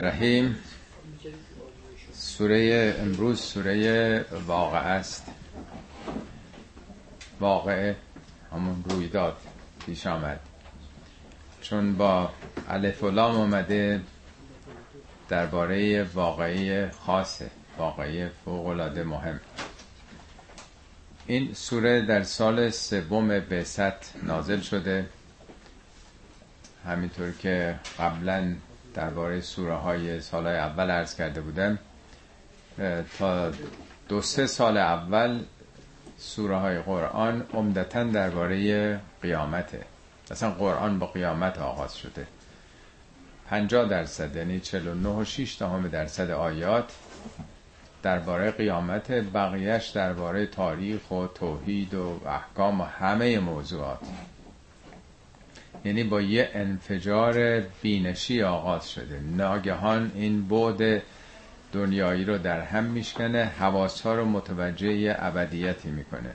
رحیم سوره امروز سوره واقع است. واقع همون رویداد پیش آمد. چون با الف و لام اومده درباره واقعی خاصه واقعی فوق العاده مهم. این سوره در سال سوم بعثت نازل شده. همینطور که قبلا درباره سوره های سال اول عرض کرده بودم تا دو سه سال اول سوره های قرآن عمدتا درباره قیامته. مثلا قرآن با قیامت آغاز شده. 50 درصد یعنی 49 و 6 دهم درصد آیات درباره قیامت بقیهش درباره تاریخ و توحید و احکام و همه موضوعات. یعنی با یه انفجار بینشی آغاز شده. ناگهان این بود دنیایی رو در هم میشکنه حواس ها رو متوجه ابدیتی می‌کنه.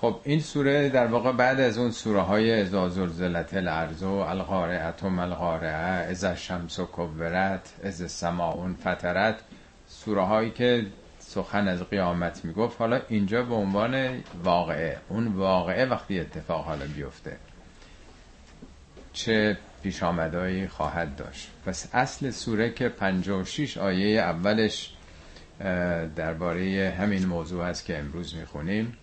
خب این سوره در واقع بعد از اون سوره های ازا زلزلت الارض و القارعت و ملقارعه از شمس و کبرت از سماعون فترت سوره هایی که سخن از قیامت می‌گفت حالا اینجا به عنوان واقعه. اون واقعه وقتی اتفاق حالا بیفته. چه پیش آمدهایی خواهد داشت. پس اصل سوره که 56 آیه اولش درباره همین موضوع هست که امروز می‌خونیم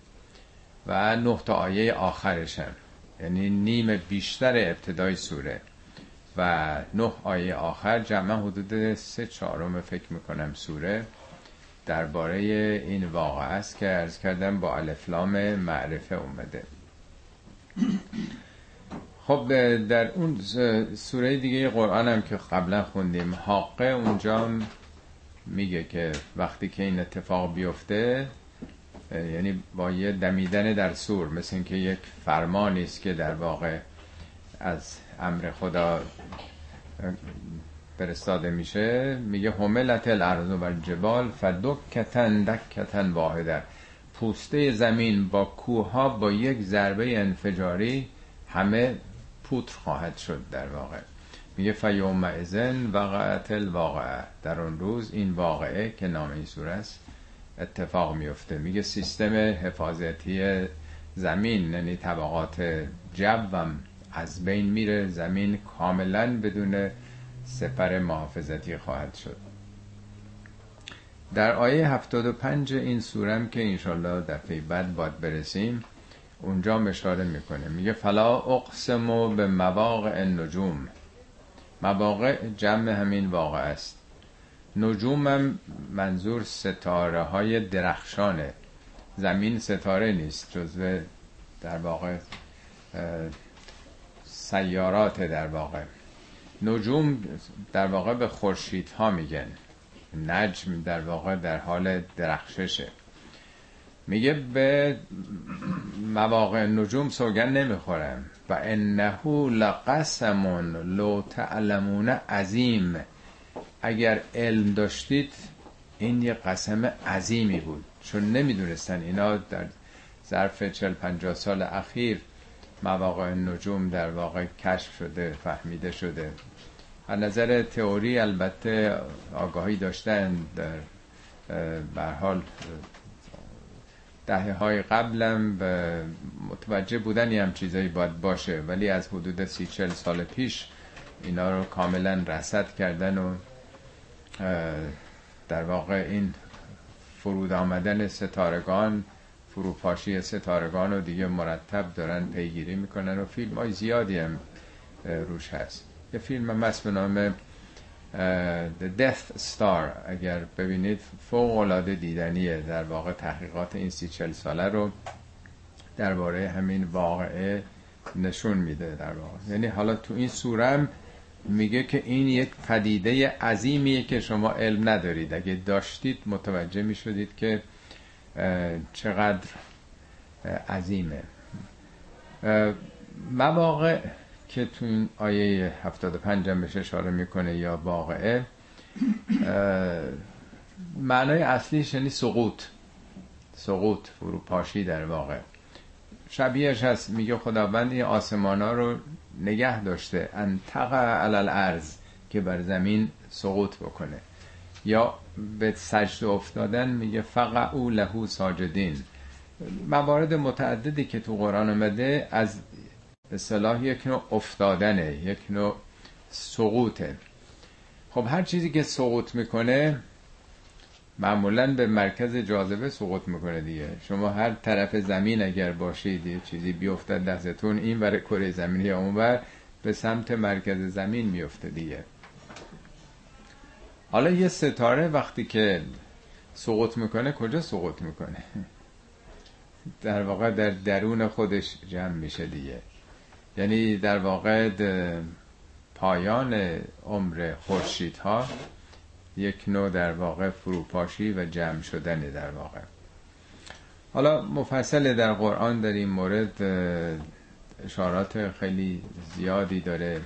و نه تا آیه آخرش هم. یعنی نیم بیشتر ابتدای سوره و نه آیه آخر. جمعا حدود سه چهارم فکر می‌کنم سوره درباره این واقع است که ارز کردم با الفلام معرفه اومده. خب در اون سوره دیگه قرآن هم که قبلا خوندیم. حاقه اونجا میگه که وقتی که این اتفاق بیفته یعنی با یه دمیدن در سور مثل اینکه یک فرمانی است که در واقع از امر خدا فرستاده میشه. میگه هملت الارض و الجبال فدکتن دکتن واحده. پوسته زمین با کوها با یک ضربه انفجاری همه پوتر خواهد شد در واقع. میگه فیوم ازن وقعت الواقعه در اون روز این واقعه که نام این سوره است اتفاق میفته. میگه سیستم حفاظتی زمین یعنی طبقات جوم از بین میره. زمین کاملا بدون سپر محافظتی خواهد شد. در آیه 75 این سورم که انشالله دفعه بعد باید برسیم اونجا اشاره می‌کنه. میگه فلا اقسم به مواقع النجوم. مواقع جمع همین واقع است. نجومم منظور ستاره های درخشانه. زمین ستاره نیست جزو در واقع سیارات در واقع. نجوم در واقع به خورشید ها میگن. نجم در واقع در حال درخششه. میگه به مواقع نجوم سوگن نمی‌خورم. و انه لقسم لو تعلمون عظیم. اگر علم داشتید این یه قسم عظیمی بود. چون نمی‌دونستن اینا در ظرف چل پنجاه سال اخیر مواقع نجوم در واقع کشف شده فهمیده شده. از نظر تئوری البته آگاهی داشتن در حال دهه های قبلم متوجه بودن یه هم چیزایی باید باشه. ولی از حدود سی چل سال پیش اینا رو کاملا رسد کردن و در واقع این فرود آمدن ستارگان فروپاشی ستارگان رو دیگه مرتب دارن پیگیری می‌کنن و فیلم های زیادی هم روش هست. یه فیلم هم به نام The Death Star اگر ببینید فوق العاده دیدنیه در واقع تحقیقات این سی چل ساله رو درباره همین واقعه نشون میده در واقع. یعنی حالا تو این سورم میگه که این یک پدیده عظیمیه که شما علم ندارید. اگه داشتید متوجه می‌شدید که چقدر عظیمه. مواقع که تو این آیه 75 هم بهش اشاره می‌کنه یا واقعه. معنای اصلیش یعنی سقوط. سقوط فروپاشی در واقع. شبیهش هست میگه خداوند این آسمان ها رو نگه داشته انتقه علال ارز که بر زمین سقوط بکنه. یا به سجد افتادن میگه فقعو لهو ساجدین. موارد متعددی که تو قرآن آمده از اصطلاح یک نوع افتادنه یک نوع سقوطه. خب هر چیزی که سقوط می‌کنه معمولا به مرکز جاذبه سقوط می‌کنه دیگه. شما هر طرف زمین اگر باشید یه چیزی بیفتد دستتون این برای کره زمینی یا اون بر به سمت مرکز زمین میفته دیگه. حالا یه ستاره وقتی که سقوط می‌کنه کجا سقوط می‌کنه؟ در واقع در درون خودش جمع میشه دیگه. یعنی در واقع پایان عمر خورشیدها یک نوع در واقع فروپاشی و جمع شدن در واقع. حالا مفصل در قرآن در این مورد اشارات خیلی زیادی داره.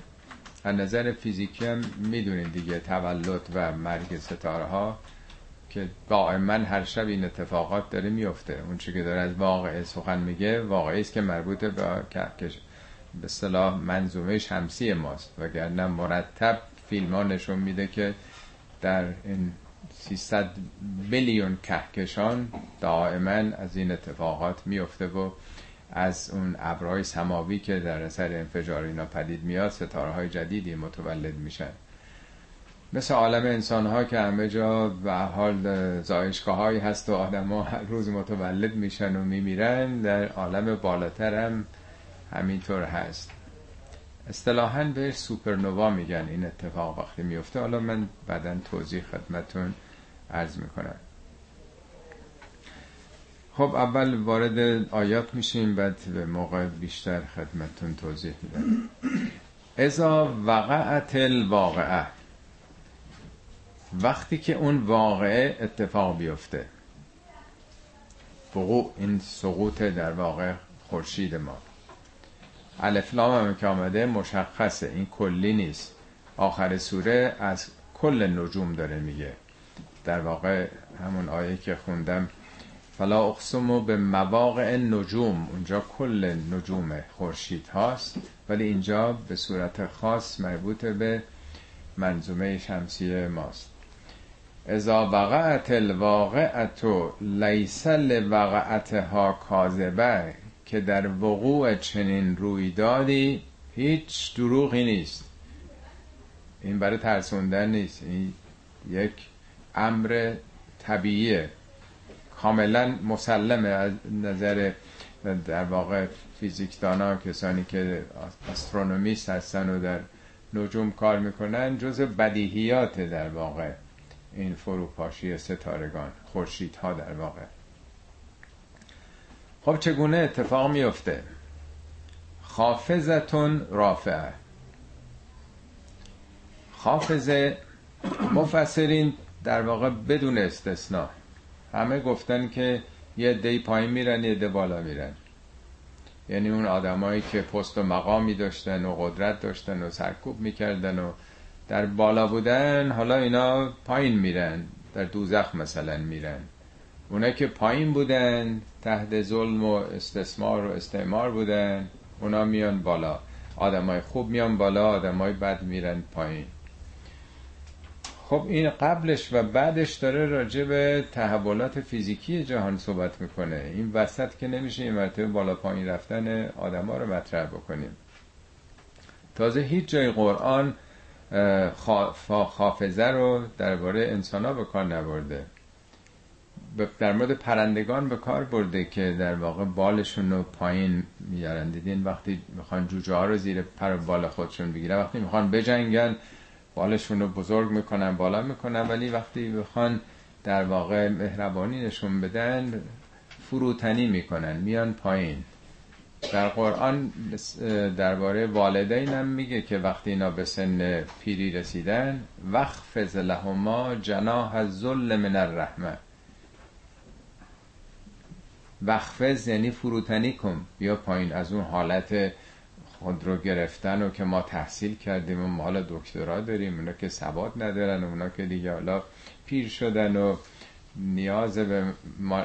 از نظر فیزیکی هم می‌دونید دیگه تولد و مرگ ستاره ها که دائما هر شب این اتفاقات داره میفته اون چی که داره از واقع سخن میگه واقعی است که مربوط به به صلاح منظومه شمسی ماست وگرنه مرتب فیلم ها نشون میده که در این 300 میلیون کهکشان دائما از این اتفاقات میفته و از اون ابرهای سماوی که در اثر انفجار اینا پدید میاد ستاره های جدیدی متولد میشن. مثل عالم انسان ها که همه جا به حال زایشگاه هست و آدم ها هر روز متولد میشن و میمیرن در عالم بالاتر هم همینطور هست. اصطلاحا بهش سوپرنوا میگن این اتفاق وقتی میفته. حالا من بعدا توضیح خدمتون عرض می‌کنم. خب اول وارد آیات میشیم بعد به موقع بیشتر خدمتون توضیح میدم. ازا وقعت الواقعه وقتی که اون واقعه اتفاق بیفته. وقوع این سقوط در واقع خورشید ما. الفلام هم که آمده مشخصه. این کلی نیست. آخر سوره از کل نجوم داره میگه. در واقع همون آیه که خوندم. فلا اقسمو به مواقع نجوم. اونجا کل نجوم خورشید هاست. ولی اینجا به صورت خاص مربوط به منظومه شمسی ماست. ازا وقعت الواقعت لیس لوقعتها کاذبه. که در وقوع چنین رویدادی هیچ دروغی نیست. این برای ترسوندن نیست. این یک امر طبیعیه. کاملا مسلمه از نظر در واقع فیزیکدانا کسانی که استرونومیست هستن و در نجوم کار می‌کنن جز بدیهیات در واقع این فروپاشی ستارگان خورشیدها در واقع. خب چگونه اتفاق میفته خافزتون رافعه. خافزه مفسرین در واقع بدون استثناء همه گفتن که یه دی پایین میرن یه دی بالا میرن. یعنی اون آدمایی که پست و مقامی داشتن و قدرت داشتن و سرکوب می‌کردن و در بالا بودن حالا اینا پایین میرن در دوزخ مثلا میرن. اونا که پایین بودن تحت ظلم و استثمار و استعمار بودن اونا میان بالا. آدمای خوب میان بالا آدمای بد میرن پایین. خب این قبلش و بعدش داره راجع به تحولات فیزیکی جهان صحبت می‌کنه. این وسط که نمیشه این مرتبه بالا پایین رفتن آدما رو مطرح بکنیم. تازه هیچ جای قرآن خافزه رو درباره انسان ها به کار نبرده. در مورد پرندگان به کار برده که در واقع بالشون رو پایین میارن دیدین وقتی می‌خوان جوجه ها رو زیر پر بال خودشون بگیرن. وقتی می‌خوان بجنگن بالشون رو بزرگ می‌کنن بالا می‌کنن. ولی وقتی می‌خوان در واقع مهربانی نشون بدن فروتنی می‌کنن میان پایین. در قرآن درباره والدین هم میگه که وقتی اینا به سن پیری رسیدن وقف لهما جناح الذل من الرحمه وقفز یعنی فروتنی کن. بیا پایین. از اون حالت خود رو گرفتن و که ما تحصیل کردیم و ما حالا دکترا داریم اونا که ثبات ندارن و اونا که دیگه حالا پیر شدن و نیاز به ما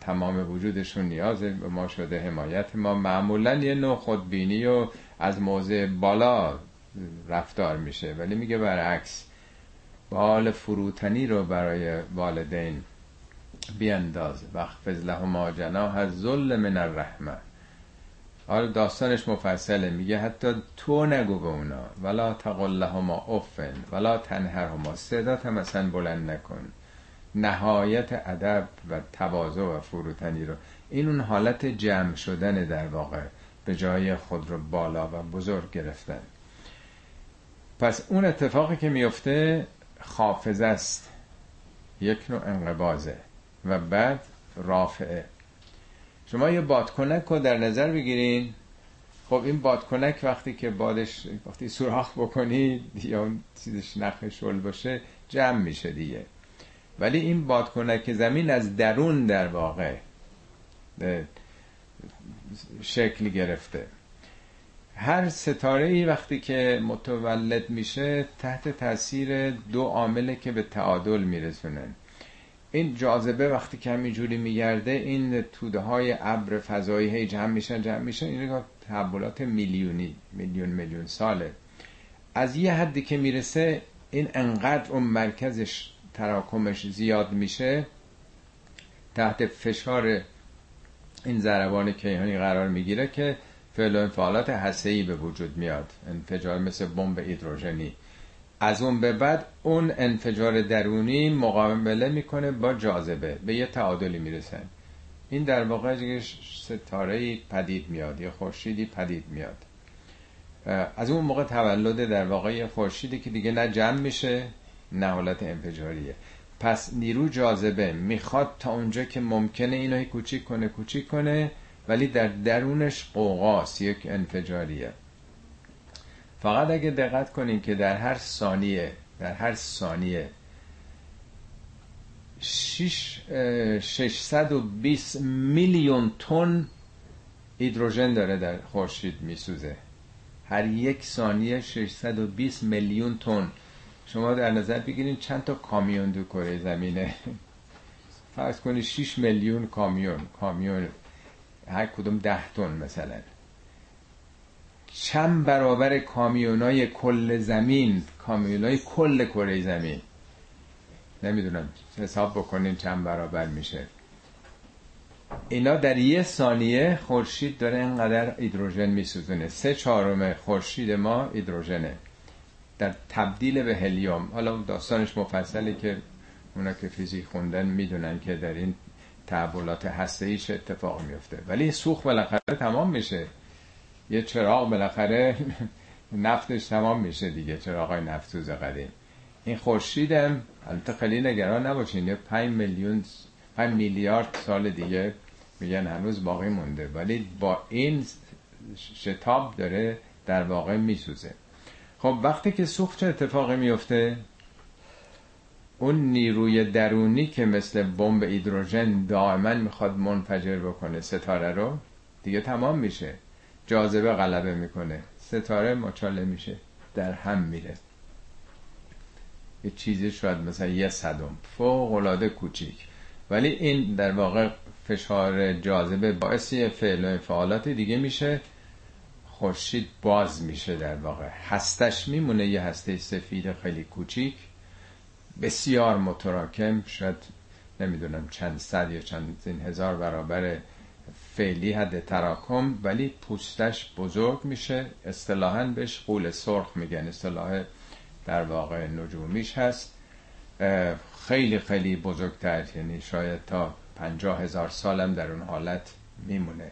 تمام وجودشون نیاز به ما شده حمایت ما. معمولا یه نوع خودبینی و از موضع بالا رفتار میشه. ولی میگه برعکس بال فروتنی رو برای والدین بیانداز وقت لهما جناح از ظل من الرحمه حالا داستانش مفصله میگه حتی تو نگو به اونا. ولا تقل لهما افن ولا تنهرهما. صدات هم اصلا بلند نکن. نهایت ادب و تواضع و فروتنی رو. این اون حالت جمع شدن در واقع به جای خود رو بالا و بزرگ گرفتن. پس اون اتفاقی که میفته خافزه است. یک نوع انقبازه و بعد رافعه. شما یه بادکنک رو در نظر بگیرین. خب این بادکنک وقتی که بادش وقتی سوراخ بکنید یا اون چیزش نخ شل باشه جمع میشه دیگه. ولی این بادکنک زمین از درون در واقع شکل گرفته. هر ستاره ای وقتی که متولد میشه تحت تاثیر دو عامله که به تعادل میرسونن. این جاذبه وقتی که همینجوری میگرده این توده های ابر فضایی هی جمع میشن جمع میشن این تحولات میلیونی میلیون میلیون ساله. از یه حدی که می‌رسه این انقدر اون مرکزش تراکمش زیاد میشه تحت فشار این ضربان کیهانی قرار می‌گیره که فعل و انفعالات هسته‌ای به وجود میاد. انفجار مثل بمب هیدروژنی. از اون به بعد اون انفجار درونی مقابله می‌کنه با جاذبه به یه تعادلی می‌رسن این در واقع یه ستاره پدید میاد یا خورشیدی پدید میاد. از اون موقع تولد در واقع خورشیدی که دیگه نه جمع میشه نه حالت انفجاریه. پس نیرو جاذبه می‌خواد تا اونجا که ممکنه اینو کوچیک کنه کوچیک کنه ولی در درونش قوقاست یک انفجاریه. فقط اگه دقت کنین که در هر ثانیه در هر ثانیه 620 میلیون تن هیدروژن داره در خورشید میسوزه. هر یک ثانیه 620 میلیون تن. شما در نظر بگیرید چند تا کامیون دو کره زمینه؟ فرض کنید 6 میلیون کامیون کامیون هر کدوم ده تن مثلا. چند برابر کامیونای کل زمین کامیونای کل کره زمین. نمی‌دونم حساب بکنین چند برابر میشه. اینا در یه ثانیه خورشید داره اینقدر هیدروژن میسوزونه. سه چهارم خورشید ما هیدروژنه. در تبدیل به هلیوم. حالا داستانش مفصله که اونا که فیزیک خوندن می‌دونن که در این تحولات هسته ایش اتفاق میفته ولی سوخت بالاخره تمام میشه. یه چراغ بالاخره نفتش تمام میشه دیگه چراغای نفتوز قدیم این خورشیدم البته خیلی نگران نباشین یه 5 میلیون 5 میلیارد سال دیگه میگن هنوز باقی مونده ولی با این شتاب داره در واقع میسوزه. خب وقتی که سوخت چه اتفاقی میفته؟ اون نیروی درونی که مثل بمب هیدروژن دائما می‌خواد منفجر بکنه ستاره رو دیگه تمام میشه. جاذبه غلبه می‌کنه. ستاره مچاله میشه. در هم میره. یه چیزی شاید مثلا یه صدم. فوق العاده کوچیک. ولی این در واقع فشار جاذبه باعث فعل و انفعالات دیگه میشه. خورشید باز میشه در واقع. هستش میمونه. یه هسته سفید خیلی کوچیک. بسیار متراکم. شاید نمی‌دونم چند صد یا چند هزار برابر فعلی حد تراکم ولی پوستش بزرگ میشه. اصطلاحا بهش قول سرخ میگن. اصطلاح در واقع نجومیش هست. خیلی خیلی بزرگتر یعنی شاید تا پنجاه هزار سالم در اون حالت میمونه.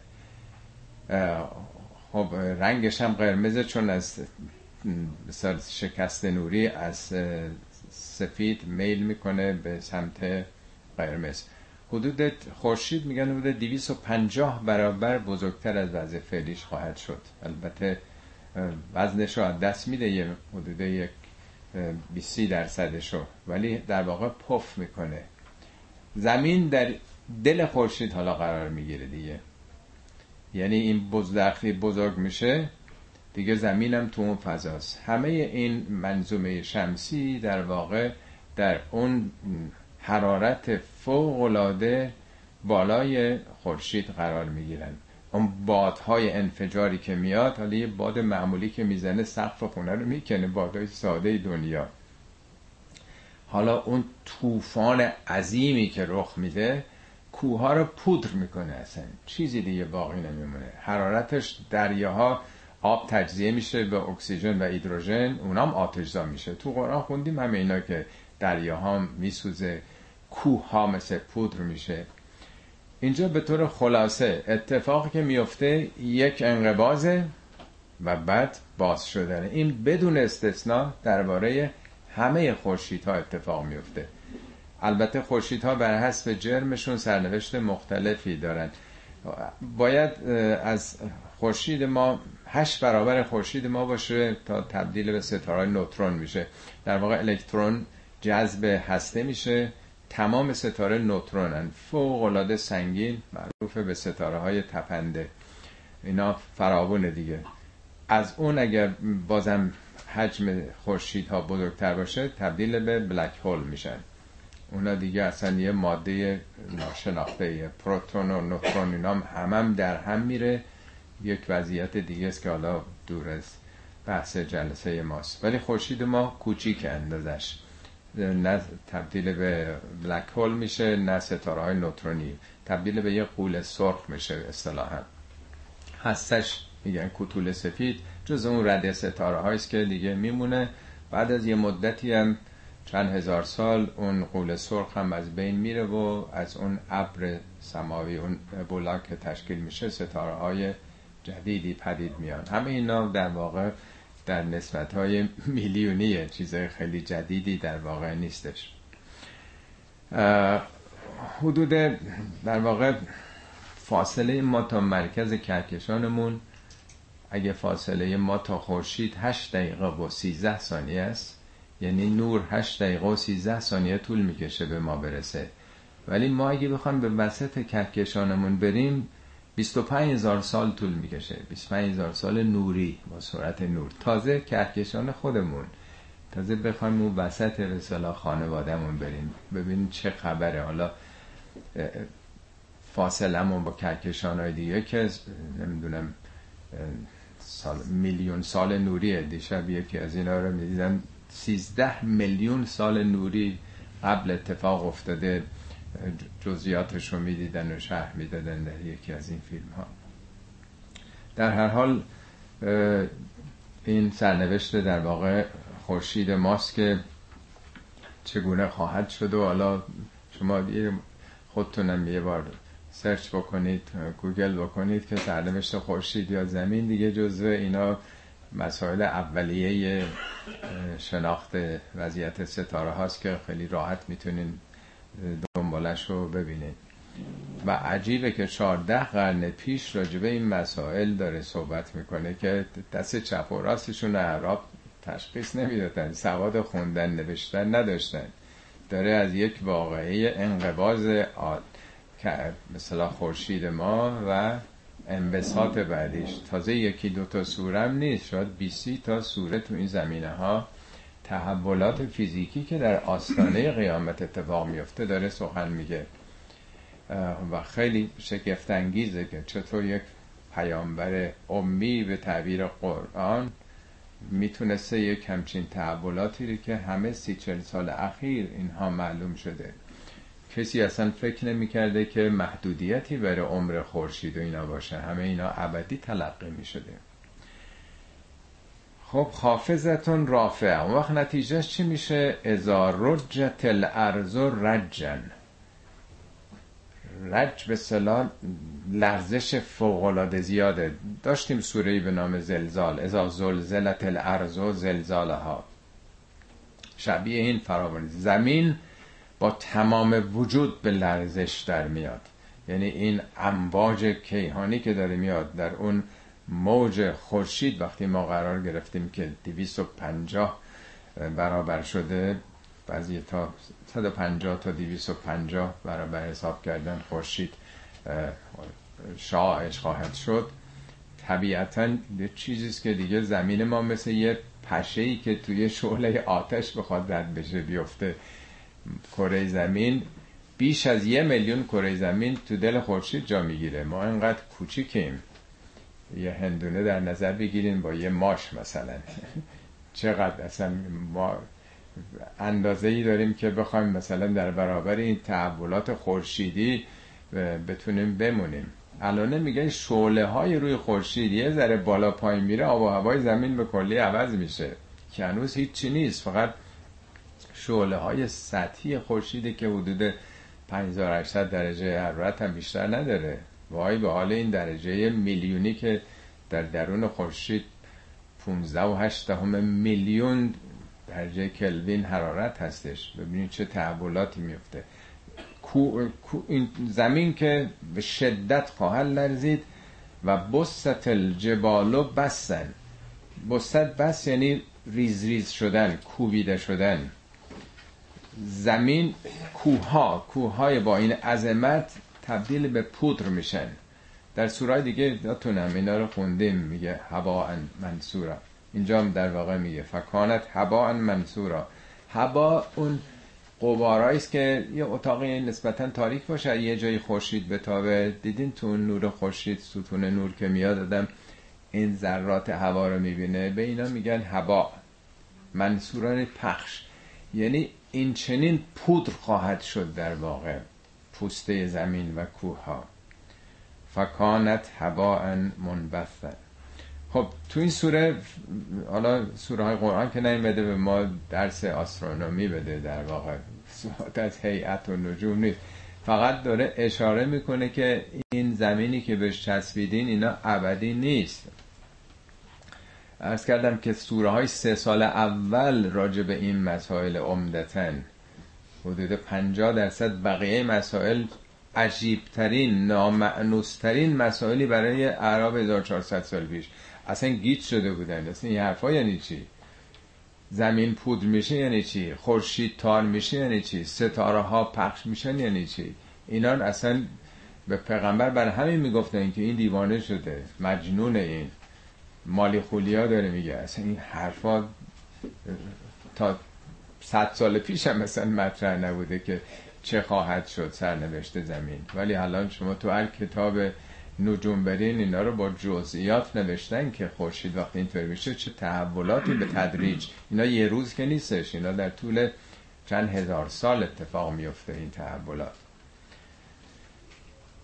خب رنگش هم قرمزه چون از شکست نوری از سفید میل می‌کنه به سمت قرمز. حدود خورشید میگن حدود 250 برابر بزرگتر از وضع فعلیش خواهد شد. البته وزنش رو دست میده یه حدود یک 20 درصدش ولی در واقع پف می‌کنه. زمین در دل خورشید حالا قرار می‌گیره دیگه. یعنی این بزدخلی بزرگ میشه دیگه زمینم تو اون فضاست. همه این منظومه شمسی در واقع در اون حرارت فوق العاده بالای خورشید قرار می‌گیرن. اون بادهای انفجاری که میاد حالا یه باد معمولی که می‌زنه سقف خونه رو می‌کنه بادهای ساده دنیا. حالا اون طوفان عظیمی که رخ میده کوه رو پودر می‌کنه اصلا. چیزی دیگه باقی نمیمونه. حرارتش دریاها آب تجزیه میشه به اکسیژن و هیدروژن اونام آتشزا میشه. تو قرآن خوندیم همه اینا که دریاها میسوزه. کوه ها مثل پودر میشه. اینجا به طور خلاصه اتفاقی که میفته یک انقبازه و بعد باز شدنه. این بدون استثنا درباره همه خورشیدها اتفاق میفته. البته خورشیدها بر حسب جرمشون سرنوشت مختلفی دارن. باید از خورشید ما هشت برابر خورشید ما باشه تا تبدیل به ستاره نوترون میشه. در واقع الکترون جذب هسته میشه. تمام ستاره نوترونن. فوق العاده سنگین معروف به ستاره های تپنده. اینا فراوونه دیگه. از اون اگر بازم حجم خورشید ها بزرگتر باشه تبدیل به بلک هول میشن. اونا دیگه اصلا یه ماده ناشناخته پروتون و نوترون اینا هم همم در هم میره. یک وضعیت دیگه است که حالا دور از بحث جلسه ماست. ولی خورشید ما کوچیک اندازش. نه تبدیل به بلک هول میشه نه ستاره های نوترونی. تبدیل به یه قول سرخ میشه اصطلاحا. هستش میگن کوتول سفید جز اون رده ستاره هاییست که دیگه میمونه. بعد از یه مدتی هم چند هزار سال اون قول سرخ هم از بین میره و از اون ابر سماوی اون بولاک که تشکیل میشه ستاره های جدیدی پدید میان. همه اینا در واقع در نسبت های میلیونیه چیزای خیلی جدیدی در واقع نیستش. حدود در واقع فاصله ما تا مرکز کهکشانمون اگه فاصله ما تا خورشید 8 دقیقه و 13 ثانیه است یعنی نور 8 دقیقه و 13 ثانیه طول می‌کشه به ما برسه. ولی ما اگه بخوایم به وسط کهکشانمون بریم 25 هزار سال طول می‌کشه. 25 هزار سال نوری با سرعت نور. تازه کهکشان خودمون. تازه بخوایم اون وسط رسالا خانوادهمون بریم. ببینیم چه خبره. حالا فاصلمون با کهکشان های دیگه که نمی‌دونم سال میلیون سال نوریه. دیشب یکی از اینا رو می‌دیدم. 13 میلیون سال نوری قبل اتفاق افتاده. جزیاتش رو می‌دیدن و شهر می‌دادن در یکی از این فیلم ها در هر حال این سرنوشت در واقع خورشید ماست که چگونه خواهد شد و حالا شما خودتونم یه بار سرچ بکنید گوگل بکنید که سرنوشت خورشید یا زمین دیگه جزو اینا مسائل اولیه شناخت وضعیت ستاره هاست که خیلی راحت می‌تونین دنبالش رو ببینید. و عجیبه که 14 قرن پیش راجبه این مسائل داره صحبت می‌کنه که دست چپ و راستشون اعراب تشخیص نمی‌دادن سواد خوندن نوشتن نداشتن. داره از یک واقعه انقباز آد که مثلا خورشید ما و انبساط بعدیش. تازه یکی دوتا سورم نیست شاید بیسی تا سوره تو این زمینه ها تحولات فیزیکی که در آستانه قیامت اتفاق میفته داره سخن میگه. و خیلی شگفتانگیزه که چطور یک پیامبر امی به تعبیر قرآن می‌تونسته یک همچین تحولاتی رو که همه سی چل سال اخیر اینها معلوم شده. کسی اصلا فکر نمی‌کرده که محدودیتی برای عمر خورشید و اینا باشه. همه اینا ابدی تلقی می‌شده. خب خافزتون رافع. اون وقت نتیجهش چی میشه؟ ازا رجت الارض رجن. رج به صلاح لرزش فوقلاده زیاده. داشتیم سورهی به نام زلزال. ازا زلزلت الارض و زلزالها. شبیه این فراوانی. زمین با تمام وجود به لرزش در میاد. یعنی این امواج کیهانی که داره میاد در اون موج خورشید وقتی ما قرار گرفتیم که 250 برابر شده بعضی تا 150 تا 250 برابر حساب کردن خورشید شاهش خواهد شد. طبیعتا یه چیزیست که دیگه زمین ما مثل یه پشه ای که توی شعله آتش بخواد رد بشه بیفته. کره زمین بیش از یه میلیون کره زمین تو دل خورشید جا می‌گیره. ما انقدر کوچیکیم. یه هندونه در نظر بگیریم با یه ماش مثلا. چقدر اصلا ما اندازه ای داریم که بخوایم مثلا در برابر این تحولات خورشیدی بتونیم بمونیم. الان میگن شعله های روی خورشید یه ذره بالا پایین میره آب و هوای زمین به کلی عوض میشه. که هنوز هیچی نیست فقط شعله های سطحی خورشیده که حدود 5800 درجه حرارت هم بیشتر نداره. وای به حال این درجه میلیونی که در درون خورشید 15 و 8 همه میلیون درجه کلوین حرارت هستش. ببینید چه تحولاتی میفته. زمین که به شدت خواهد لرزید و بست الجبالو بسن. بست بس یعنی ریز ریز شدن کوبیده شدن. زمین کوها کوههای با این عظمت تبدیل به پودر میشن. در سورای دیگه داتونم اینا رو خوندیم میگه هوا منصورا. اینجا هم در واقع میگه فکانت هوا منصورا. هوا اون قبارایی است که یه اتاقی نسبتا تاریک باشه یه جایی خورشید بتابه. دیدین تو نور خورشید ستون نور که میاد آدم این ذرات هوا رو می‌بینه. به اینا میگن هوا. منصوران پخش. یعنی این چنین پودر خواهد شد در واقع. پوسته زمین و کوه ها فکانت هوا منبثن خب تو این سوره حالا سوره های قرآن که نیمده به ما درس آسترونومی بده در واقع صحبت از هیئت و نجوم نیست. فقط داره اشاره می‌کنه که این زمینی که بهش چسبیدین اینا ابدی نیست. ارز کردم که سوره های سه سال اول راجع به این مسائل عمدتن حدود 50 درصد بقیه مسائل عجیبترین نامعنوسترین مسائلی برای اعراب 1400 سال پیش. اصلا گیت شده بودن. اصلا این حرفا یعنی چی؟ زمین پود میشه یعنی چی؟ خورشید تار میشه یعنی چی؟ ستاره ها پخش میشن یعنی چی؟ اینا اصلا به پیغمبر بر همین می‌گفتن که این دیوانه شده. مجنون این. مالی خولیا داره میگه. اصلا این حرفا تا صد سال پیش هم مثلا مطرح نبوده که چه خواهد شد سرنوشت زمین. ولی الان شما تو هر کتاب نجوم برین اینا رو با جزئیات نوشتن که خورشید وقتی اینطور میشه چه تحولاتی به تدریج. اینا یه روز که نیستش اینا در طول چند هزار سال اتفاق میفته این تحولات.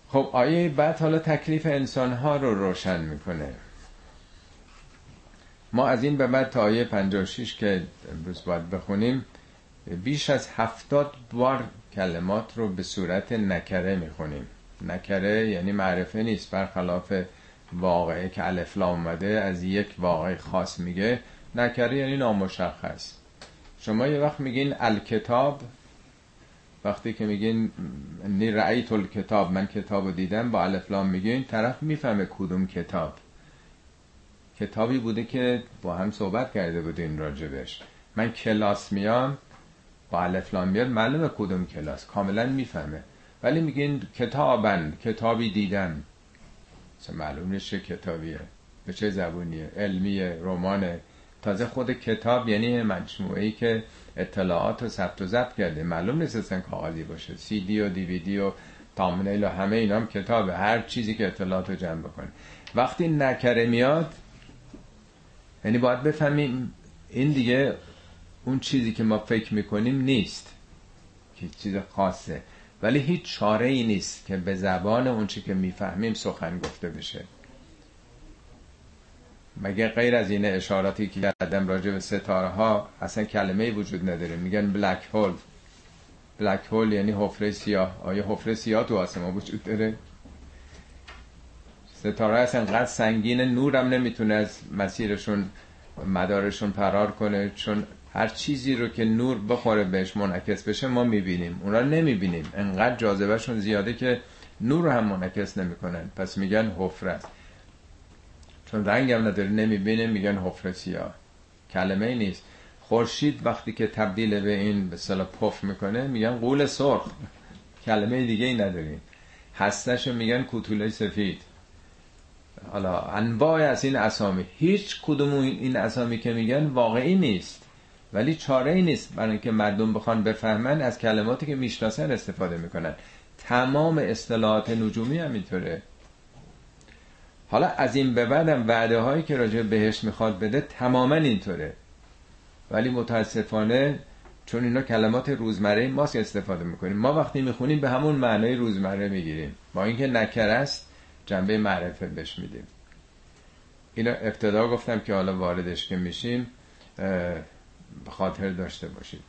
خب آیه بعد حالا تکلیف انسان ها رو روشن می‌کنه. ما از این به بعد تا آیه 56 که امروز باید بخونیم بیش از هفتاد بار کلمات رو به صورت نکره می‌خونیم. نکره یعنی معرفه نیست برخلاف واقعه که الفلا اومده از یک واقع خاص میگه. نکره یعنی نامشخص. شما یه وقت میگین الکتاب وقتی که میگین نی رأیت الکتاب من کتاب رو دیدم با الفلام میگین طرف می‌فهمه کدوم کتاب. کتابی بوده که با هم صحبت کرده بودین راجبش. من کلاس میام با الفلام میاد معلومه کدوم کلاس کاملا می‌فهمه. ولی میگین کتابن کتابی دیدم مثلا معلوم نیست چه کتابیه به چه زبونیه. علمیه رمانه. تازه خود کتاب یعنی مجموعه ای که اطلاعات و ثبت و ضبط کرده. معلوم نیست اصلا کاغذی باشه. سی دی و دیویدی و تامنیل و همه اینا هم کتابه. هر چیزی که اطلاعات رو جمع بکنه. وقتی نکره میاد یعنی باید بفهمیم این دیگه اون چیزی که ما فکر می‌کنیم نیست. که چیز خاصه. ولی هیچ چاره ای نیست که به زبان اون چی که می‌فهمیم سخن گفته بشه. مگه غیر از این اشاراتی که کردم راجع به ستاره ها اصلا کلمه وجود نداره؟ میگن بلک هول بلک هول یعنی حفره سیاه. آیا حفره سیاه تو آسمان وجود داره؟ ستاره اصلا قد سنگین نورم نمی‌تونه از مسیرشون مدارشون فرار کنه. چون هر چیزی رو که نور بخوره بهش منعکس بشه ما می‌بینیم. اونا نمی‌بینیم. انقدر جاذبهشون زیاده که نور رو هم منعکس نمی‌کنن. پس میگن حفره چون رنگ هم نداره. نمی‌بینه. میگن حفره سیاه. کلمه ای نیست. خورشید وقتی که تبدیل به این به صلاح پف می‌کنه میگن قول سرخ. کلمه دیگه ای نداریم. هستش میگن کوتوله سفید. حالا انواع از این اسامی. هیچ کدوم این اسامی که میگن واقعی نیست. ولی چاره ای نیست برای اینکه مردم بخوان بفهمن از کلماتی که می‌شناسن استفاده می‌کنن. تمام اصطلاحات نجومی هم اینطوره حالا از این به بعدم وعده هایی که راجع بهش می‌خواد بده تماما اینطوره. ولی متاسفانه چون اینا کلمات روزمره ماست استفاده می‌کنیم. ما وقتی می‌خونیم به همون معنای روزمره می‌گیریم. با اینکه نکر است جنبه معرفه بهش میدیم. اینا ابتدا گفتم که حالا واردش که میشیم خاطر داشته باشید.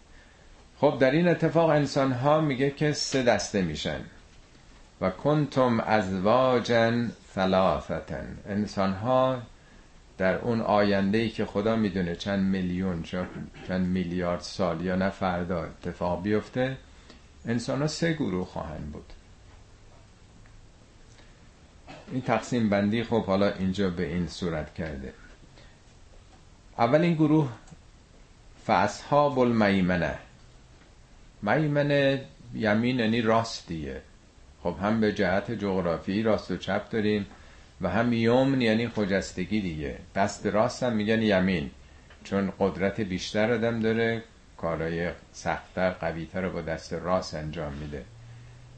خب در این اتفاق انسان ها میگه که سه دسته میشن. و کنتم ازواجن ثلاثتن. انسان ها در اون آینده ای که خدا می‌دونه چند میلیون چند میلیارد سال یا نه فردا اتفاق بیفته انسان ها سه گروه خواهند بود. این تقسیم بندی خب حالا اینجا به این صورت کرده. اول این گروه فاصحاب المیمنه. میمنه یمین یعنی راستیه. خب هم به جهت جغرافی راست و چپ داریم و هم یمن یعنی خجستگی دیگه. دست راست هم میگن یمین چون قدرت بیشتر آدم داره کارهای سختتر قویتر رو با دست راست انجام میده.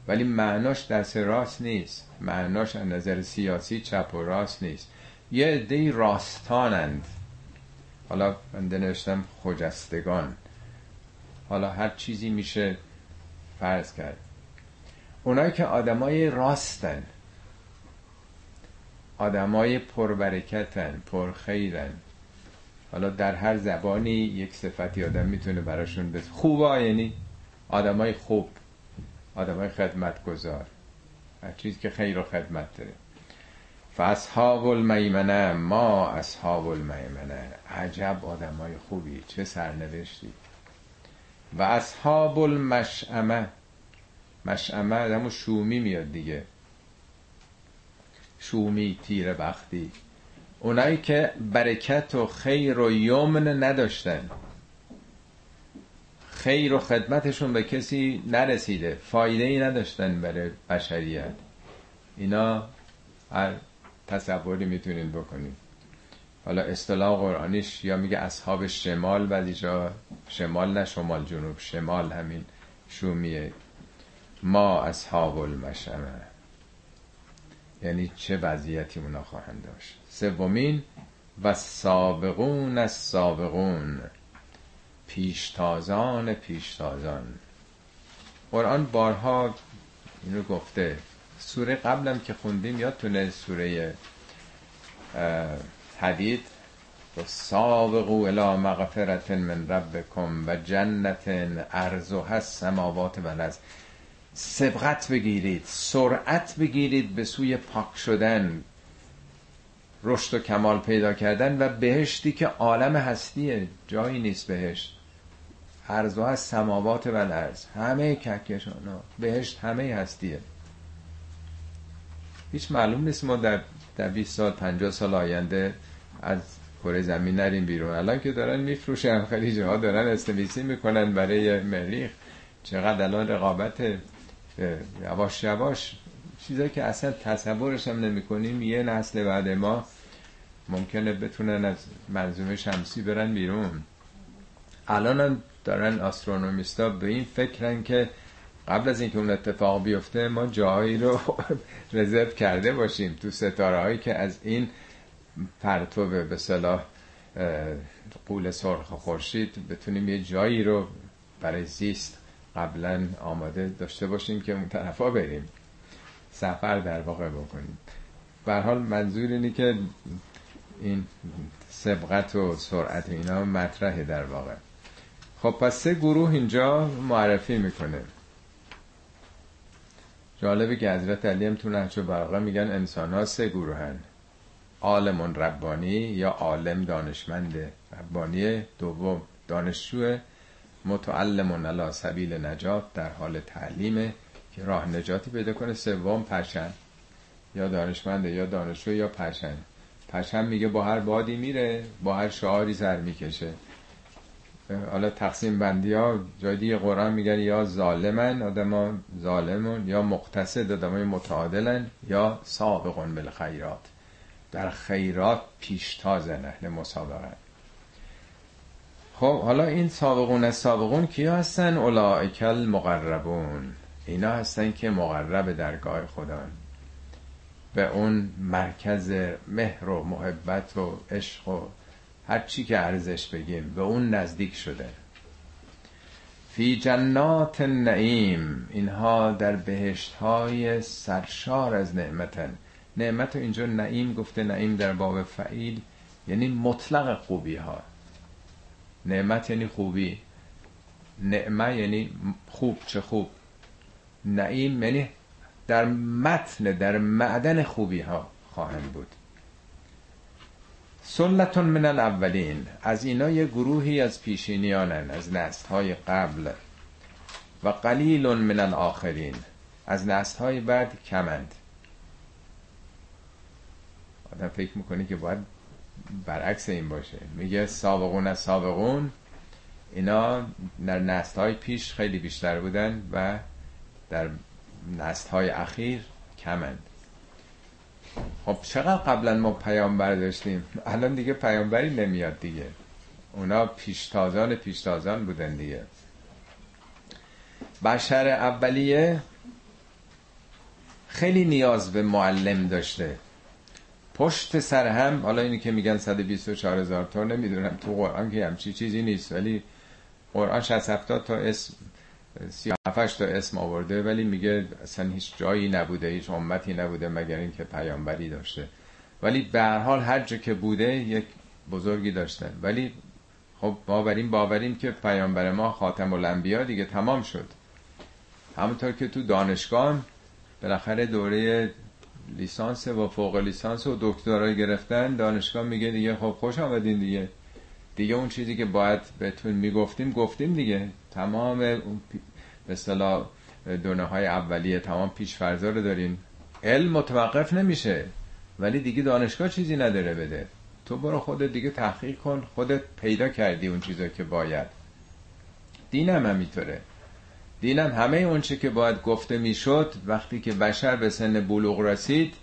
ولی معناش دست راست نیست. معناش از نظر سیاسی چپ و راست نیست. یه عده راستانند. حالا من نوشتم خجستگان. حالا هر چیزی میشه فرض کرد. اونایی که آدمای راستن. آدمای پربرکتن پرخیرن. حالا در هر زبانی یک صفتی آدم می‌تونه براشون بس خوبا یعنی آدمای خوب. آدمای خدمتگزار. هر چیزی که خیر و خدمت داره فاصحاب المیمنه ما اصحاب المیمنه. عجب آدمای خوبی. چه سرنوشتی. و اصحاب المشعمه مشعمه همون شومی میاد دیگه. شومی تیر بختی. اونایی که برکت و خیر و یمن نداشتن. خیر و خدمتشون به کسی نرسیده. فایده ای نداشتن برای بشریت. اینا هر تصوری می‌تونید بکنید. حالا اصطلاح قرآنیش یا میگه اصحاب شمال بعضی جا شمال نه شمال جنوب. شمال همین شومیه. ما اصحاب المشمه یعنی چه وضعیتی اونا خواهند داشت؟ سومین و سابقون از سابقون پیشتازان پیشتازان. قرآن بارها اینو گفته. سوره قبلم که خوندیم یادتونه سوره حدید؟ و سابقو الى مغفرت من ربکم و جنت ارزو هست سماوات و سبقت بگیرید سرعت بگیرید به سوی پاک شدن. رشد و کمال پیدا کردن و بهشتی که عالم هستیه. جایی نیست بهشت. ارزو هست سماوات و الارض. همه کهکشان بهشت همه هستیه. هیچ معلوم نیست ما در در 20 سال 50 سال آینده از کره زمین نریم بیرون. الان که دارن میفروشن خیلی جاها دارن استویسی می‌کنن برای مریخ. چقدر الان رقابت یواش یواش چیزایی که اصلا تصورش هم نمی کنیم یه نسل بعد ما ممکنه بتونن از منظومه شمسی برن بیرون. الان هم دارن آسترونومیستا به این فکرن که قبل از اینکه اون اتفاق بیفته ما جایی رو رزرو کرده باشیم تو ستاره هایی که از این پرتو به صلاح قول سرخ خورشید بتونیم یه جایی رو برای زیست قبلا آماده داشته باشیم که اون طرفا بریم. سفر در واقع بکنیم. به حال منظور اینه که این سبقت و سرعت اینا مطرحه در واقع. خب پس سه گروه اینجا معرفی می‌کنه. جالبه که حضرت علی هم تو نهج برقه میگن انسان ها سه گروه هن عالم ربانی یا عالم دانشمند. ربانی دوم دانشجو متعلم علی سبیل نجات در حال تعلیمه که راه نجاتی پیدا کنه. سوم پشن یا دانشمنده یا دانشجو یا پشن پشن میگه با هر بادی میره با هر شعاری زر می‌کشه. حالا تقسیم بندی ها جای دیگه قرآن میگن یا ظالمن آدم ظالمون یا مقتصد آدم های متعادلن یا سابقون بالخیرات. در خیرات پیشتازن اهل مسابقه خب حالا این سابقون از سابقون کیا هستن؟ اولائک المقربون. اینا هستن که مقرب درگاه خدا به اون مرکز مهر و محبت و عشق و هر چی که ارزش بگیم به اون نزدیک شده. فی جنات نعیم اینها در بهشت های سرشار از نعمتن. نعمت اینجا نعیم گفته نعیم در باب فعیل یعنی مطلق خوبی ها نعمت یعنی خوبی. نعمه یعنی خوب چه خوب. نعیم یعنی در متن در معدن خوبی ها خواهند بود. سلتون من الاولین. از اینا یه گروهی از پیشینیانن از نسل های قبل. و قلیل من الاخرین. از نسل های بعد کمند. آدم فکر می‌کنه که باید برعکس این باشه. میگه سابقون از سابقون. اینا در نسل های پیش خیلی بیشتر بودن و در نسل های اخیر کمند. خب چقدر قبلا ما پیامبر داشتیم؟ الان دیگه پیامبری نمیاد دیگه. اونا پیشتازان پیشتازان بودن دیگه. بشر اولیه خیلی نیاز به معلم داشته. پشت سر هم حالا اینی که میگن 124 هزار تا نمی‌دونم تو قرآن که همچی چیزی نیست ولی قرآن 60 70 تا اسم 37 تا اسم آورده ولی میگه اصلا هیچ جایی نبوده هیچ امتی نبوده مگر اینکه پیامبری داشته. ولی به هر حال هر جا که بوده یک بزرگی داشتن. ولی خب ما بر این باوریم که پیامبر ما خاتم الانبیا دیگه تمام شد. همونطور که تو دانشگاه بالاخره دوره لیسانس و فوق لیسانس و دکترا گرفتن دانشگاه میگه دیگه خب خوش آمدین دیگه. دیگه اون چیزی که باید بهتون می‌گفتیم گفتیم دیگه. تمام به اصطلاح دونه های اولیه تمام پیشفرزا رو دارین علم متوقف نمیشه ولی دیگه دانشگاه چیزی نداره بده. تو برو خودت دیگه تحقیق کن خودت پیدا کردی اون چیزا که باید. دینم همینطوره. دینم همه اون چی که باید گفته می‌شد وقتی که بشر به سن بلوغ رسید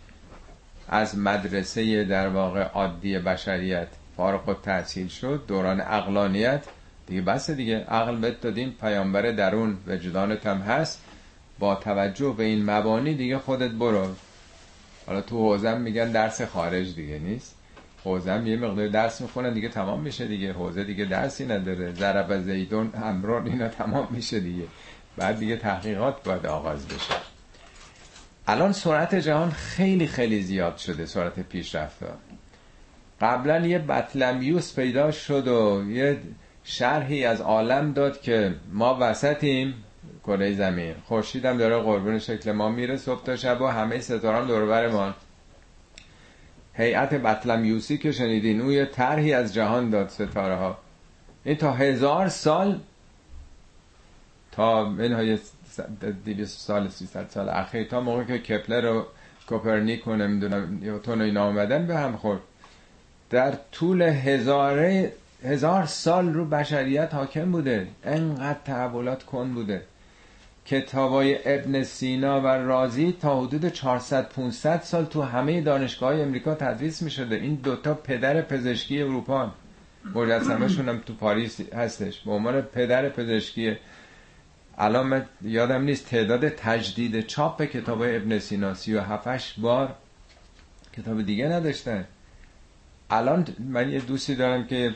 از مدرسه در واقع عادی بشریت فارغ و تحصیل شد دوران اقلانیت دیگه بس دیگه عقل بهت دادیم پیامبر درون وجدانت هم هست. با توجه به این مبانی دیگه خودت برو. حالا تو حوزم میگن درس خارج دیگه نیست. حوزم یه مقدار درس می‌خونن دیگه تمام میشه دیگه. حوزه دیگه درسی نداره. ضرب زیدون امران اینا تمام میشه دیگه. بعد دیگه تحقیقات باید آغاز بشه. الان سرعت جهان خیلی خیلی زیاد شده سرعت پیشرفت قبلا یه بطلمیوس پیدا شد و یه شرحی از عالم داد که ما وسطیم کره زمین. خورشیدم داره قربون شکل ما میره صبح تا شب و همه ستاران دور ما. هیئت بطلمیوسی که شنیدین او یه طرحی از جهان داد ستاره ها این تا هزار سال تا همین دویست سال سیصد سال اخیر تا موقع که کپلر و کوپرنیک و نمی‌دونم نیوتون اینا آمدن به هم خورد. در طول هزاره هزار سال رو بشریت حاکم بوده. انقدر تحولات کند بوده. کتابای ابن سینا و رازی تا حدود 400 500 سال تو همه دانشگاه های امریکا تدریس می شده این دوتا پدر پزشکی اروپا مجسمه شونم تو پاریس هستش. به عنوان پدر پزشکی. الان یادم نیست تعداد تجدید چاپ کتاب ابن سینا. 37 بار کتاب دیگه نداشتن. الان من یه دوستی دارم که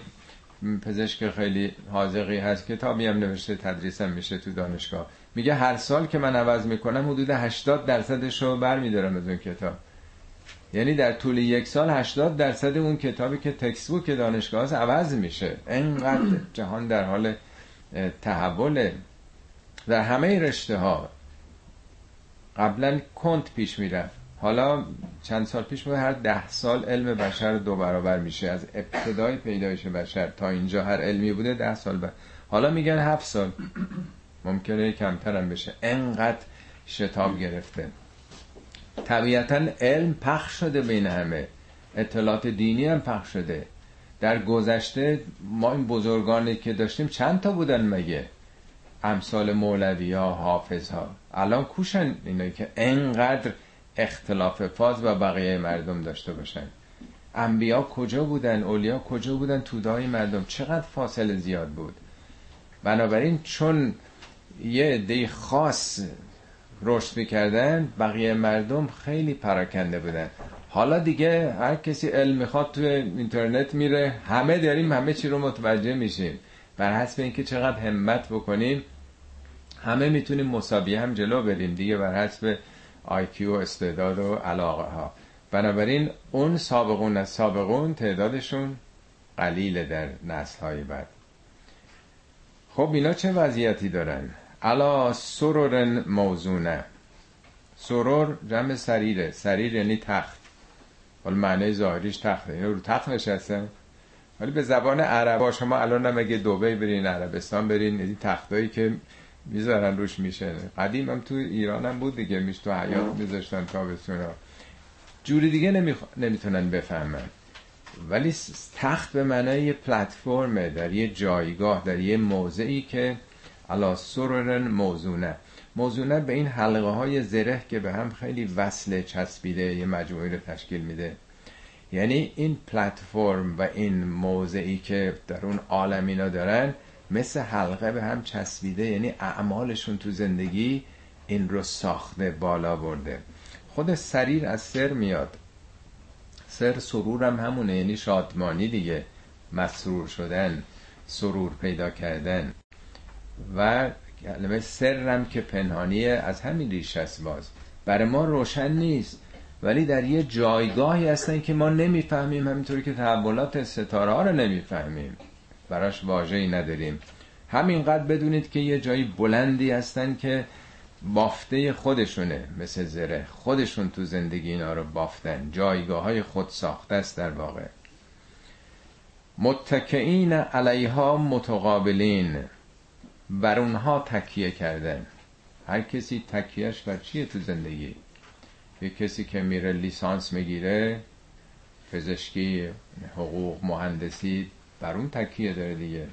پزشک خیلی حاضقی هست کتابی هم نوشته تدریسم میشه تو دانشگاه. میگه هر سال که من عوض می‌کنم حدود 80 درصدش رو برمیدارم از اون کتاب. یعنی در طول یک سال 80 درصد اون کتابی که تکست بوک دانشگاه هست عوض میشه. انقدر جهان در حال تحوله. و همه رشته ها قبلا کند پیش می‌رفت. حالا چند سال پیش بود هر ده سال علم بشر دو برابر میشه. از ابتدای پیدایش بشر تا اینجا هر علمی بوده ده سال بعد. حالا میگن هفت سال. ممکنه کمتر هم بشه. انقدر شتاب گرفته. طبیعتا علم پخش شده بین همه. اطلاعات دینی هم پخش شده. در گذشته ما این بزرگانی که داشتیم چند تا بودن مگه؟ امثال مولوی ها حافظ ها الان کوشن اینایی که انقدر اختلاف فاز و بقیه مردم داشته باشن. انبیا کجا بودن؟ اولیا کجا بودن؟ تودای مردم چقدر فاصله زیاد بود؟ بنابراین چون یه عده خاص رشد می‌کردن بقیه مردم خیلی پراکنده بودن. حالا دیگه هر کسی علم می‌خواد تو اینترنت میره همه داریم همه چی رو متوجه میشیم. بر حسب اینکه چقدر همت بکنیم همه می‌تونیم مساوی هم جلو بریم. دیگه بر حسب آیکیو و استعداد و علاقه ها بنابراین اون سابقون از سابقون تعدادشون قلیله در نسل های بعد. خب اینا چه وضعیتی دارن؟ علا سرورن موزونه. سرور جمع سریره. سریر یعنی تخت. حالا معنی ظاهریش تخته. اینا رو تخت نشستن ولی به زبان عربا شما الان هم اگه دوبه برین عربستان برین این تختایی که می‌ذارن روش میشه. قدیم هم تو ایران هم بود دیگه میش تو حیات میذاشتن تابستونا. جوری دیگه نمی... نمی‌تونن بفهمن. ولی تخت به معنای یه پلتفرمه در یه جایگاه در یه موضعی که علا سررن موزونه. موزونه به این حلقه های زره که به هم خیلی وصل چسبیده یه مجموعی رو تشکیل میده. یعنی این پلتفرم و این موضعی که در اون عالم اینا دارن مثل حلقه به هم چسبیده یعنی اعمالشون تو زندگی این رو ساخته بالا برده. خود سریر از سر میاد. سر سرورم همونه یعنی شادمانی دیگه. مسرور شدن سرور پیدا کردن. و کلمه سرم که پنهانیه از همین ریش است باز. برای ما روشن نیست. ولی در یه جایگاهی هستن که ما نمی‌فهمیم همینطوری که تحولات ستاره ها رو نمی‌فهمیم. براش واجهی نداریم. همینقدر بدونید که یه جایی بلندی هستن که بافته خودشونه مثل زره. خودشون تو زندگی اینا رو بافتن. جایگاه های خود ساخته است در واقع. متکئین علیها متقابلین. بر اونها تکیه کردن. هر کسی تکیهش بر چیه تو زندگی؟ یه کسی که میره لیسانس می‌گیره پزشکی حقوق مهندسی بر اون تکیه داره دیگه.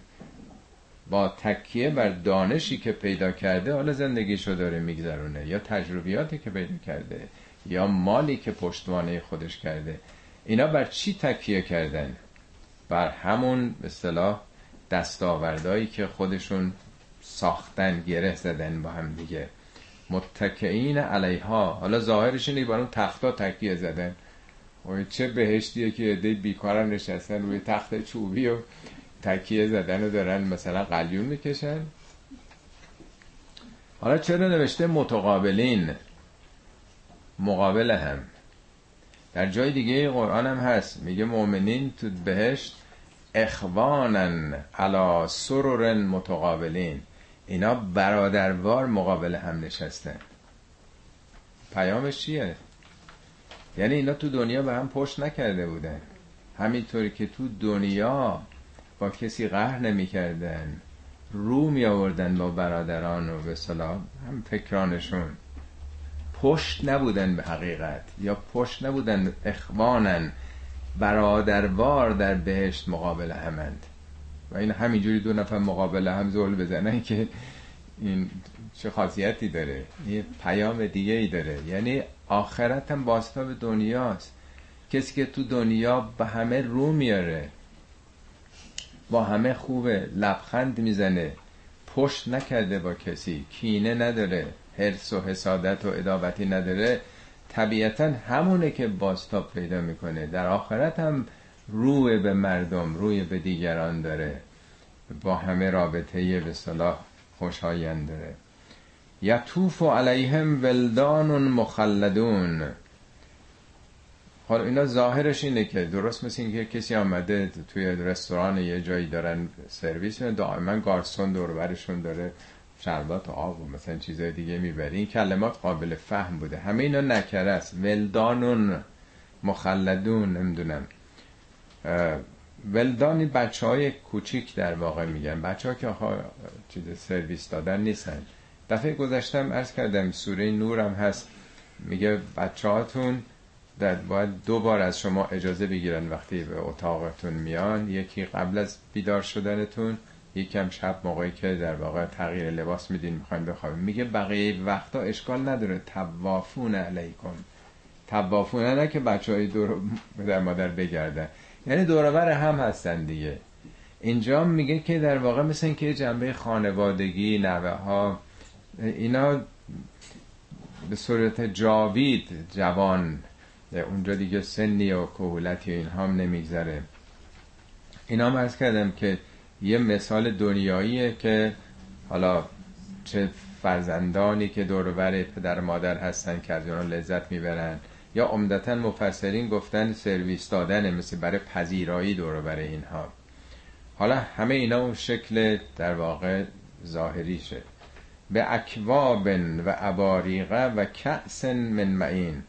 با تکیه بر دانشی که پیدا کرده حالا زندگیشو داره میگذرونه. یا تجربیاتی که پیدا کرده یا مالی که پشتوانه خودش کرده. اینا بر چی تکیه کردن؟ بر همون به صلاح دستاوردهایی که خودشون ساختن گره زدن با هم دیگه. متکئین علیها. حالا ظاهرش اینه بر اون تختا تکیه زدن. و چه بهشتیه که عده بیکارن نشستن روی تخت چوبی و تکیه زدن و دارن مثلا قلیون می‌کشن. حالا چرا نوشته متقابلین؟ مقابل هم. در جای دیگه قرآن هم هست. میگه مؤمنین تو بهشت اخوانن علا سرورن متقابلین. اینا برادروار مقابل هم نشستن. پیامش چیه؟ یعنی اینا تو دنیا به هم پشت نکرده بودن. همینطوری که تو دنیا با کسی قهر نمی‌کردن. رو می آوردن با برادران و به سلام هم فکرانشون. پشت نبودن به حقیقت یا پشت نبودن اخوانن. برادروار در بهشت مقابل همند. و این همینجوری دو نفر مقابل هم زول بزنن که این چه خاصیتی داره؟ یه پیام دیگه ای داره. یعنی آخرت هم به دنیاست. کسی که تو دنیا به همه رو میاره با همه خوبه لبخند می‌زنه پشت نکرده با کسی کینه نداره حرس و حسادت و ادابتی نداره. طبیعتا همونه که باستاب پیدا می‌کنه. در آخرت هم روی به مردم روی به دیگران داره. با همه رابطه به صلاح خوشایند داره. یطوف علیهم ولدان مخلدون. حالا اینا ظاهرش اینه که درست مثل اینکه کسی آمده توی رستوران یه جایی دارن سرویس دائما گارسون دوربرشون داره شربت و آب و مثلا چیزای دیگه می‌بره. این کلمات قابل فهم بوده. همه اینا نکره است. ولدانون مخلدون نمی‌دونم. ولدانی بچه های کوچیک در واقع میگن. بچه ها که چیز سرویس دادن نیستن. دفعه گذاشتم ارز کردم سوره نورم هست. میگه بچه هاتون در باید دو بار از شما اجازه بگیرن وقتی به اتاقتون میان. یکی قبل از بیدار شدنتون یکم شب موقعی که در واقع تغییر لباس میدین می‌خوایم بخوابیم میگه بقیه وقتا اشکال نداره. توافون علیکم. توافونه نه که بچه های دور در مادر بگردن. یعنی دورور هم هستن دیگه. اینجا میگه که در واقع مثل که جنبه خانوادگی نوه ها اینا به صورت جاوید جوان اونجا دیگه سنی و کهولتی و اینها هم نمیگذره. اینا هم کردم که یه مثال دنیاییه که حالا چه فرزندانی که دورور پدر مادر هستن که از لذت می‌برن یا عمدتا مفسرین گفتن سرویس دادن مثل برای پذیرایی دورور اینها. حالا همه اینا اون شکل در واقع ظاهریشه. به اکواب و اباریقه و کأس من معین.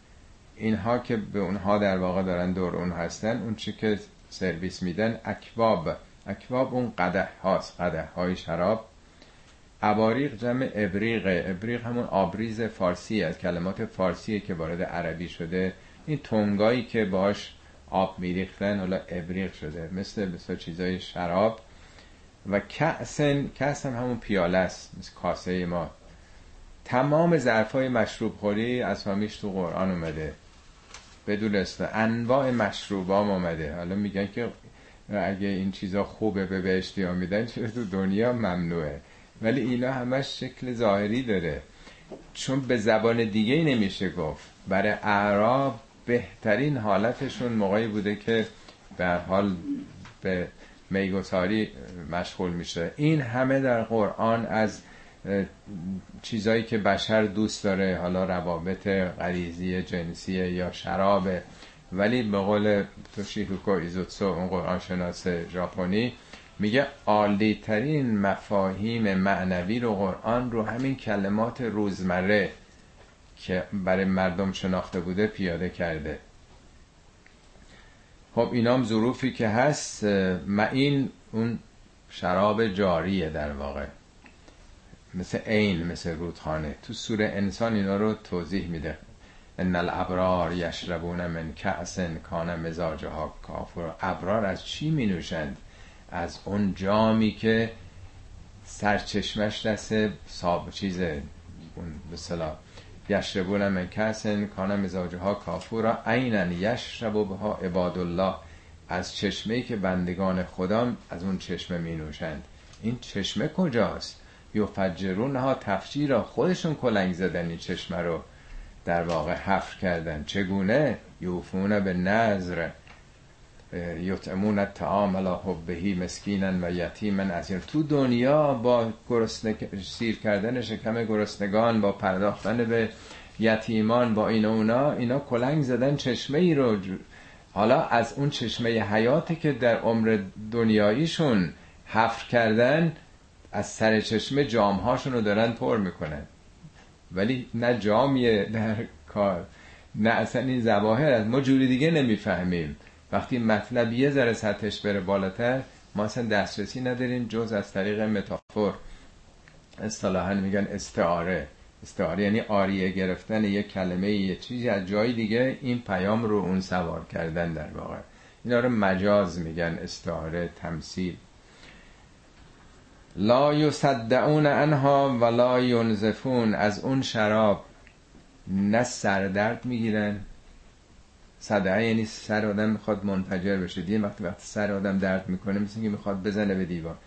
اینها که به اونها در واقع دارن دور اون هستن اون چی که سرویس میدن اکواب. اکواب اون قده هاست قده های شراب. اباریق جمع ابریق ابریق همون آبریز فارسی از کلمات فارسیه که وارد عربی شده. این تنگایی که باش آب میریختن حالا ابریق شده. مثل مثل چیزای شراب. و کأسن کأس هم همون پیاله است مثل کاسه ما. تمام ظرف های مشروب خوری اسامیش تو قرآن اومده. بدون است انواع مشروب هم اومده. حالا میگن که اگه این چیزا خوبه به بهشتی ها میدن چرا تو دنیا ممنوعه؟ ولی اینا همش شکل ظاهری داره. چون به زبان دیگه نمیشه گفت. برای اعراب بهترین حالتشون موقعی بوده که به حال به میگساری مشغول میشه. این همه در قرآن از چیزایی که بشر دوست داره حالا روابط غریزی جنسی یا شراب ولی به قول توشیهوکو ایزوتسو اون قرآن شناس ژاپنی میگه عالی ترین مفاهیم معنوی رو قرآن رو همین کلمات روزمره که برای مردم شناخته بوده پیاده کرده. خب اینام ظروفی که هست معین اون شراب جاریه در واقع. مثل عین مثل رودخانه. تو سوره انسان اینا رو توضیح میده. ان الابرار یشربون من کأس کان مزاجها کافر ابرار از چی می نوشند از اون جامی که سرچشمش دست صاب چیزه اون به یشربون من کسن کان مزاجها کافورا عینا یشرب بها عباد الله از چشمه که بندگان خدا از اون چشمه می نوشند این چشمه کجاست؟ یفجرون ها تفجیرا خودشون کلنگ زدن این چشمه رو. در واقع حفر کردن. چگونه؟ یوفون به نظر یطعمون الطعام لا حبهی مسکینا و یتیما از تو دنیا با گرسنه سیر کردن شکم گرسنگان با پرداختن به یتیمان با این اونا اینا کلنگ زدن چشمه ای رو حالا از اون چشمه حیاتی که در عمر دنیاییشون حفر کردن از سر چشمه جامهاشون رو دارن پر می‌کنن. ولی نه جامیه در کار نه اصلا این زواهر از ما جوری دیگه نمی‌فهمیم. وقتی مطلب یه ذره سطحش بره بالاتر ما اصلا دسترسی نداریم جز از طریق متافور. اصطلاحا میگن استعاره. استعاره یعنی آریه گرفتن یه کلمه یه چیزی از جای دیگه این پیام رو اون سوار کردن در واقع. اینا رو مجاز میگن استعاره تمثیل. لا یصدعون انها ولا ینزفون. از اون شراب نه سردرد می‌گیرن صدعه یعنی سر آدم می‌خواد منفجر بشه. دیگه وقتی وقتی سر آدم درد می‌کنه مثل که می‌خواد بزنه به دیوار.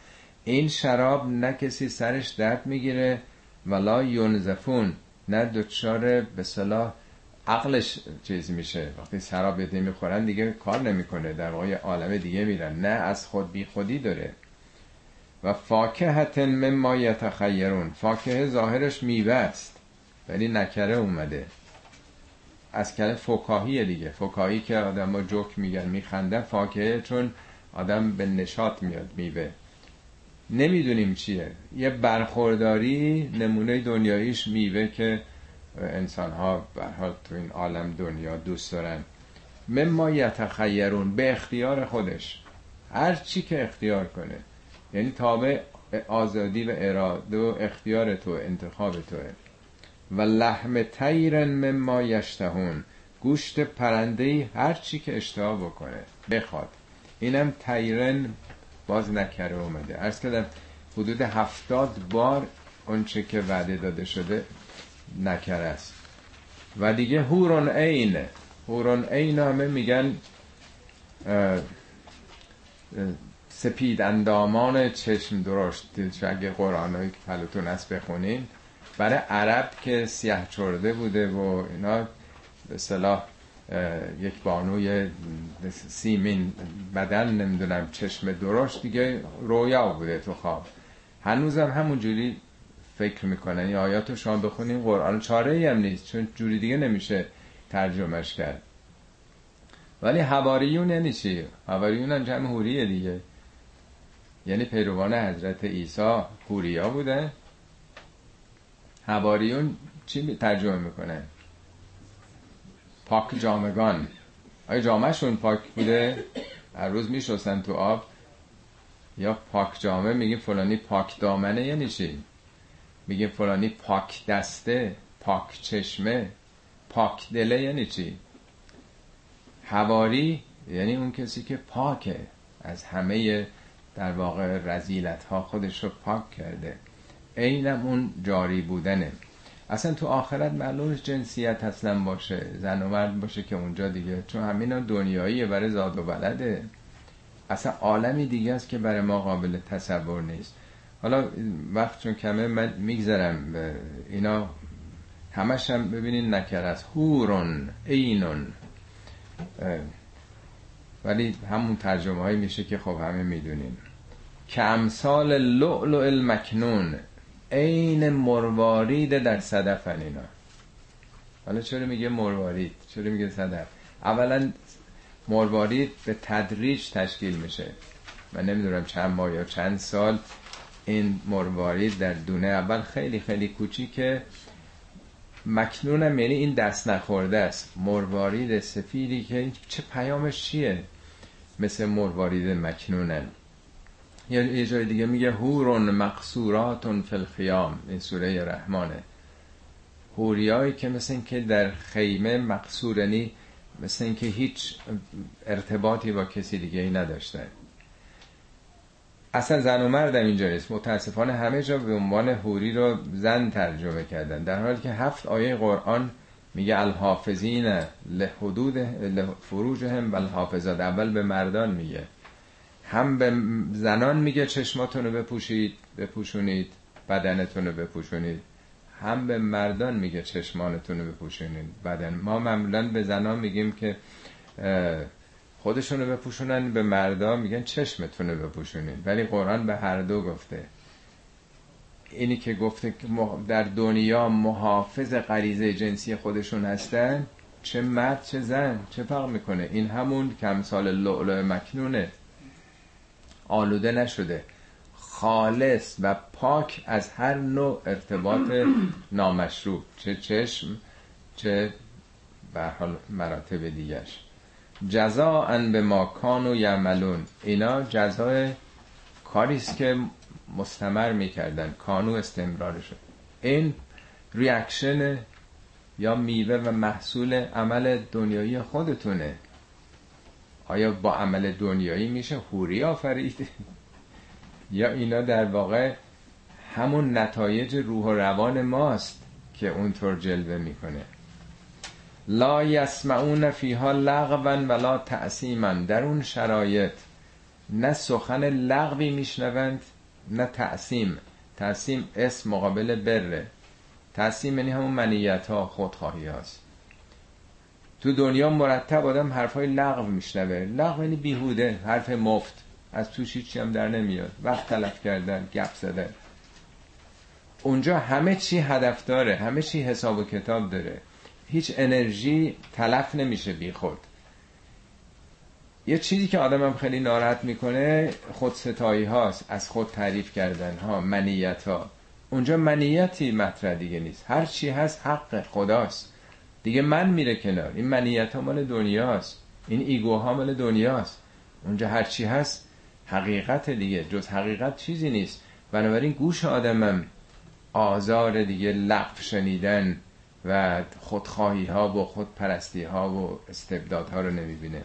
این شراب نه کسی سرش درد می‌گیره ولا یونزفون. نه دچار به صلاح عقلش چیز میشه. وقتی شراب یه می‌خورن دیگه کار نمی‌کنه. در واقع عالم دیگه میرن. نه از خود بی خودی داره. و فاکهت مما یتخیرون. فاکه ظاهرش میوه است. ولی نکره اومده. از کلمه فکاهی دیگه. فکاهی که آدم با جوک میگن میخنده فاکهه چون آدم به نشاط میاد میوه. نمی‌دونیم چیه. یه برخورداری نمونه دنیاییش میوه که انسان ها حال تو این عالم دنیا دوست دارن. مما یتخیرون به اختیار خودش. هر چی که اختیار کنه. یعنی تابع آزادی و اراده و اختیار تو انتخاب توه. و لحم تیرن مما یشتهون. گوشت پرنده هر چی که اشتها بکنه. بخواد. اینم تیرن باز نکره اومده. ارز کردم حدود هفتاد بار اونچه که وعده داده شده نکره است. و دیگه هورون عین. هورون این همه میگن سپید اندامان چشم درشت. اگه قرآن که پلوتون هست بخونین. برای عرب که سیاه چرده بوده و اینا به صلاح یک بانوی سیمین بدن نمی‌دونم چشم درشت دیگه رویا بوده تو خواب. هنوزم همون جوری فکر می‌کنن. یا آیاتو شما بخونین قرآن چاره ای هم نیست چون جوری دیگه نمیشه ترجمهش کرد. ولی حواریون یعنی چی؟ حواریون هم جمع حوریه دیگه. یعنی پیروان حضرت عیسی حوریا بوده. حواریون چی ترجمه می‌کنه؟ پاک جامگان. آیا جامعشون پاک بوده؟ هر روز میشستن تو آب. یا پاک جامه؟ میگیم فلانی پاک دامنه یعنی چی؟ میگیم فلانی پاک دسته پاک چشمه پاک دله یعنی چی؟ هواری یعنی اون کسی که پاکه. از همه در واقع رزیلت ها خودش رو پاک کرده. اینم اون جاری بودنه. اصلا تو آخرت معلومش جنسیت اصلا باشه زن و مرد باشه که اونجا دیگه. چون همین دنیاییه برای زاد و بلده. اصلا عالمی دیگه است که برای ما قابل تصور نیست. حالا وقت چون کمه من میگذرم. اینا همش هم ببینین نکر است. هورون اینون ولی همون ترجمه هایی میشه که خب همه می‌دونین. که امثال لؤلؤ المکنون. عین مروارید در صدفن اینا. حالا چرا میگه مروارید؟ چرا میگه صدف؟ اولا مروارید به تدریج تشکیل میشه. من نمی‌دونم چند ماه یا چند سال این مروارید در دونه اول خیلی خیلی کوچیکه. مکنونم یعنی این دست نخورده است. مروارید سفیدی که چه پیامش چیه؟ مثل مروارید مکنونه یه جای دیگه میگه هورون مقصوراتون فی الخیام. این سوره رحمانه. هوریایی که مثل که در خیمه مقصورنی مثل اینکه هیچ ارتباطی با کسی دیگه ای نداشته. اصلا زن و مرد اینجا نیست. متاسفانه همه جا به عنوان هوری رو زن ترجمه کردن. در حالی که هفت آیه قرآن میگه الحافظین لحدود فروجهم و الحافظات. اول به مردان میگه. هم به زنان میگه چشماتونو بپوشید بپوشونید بدنتون رو بپوشونید. هم به مردان میگه چشمانتون رو بپوشونید بدن. ما معمولا به زنان میگیم که خودشون رو بپوشونن به مردا میگن چشمتون رو بپوشونید. ولی قرآن به هر دو گفته. اینی که گفته که در دنیا محافظ غریزه جنسی خودشون هستن چه مرد چه زن چه فرق می‌کنه؟ این همون کمسال لؤلؤ مکنونه. آلوده نشده. خالص و پاک از هر نوع ارتباط نامشروع. چه چشم چه به حال مراتب دیگرش. ان به ما کانو یعملون. اینا جزای کاریست که مستمر می‌کردن. کانو استمرارشه این ریاکشن یا میوه و محصول عمل دنیایی خودتونه. آیا با عمل دنیایی میشه حوری آفرید؟ یا اینا در واقع همون نتایج روح و روان ماست که اونطور جلوه می‌کنه؟ لا یسمعون فیها لغوا ولا تعصیما در اون شرایط نه سخن لغوی میشنوند نه تعصیم تعصیم اسم مقابل بره. تعصیم یعنی همون منیت ها خودخواهی هاست. تو دنیا مرتب آدم حرفای لغو میشنوه. لغو یعنی بیهوده حرف مفت. از توش هیچی هم در نمیاد. وقت تلف کردن گپ زدن. اونجا همه چی هدف داره همه چی حساب و کتاب داره. هیچ انرژی تلف نمیشه بی خود. یه چیزی که آدمم خیلی ناراحت می‌کنه خود ستایی هاست. از خود تعریف کردن ها منیت ها. اونجا منیتی مطرح دیگه نیست. هر چی هست حق خداست. دیگه من میره کنار. این منیت ها مال دنیاست. این ایگو ها مال دنیاست. اونجا هر چی هست حقیقت دیگه. جز حقیقت چیزی نیست. بنابراین گوش آدمم آزار دیگه لغو شنیدن و خودخواهی ها و خودپرستی ها و استبداد ها رو نمی‌بینه.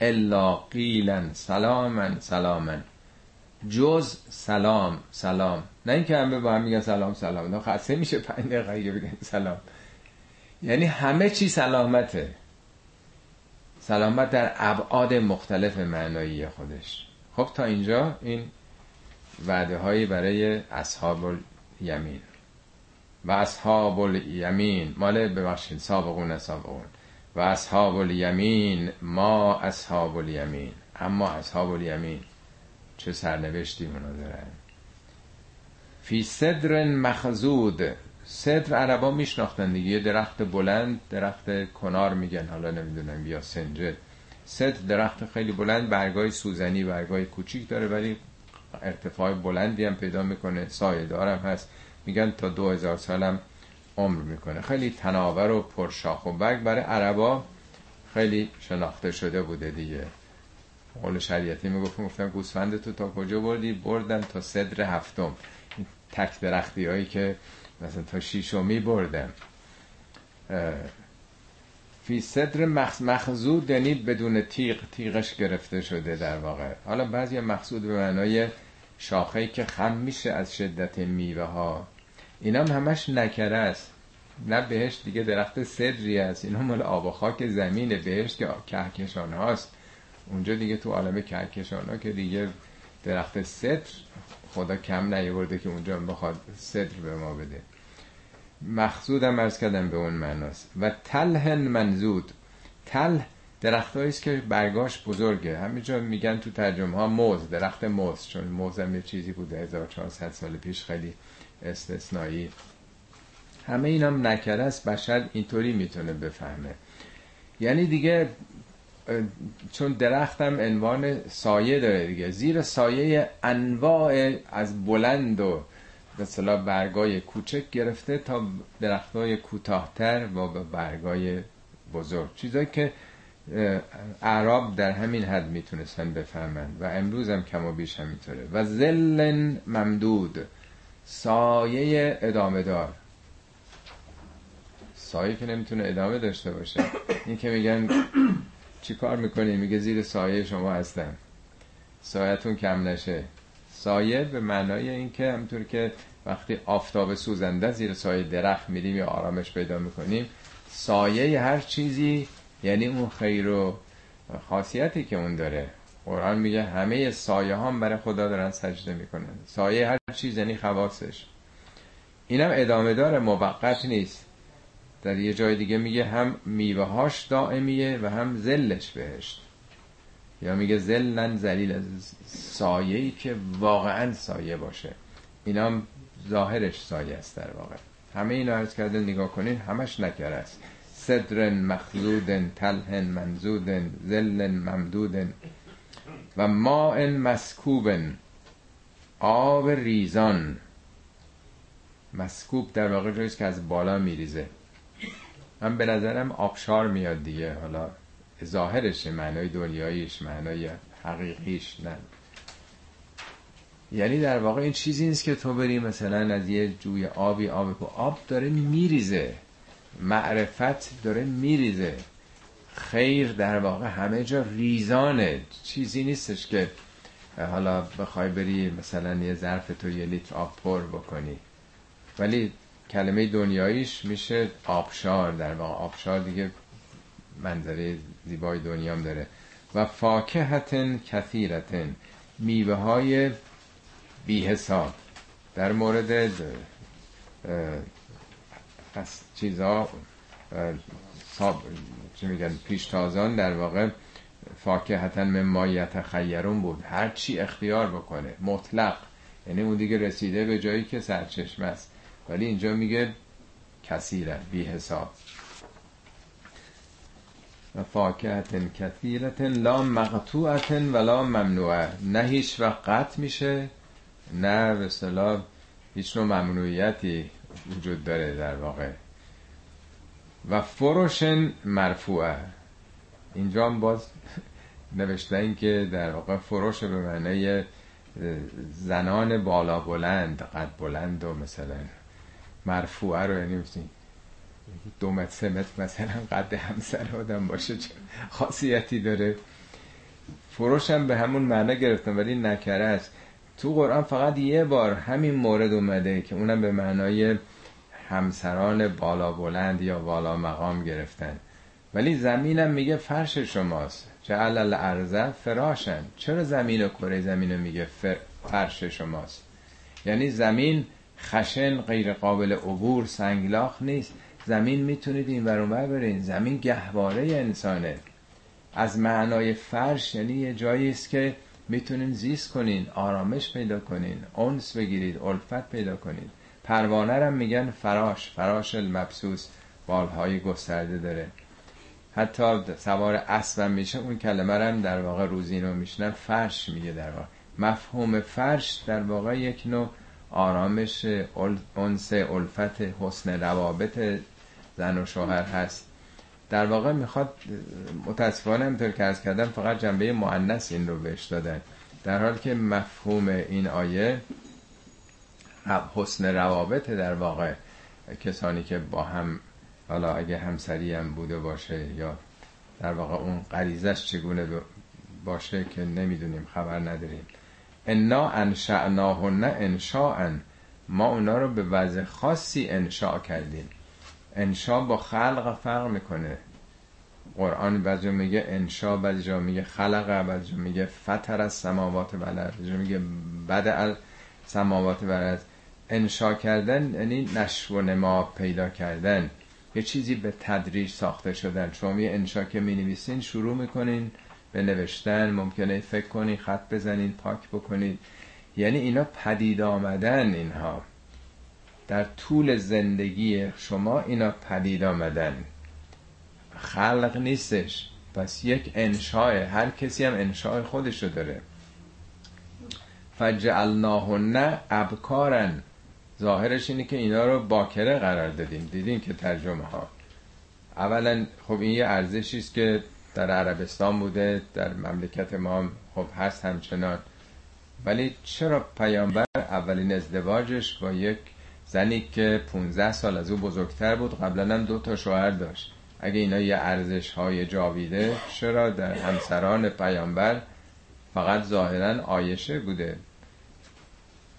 الا قیلا سلامن سلامن جز سلام سلام. نه اینکه همه با هم میگن سلام سلام. نه خاصه میشه پنج دقیقه بگن سلام. یعنی همه چی سلامته. سلامت در ابعاد مختلف معنایی خودش. خب تا اینجا این وعده هایی برای اصحاب الیمین و اصحاب الیمین مال ببخشید سابقون سابقون و اصحاب الیمین ما اصحاب الیمین اما اصحاب الیمین چه سرنوشتی اونا دارن فی صدر مخزود صدر عربا میشناختن دیگه. درخت بلند درخت کنار میگن. حالا نمی‌دونم یا سنجه صدر درخت خیلی بلند برگای سوزنی برگای کوچیک داره ولی ارتفاع بلندی هم پیدا می‌کنه. سایه دارم هست. میگن تا دو هزار سالم عمر می‌کنه. خیلی تناور و پرشاخ و برگ. برای عربا خیلی شناخته شده بوده دیگه. قول شریعتی می‌گفتم گفتم گوسفند تو تا کجا بردی؟ بردن تا صدر هفتم. تک درختی هایی که مثلا تا شیشمی بردم. فی صدر مخزود یعنی بدون تیغ تیغش گرفته شده در واقع. حالا بعضی مخزود به معنای شاخهی که خم میشه از شدت میوه ها اینا هم همش نکره است. نه بهش دیگه درخت صدری است. اینا مال آب و خاک زمینه. بهش که کهکشان هاست. اونجا دیگه تو عالم کهکشان ها که دیگه درخت صدر خدا کم نیورده که اونجا بخواد صدر به ما بده. مخصودم ارز کردم به اون معناست. و تلهن منزود تل درخت است که برگاش بزرگه. همینجا میگن تو ترجمه ها موز درخت موز چون موز هم یه چیزی بوده. 1400 سال پیش خیلی استثنایی. همه این هم نکره است. بشر اینطوری می‌تونه بفهمه. یعنی دیگه چون درختم عنوان سایه داره دیگه. زیر سایه انواع از بلند و به برگای کوچک گرفته تا درختای کوتاهتر و برگای بزرگ. چیزایی که اعراب در همین حد می‌تونستن بفهمن و امروز هم کم و بیش همینطوره. و زلن ممدود سایه ادامه دار. سایه که نمی‌تونه ادامه داشته باشه. این که میگن چی کار می‌کنی؟ میگه زیر سایه شما هستم. سایتون کم نشه. سایه به معنای اینکه همطور که وقتی آفتاب سوزنده زیر سایه درخت میریم یا آرامش پیدا می‌کنیم سایه هر چیزی یعنی اون خیر و خاصیتی که اون داره. قرآن میگه همه سایه هم برای خدا دارن سجده می‌کنن. سایه هر چیز یعنی خواستش اینم ادامه داره موقت نیست. در یه جای دیگه میگه هم میوه هاش دائمیه و هم زلش بهشت. یا میگه زلن زلیل سایه‌ای که واقعا سایه باشه. اینام ظاهرش سایه است در واقع. همه اینا عرض کرده نگاه کنین همش نکره است. صدر مخلود تلح منزود زل ممدود و ماء مسکوب آب ریزان. مسکوب در واقع جاییست که از بالا میریزه. من به نظرم آبشار میاد دیگه حالا ظاهرش معنای دنیاییش معنای حقیقیش نه. یعنی در واقع این چیزی نیست که تو بری مثلا از یه جوی آبی آب کو آب داره میریزه. معرفت داره میریزه. خیر در واقع همه جا ریزانه. چیزی نیستش که حالا بخوای بری مثلا یه ظرف تو یه لیتر آب پر بکنی. ولی کلمه دنیاییش میشه آبشار. در واقع آبشار دیگه منظره زیبای دنیام داره. و فاکهتن کثیرتن. میوه های بی در مورد از چیزا چی میگن پیشتازان در واقع فاکهتا ممایت خیرون بود. هر چی اختیار بکنه. مطلق. یعنی اون دیگه رسیده به جایی که سرچشمه است. ولی اینجا میگه کثیره بی حساب و فاکهت کثیرت لا مقطوعت ولا ممنوعه. نه هیچ وقت قطع میشه نه به صلاح هیچ نوع ممنوعیتی وجود داره در واقع. و فروشن مرفوعه. اینجا هم باز نوشته که در واقع فروش به معنی زنان بالا بلند قد بلند و مثلا مرفوعه رو یعنی دو متر سه متر مثلا قد همسر آدم باشه چه خاصیتی داره؟ فروش هم به همون معنی گرفتم ولی نکره است. تو قرآن فقط یه بار همین مورد اومده که اونم به معنای همسران بالا بلند یا بالا مقام گرفتن. ولی زمینم میگه فرش شماست. جعل الارض فراشن. چرا زمین و کره زمین میگه فرش شماست؟ یعنی زمین خشن غیر قابل عبور سنگلاخ نیست. زمین می‌تونید این ور برین. زمین گهواره انسانه. از معنای فرش یعنی یه جایی است که می‌تونین زیست کنین آرامش پیدا کنین اونس بگیرید الفت پیدا کنید پروانه هم میگن فراش. فراش المبسوس. بالهای گسترده داره. حتی سوار اسبم میشه اون کلمه هم در واقع روزینو میشنن. فرش میگه در واقع. مفهوم فرش در واقع یک نوع آرامش انس الفت حسن روابط زن و شوهر هست. در واقع می‌خواد متاسفانه همطور که از کردم فقط جنبه معنیس این رو بهش دادن. در حالی که مفهوم این آیه حسن روابط در واقع. کسانی که با هم حالا اگه همسری هم بوده باشه یا در واقع اون غریزش چگونه باشه که نمی‌دونیم خبر نداریم. انا انشعناهن انشاء ما اونا رو به وضع خاصی انشاء کردیم. انشا با خلق فرق می‌کنه. قرآن بعضی میگه انشا بعضی میگه خلق بعضی میگه فتر از سماوات بلد بعضی میگه بد سماوات بلد انشا کردن یعنی نشو و نما پیدا کردن. یه چیزی به تدریج ساخته شدن. شما یه انشا که می نویسین شروع می‌کنین به نوشتن. ممکنه فکر کنین خط بزنین پاک بکنید یعنی اینا پدید آمدن اینها. در طول زندگی شما اینا پدید آمدن. خلق نیستش. پس یک انشاء هر کسی هم انشاء خودشو داره. فجعلناهن ابکارن. ظاهرش اینه که اینا رو باکره قرار دادیم. دیدیم که ترجمه ها. اولا خب این یه ارزشی است که در عربستان بوده در مملکت ما خب هست همچنان. ولی چرا پیامبر اولین ازدواجش با یک زنی که 15 سال از او بزرگتر بود قبلا هم دو تا شوهر داشت. اگه اینا یه ارزش های جاویده چرا در همسران پیامبر فقط ظاهرا آیشه بوده؟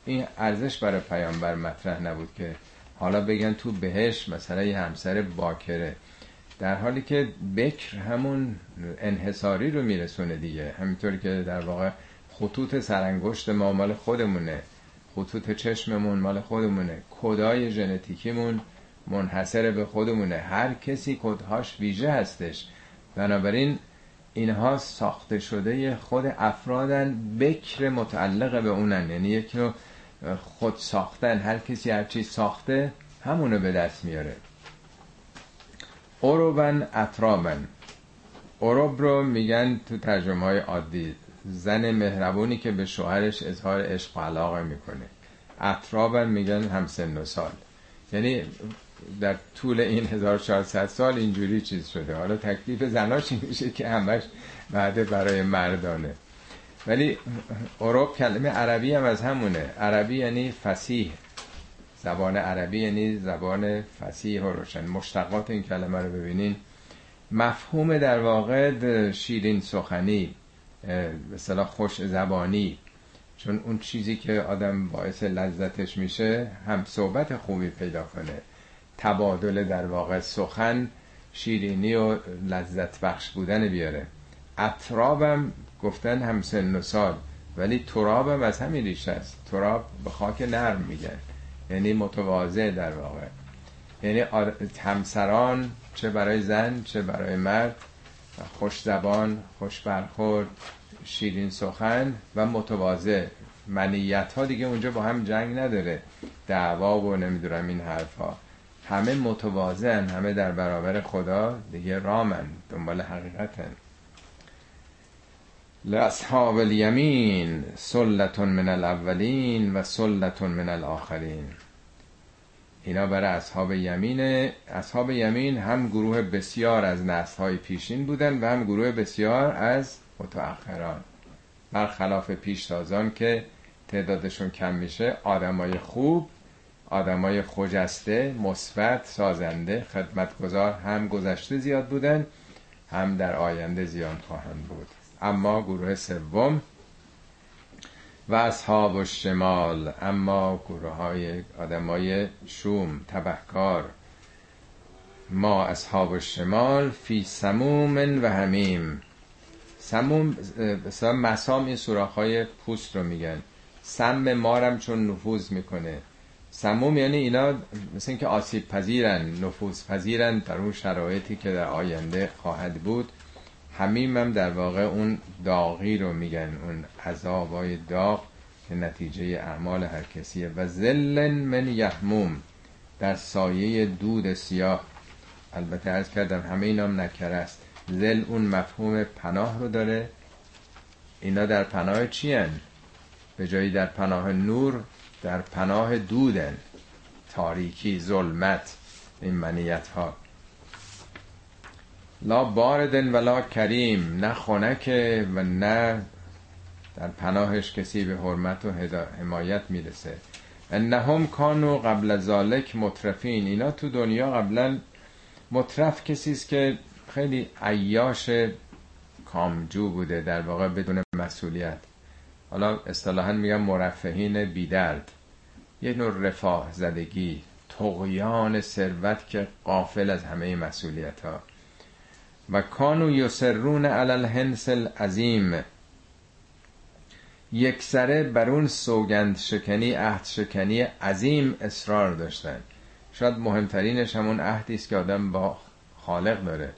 این ارزش برای پیامبر مطرح نبود که حالا بگن تو بهش مثلا یه همسر باکره. در حالی که بکر همون انحصاری رو میرسونه دیگه. همینطوری که در واقع خطوط سرانگشت ما خودمونه. خطوط چشممون مال خودمونه. کدای ژنتیکیمون منحصر به خودمونه. هر کسی کدهاش ویژه هستش. بنابراین اینها ساخته شده خود افرادن. بکر متعلق به اونن. یعنی یک نوع خود ساختن. هر کسی هر چیز ساخته همونو به دست میاره. اروبن اطرابن. اروب رو میگن تو ترجمه های عادی. زن مهربونی که به شوهرش اظهار عشق و علاقه می‌کنه. اطرابن میگن هم سن و سال. یعنی در طول این 1400 سال اینجوری چیز شده. حالا تکلیف زناش میشه که همش بعد برای مردانه. ولی اروپ کلمه عربی هم از همونه. عربی یعنی فسیح. زبان عربی یعنی زبان فسیح و روشن. مشتقات این کلمه رو ببینین. مفهوم در واقع شیرین سخنی. به خوش زبانی. چون اون چیزی که آدم باعث لذتش میشه هم صحبت خوبی پیدا کنه. تبادل در واقع سخن شیرینی و لذت بخش بودن بیاره. اطرابم گفتن هم سن و سال ولی ترابم از همین ریشه است. تراب به خاک نرم میگن یعنی متواضع در واقع. یعنی همسران چه برای زن چه برای مرد. خوش زبان خوش برخورد شیرین سخن و متواضع. منیت ها دیگه اونجا با هم جنگ نداره. دعوا و نمی‌دونم این حرف ها همه متواضعن همه در برابر خدا دیگه رامن دنبال حقیقتن. لاصحاب الیمین سلتون من الاولین و سلتون من الاخرین. اینا برای اصحاب یمین اصحاب یمین هم گروه بسیار از نسل های پیشین بودن و هم گروه بسیار از متأخران. برخلاف پیشتازان که تعدادشون کم میشه آدمای خوب آدمای خجسته مثبت سازنده خدمتگزار هم گذشته زیاد بودن هم در آینده زیاد خواهند بود. اما گروه سوم و اصحاب الشمال اما گروه های آدمای شوم تبهکار. ما اصحاب الشمال فی سموم و همیم سموم مثلا مسام این سوراخ های پوست رو میگن. سم مارم چون نفوذ می‌کنه. سموم یعنی اینا مثل اینکه آسیب پذیرن نفوذ پذیرن در اون شرایطی که در آینده خواهد بود. همیم هم در واقع اون داغی رو میگن اون عذابای داغ که نتیجه اعمال هر کسیه. و زلن من یحموم در سایه دود سیاه. البته ارز کردم همه اینام نکره است. زل اون مفهوم پناه رو داره. اینا در پناه چی؟ به جایی در پناه نور در پناه دودن. تاریکی ظلمت این منیت ها لا باردن ولا کریم نه خنکه و نه در پناهش کسی به حرمت و حمایت می‌رسه. انهم کانو قبل ذالک مترفین. اینا تو دنیا قبلا مترف کسی است که خیلی عیاش کامجو بوده در واقع بدون مسئولیت. حالا اصطلاحا میگم مرفهین بیدرد. یه نوع رفاه زدگی تقیان ثروت که قافل از همه مسئولیت ها و کانو یسرون علی الهنس العظیم. یک سره بر اون سوگند شکنی عهد شکنی عظیم اصرار داشتن. شاید مهمترینش همون عهدی است که آدم با خالق داره.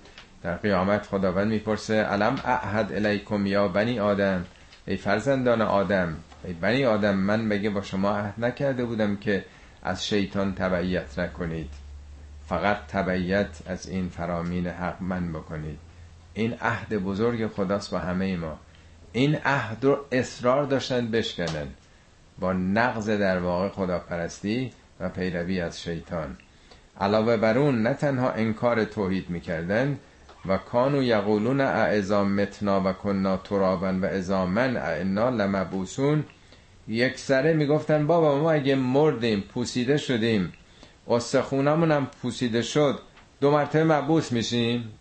در قیامت خداوند می‌پرسه علم اعهد الیکم یا بنی آدم؟ ای فرزندان آدم ای بنی آدم من بگه با شما عهد نکرده بودم که از شیطان تبعیت نکنید؟ فقط تبعیت از این فرامین حق من بکنید. این عهد بزرگ خداست با همه ما. این عهد رو اصرار داشتن بشکنن. با نقض در واقع خداپرستی و پیروی از شیطان. علاوه بر اون نه تنها انکار توحید می‌کردن و کانو یقولون اعزا متنا و کنا ترابا و ازامن اعنا لمبوسون یک سره می‌گفتن بابا ما اگه مردیم پوسیده شدیم استخونمون هم پوسیده شد. دو مرتبه مبوس میشیم.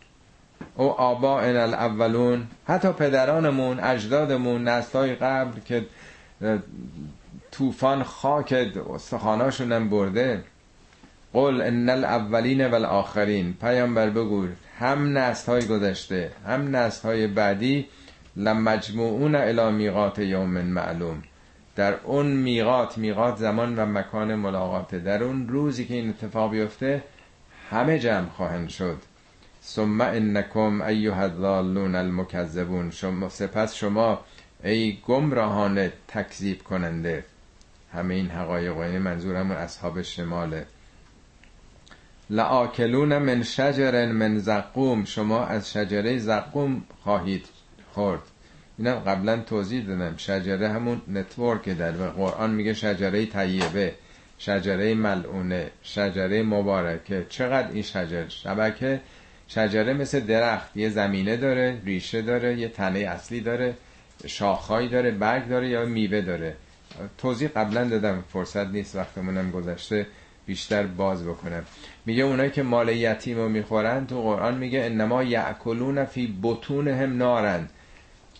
او آبا الاولون. حتی پدرانمون اجدادمون نسلای قبل که طوفان خاک استخاناشون هم برده. قل ان الاولین و الاخرین. پیامبر بگو هم نسل های گذشته هم نسل های بعدی لمجموعون الى میقات یوم معلوم. در اون میقات میقات زمان و مکان ملاقات. در اون روزی که این اتفاق بیفته همه جمع خواهند شد. ثم انکم ایها الضالون المکذبون. شما سپس شما ای گمراهان تکذیب کننده. همه این حقایق این منظورم اصحاب شماله. لآکلون من شجر من زقوم. شما از شجره زقوم خواهید خورد. اینا قبلا توضیح دادم. شجره همون نتورک در قرآن میگه شجره طیبه شجره ملعونه شجره مبارکه. چقدر این شجر؟ شبکه. شجره مثل درخت یه زمینه داره ریشه داره یه تنه اصلی داره شاخهایی داره برگ داره یا میوه داره. توضیح قبلا دادم فرصت نیست وقتمونم گذشته بیشتر باز بکنم. میگه اونایی که مال یتیم رو می‌خورن تو قرآن میگه انما یعکلون فی هم نارن.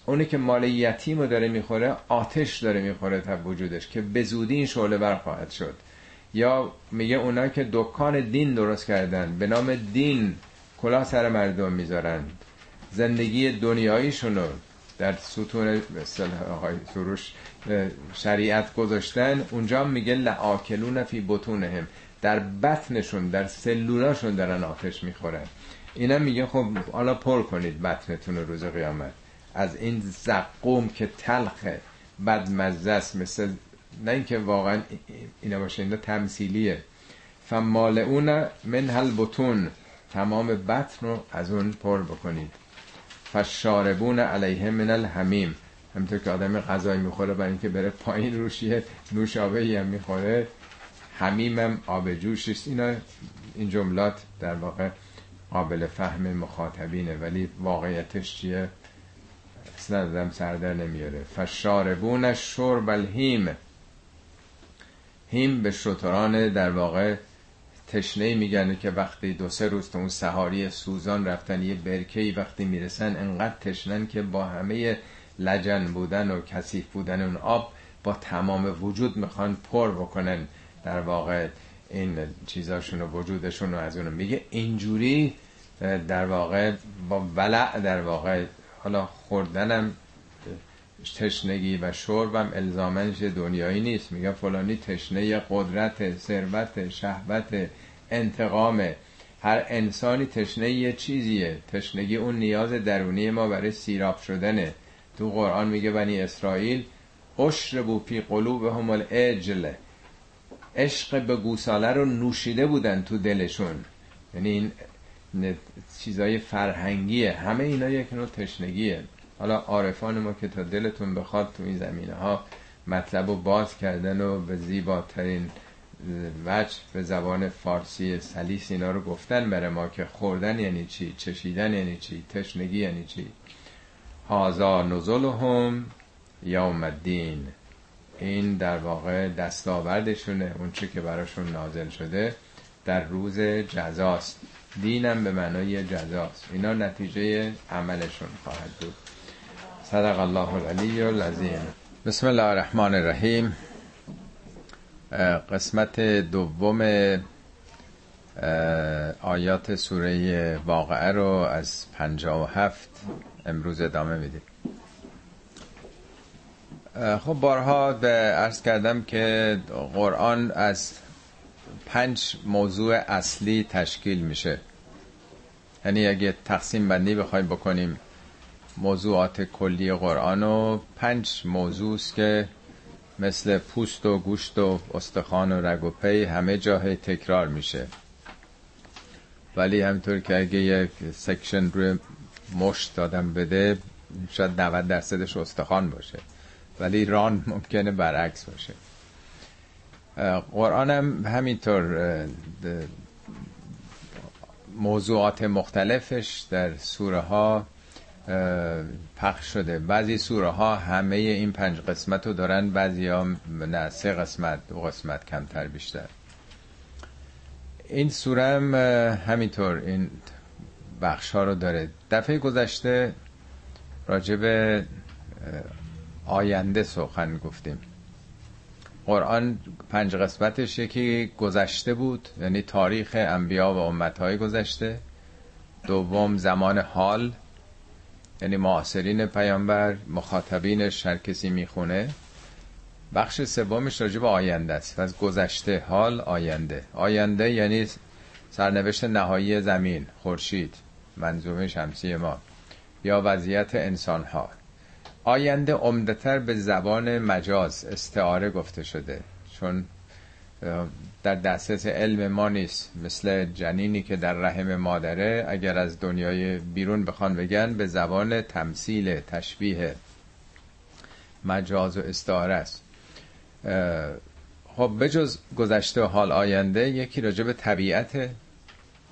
اونی که مال یتیم رو داره می‌خوره آتش داره می‌خوره تا وجودش که به زودی این شعله برخواهد شد. یا میگه اونایی که دکان دین درست کردن به نام دین کلا سر مردم می‌ذارن. زندگی دنیاییشون رو در ستون سروش شریعت گذاشتن اونجا میگه لعاکلون فی بطونهم. در بطنشون در سلولاشون دارن آتش می‌خورن. اینا میگه خب حالا پر کنید بطنتون روز قیامت. از این زقوم که تلخه بد مزه است مثل نه اینکه واقعا اینا باشه اینا تمثیلیه. فمالعون من هل بطون تمام بطن رو از اون پر بکنید. فشاربون علیه من الحمیم. همینطور که آدم غذای می‌خوره برای اینکه بره پایین روشیه نوشابه هم می‌خوره. حمیم هم آب جوش اینا این جملات در واقع قابل فهم مخاطبینه ولی واقعیتش چیه؟ اصلا آدم سردر نمیاره. فشاربون شرب الهیم. هیم به شتران در واقع تشنه میگن که وقتی دو سه روز تو اون سهاری سوزان رفتن یه برکهی وقتی می‌رسن انقدر تشنن که با همه لجن بودن و کثیف بودن اون آب با تمام وجود می‌خوان پر بکنن. در واقع این چیزاشون و وجودشون رو از اونو میگه. اینجوری در واقع با ولع در واقع حالا خوردنم تشنگی و شربم الزامنش دنیایی نیست. میگه فلانی تشنه قدرت ثروت شهوت انتقام. هر انسانی تشنه یه چیزیه. تشنگی اون نیاز درونی ما برای سیراب شدنه. تو قرآن میگه بنی اسرائیل اشربو فی قلوبهم الاجل عشق به گوساله رو نوشیده بودن تو دلشون. یعنی این چیزای فرهنگیه. همه اینا یک نوع تشنگیه. حالا عارفان ما که تا دلتون بخواد تو این زمینه ها مطلب رو باز کردن و به زیباترین وجه به زبان فارسی سلیس اینا رو گفتن بره ما که خوردن یعنی چی؟ چشیدن یعنی چی؟ تشنگی یعنی چی؟ هازا نزلهم یوم الدین. این در واقع دستاوردشونه. اون چی که براشون نازل شده در روز جزاست. دینم به معنای جزاست. اینا نتیجه عملشون خواهد بود. صدق الله العلی العظیم. بسم الله الرحمن الرحیم. قسمت دوم آیات سوره واقعه رو از پنجا و هفت امروز ادامه میدیم. خب بارها به عرض کردم که قرآن از پنج موضوع اصلی تشکیل میشه. یعنی اگه تقسیم بندی بخوایم بکنیم موضوعات کلی قرآن و پنج موضوع است که مثل پوست و گوشت و استخوان و رگ و پی همه جای تکرار میشه. ولی همینطور که اگه یک section روی مشت دادم بده شاید 90 درصدش استخوان باشه. ولی ران ممکنه برعکس باشه. قرآن هم همینطور موضوعات مختلفش در سوره ها پخش شده. بعضی سوره ها همه این پنج قسمت رو دارن بعضی ها نه سه قسمت دو قسمت کمتر بیشتر. این سوره هم همینطور این بخش ها رو داره. دفعه گذشته راجب آینده سخن گفتیم. قرآن پنج قسمتش یکی گذشته بود یعنی تاریخ انبیا و امتهای گذشته. دوم زمان حال یعنی معاصرین پیامبر مخاطبینش هر کسی می‌خونه. بخش سومش راجع به آینده است. از گذشته حال آینده. آینده یعنی سرنوشت نهایی زمین خورشید منظومه شمسی ما. یا وضعیت انسان ها آینده عمدتر به زبان مجاز استعاره گفته شده. چون در دسترس علم ما نیست. مثل جنینی که در رحم مادره اگر از دنیای بیرون بخوان بگن به زبان تمثیل تشبیه مجاز و استعاره است. خب بجز گذشته و حال آینده یکی راجع به طبیعت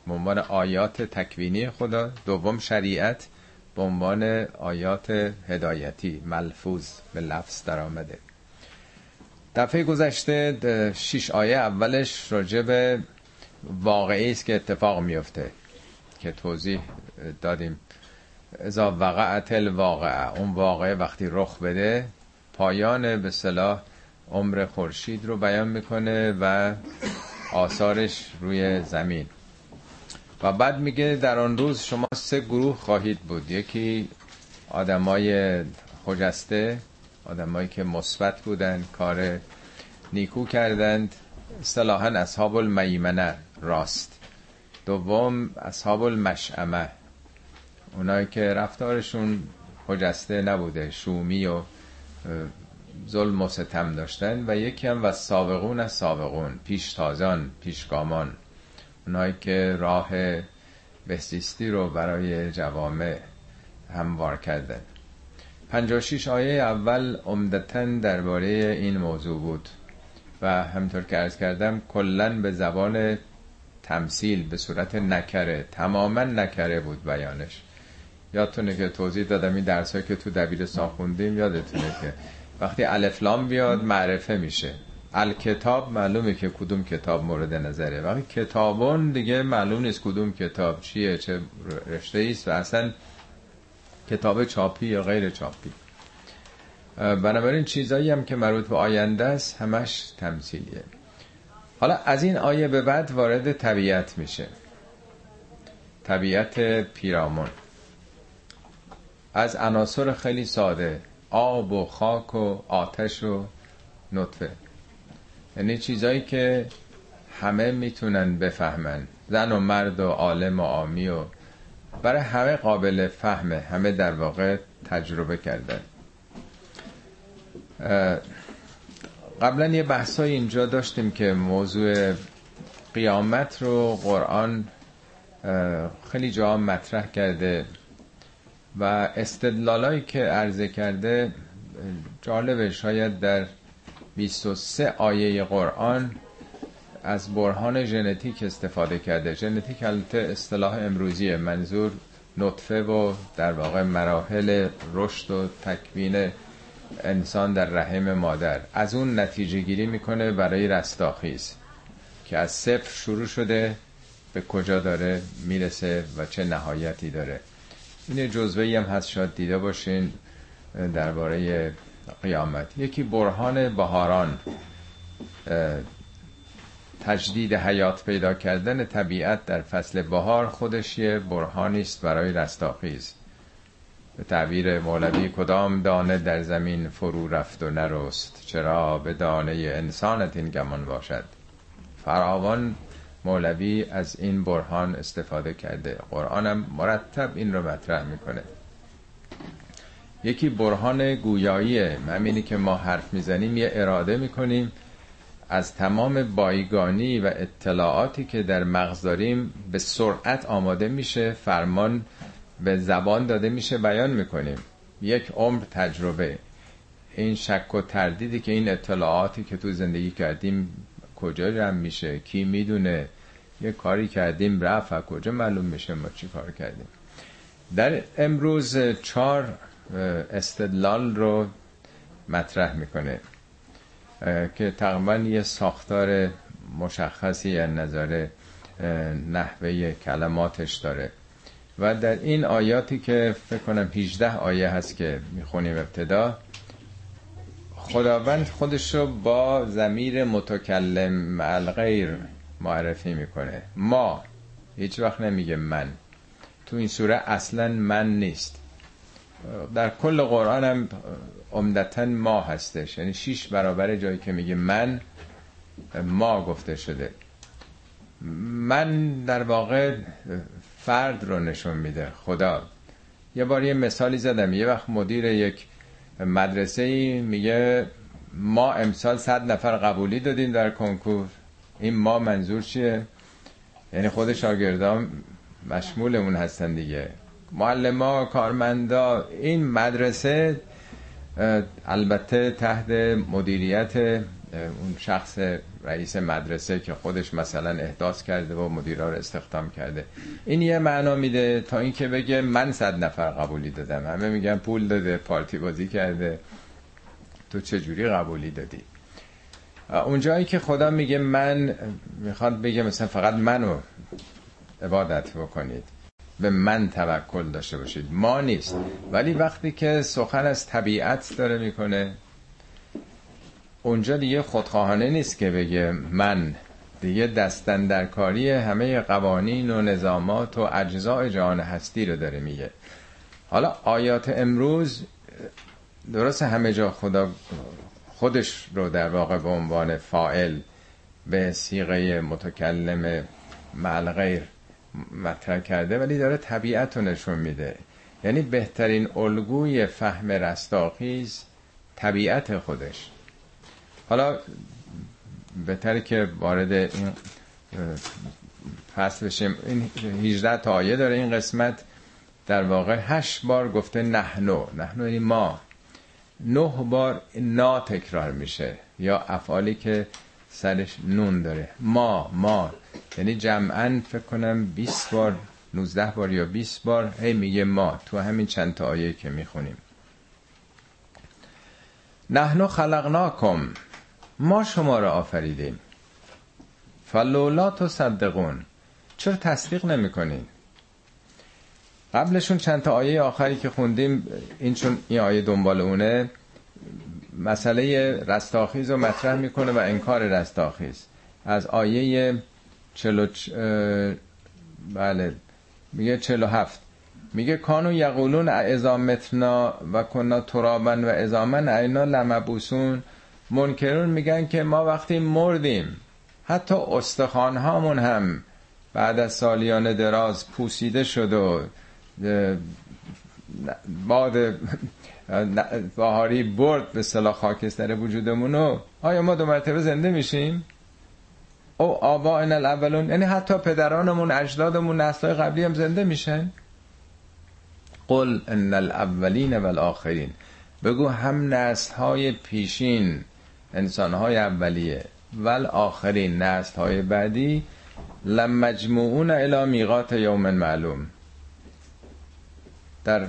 به عنوان آیات تکوینی خدا دوم شریعت به عنوان آیات هدایتی ملفوظ به لفظ در آمده دفعه گذشته شش آیه اولش راجع به واقعی است که اتفاق میفته که توضیح دادیم. ازا وقعت الواقعه اون واقعه وقتی رخ بده پایان به صلاح عمر خورشید رو بیان می‌کنه و آثارش روی زمین. و بعد میگه در آن روز شما سه گروه خواهید بود. یکی آدمای خجسته آدمایی که مثبت بودن کار نیکو کردند. اصطلاحا اصحاب المیمنه راست. دوم اصحاب المشعمه اونایی که رفتارشون خجسته نبوده شومی و ظلم و ستم داشتن. و یکی هم و سابقون از سابقون پیشتازان پیشگامان. اونایی که راه بهزیستی رو برای جوامع هموار کردن 56 آیه اول عمدتا درباره این موضوع بود و همطور که ارز کردم کلا به زبان تمثیل به صورت نکره تماما نکره بود بیانش. یادتونه که توضیح دادم این درس که تو دبیرستان خوندیم یادتونه که وقتی الفلام بیاد معرفه میشه. الکتاب معلومه که کدوم کتاب مورد نظره. وقتی کتابون دیگه معلوم نیست کدوم کتاب چیه چه رشته است و اصلا کتاب چاپی یا غیر چاپی. بنابراین چیزایی هم که مربوط به آینده است همش تمثیلیه. حالا از این آیه به بعد وارد طبیعت میشه. طبیعت پیرامون. از عناصر خیلی ساده آب و خاک و آتش و نطفه. یعنی چیزایی که همه می‌تونن بفهمن. زن و مرد و عالم و آمی و برای همه قابل فهمه. همه در واقع تجربه کردن قبلا یه بحثای اینجا داشتیم که موضوع قیامت رو قرآن خیلی جا مطرح کرده و استدلالایی که عرضه کرده جالبه. شاید در 23 آیه قرآن از برهان ژنتیک استفاده کرده. ژنتیک البته اصطلاح امروزیه منظور نطفه و در واقع مراحل رشد و تکوین انسان در رحم مادر. از اون نتیجه گیری می‌کنه برای رستاخیز که از صفر شروع شده به کجا داره می‌رسه و چه نهایتی داره. این جزوه هم هست شاید دیده باشین درباره قیامت. یکی برهان بهاران تجدید حیات پیدا کردن طبیعت در فصل بهار خودش یه برهانی است برای رستاخیز. به تعبیر مولوی کدام دانه در زمین فرو رفت و نرست؟ چرا به دانه انسانت این گمان باشد؟ فراوان مولوی از این برهان استفاده کرده. قرآنم مرتب این رو مطرح می‌کنه یکی برهان گویاییه همینی که ما حرف می‌زنیم یه اراده می‌کنیم از تمام بایگانی و اطلاعاتی که در مغز داریم به سرعت آماده میشه فرمان به زبان داده میشه بیان می‌کنیم. یک عمر تجربه. این شک و تردیدی که این اطلاعاتی که تو زندگی کردیم کجا جمع میشه؟ کی می‌دونه؟ یه کاری کردیم رفت. کجا معلوم میشه ما چی کار کردیم؟ در امروز چهار استدلال رو مطرح می‌کنه. که تقریبا یه ساختار مشخصی از نظر نحوه کلماتش داره. و در این آیاتی که فکر کنم 18 آیه هست که می‌خونیم ابتدا خداوند خودش رو با زمیر متکلم الغیر معرفی می‌کنه. ما. هیچ وقت نمیگه من. تو این سوره اصلا من نیست. در کل قرآن هم عمدتا ما هستش. یعنی شیش برابر جایی که میگه من ما گفته شده. من در واقع فرد رو نشون میده خدا. یه بار یه مثالی زدم. یه وقت مدیر یک مدرسه ای میگه ما امسال صد نفر قبولی دادیم در کنکور. این ما منظور چیه؟ یعنی خود شاگردان مشمول اون هستن دیگه. معلم کارمندا این مدرسه البته تحت مدیریت اون شخص رئیس مدرسه که خودش مثلا احداث کرده و مدیرا رو استخدام کرده. این یه معنا میده تا اینکه بگه من صد نفر قبولی دادم. همه میگن پول داده پارتی بازی کرده. تو چجوری قبولی دادی؟ اونجایی که خدا میگه من می‌خواد بگه مثلا فقط منو عبادت بکنید. به من توکل داشته باشید. ما نیست. ولی وقتی که سخن از طبیعت داره می‌کنه اونجا دیگه خودخواهانه نیست که بگه من. دیگه دستن در کاری همه قوانین و نظامات و اجزاء جهان هستی رو داره میگه. حالا آیات امروز درست همه جا خدا خودش رو در واقع به عنوان فائل به سیغه متکلم معلغیر مطرح کرده ولی داره طبیعت رو نشون میده. یعنی بهترین الگوی فهم رستاخیز طبیعت خودش. حالا بهتره که وارد این فصل بشیم. این 18 تا آیه داره این قسمت. در واقع هشت بار گفته نحنو. نحنو یعنی ما. نه بار نا تکرار میشه. یا افعالی که سرش نون داره. ما ما. یعنی جمعا فکر کنم 20 بار 19 بار یا 20 بار هی میگه ما تو همین چند تا آیه که می‌خونیم. نحنو خلقناکم ما شما را آفریدیم. فلولا تو صدقون چرا تصدیق نمی‌کنین؟ قبلشون چند تا آیه آخری که خوندیم این چون این آیه دنبال اونه مسئله رستاخیز رو مطرح می‌کنه و انکار رستاخیز. از آیه چلو چ... بله. میگه چلو هفت. میگه کانو یقولون ازامتنا و کنا ترابن و ازامن اینا لمبوسون منکرون میگن که ما وقتی مردیم حتی استخوان هامون هم بعد از سالیان دراز پوسیده شد و باد بهاری برد به صلاح خاکستر وجودمونو آیا ما دو مرتبه زنده میشیم؟ او آبا این الاولون یعنی حتی پدرانمون اجدادمون نسلهای قبلی هم زنده میشن. قل ان الاولین والآخرین. بگو هم نسل های پیشین انسان های اولیه ول آخرین نسل های بعدی لمجموعون الى میقات یوم معلوم. در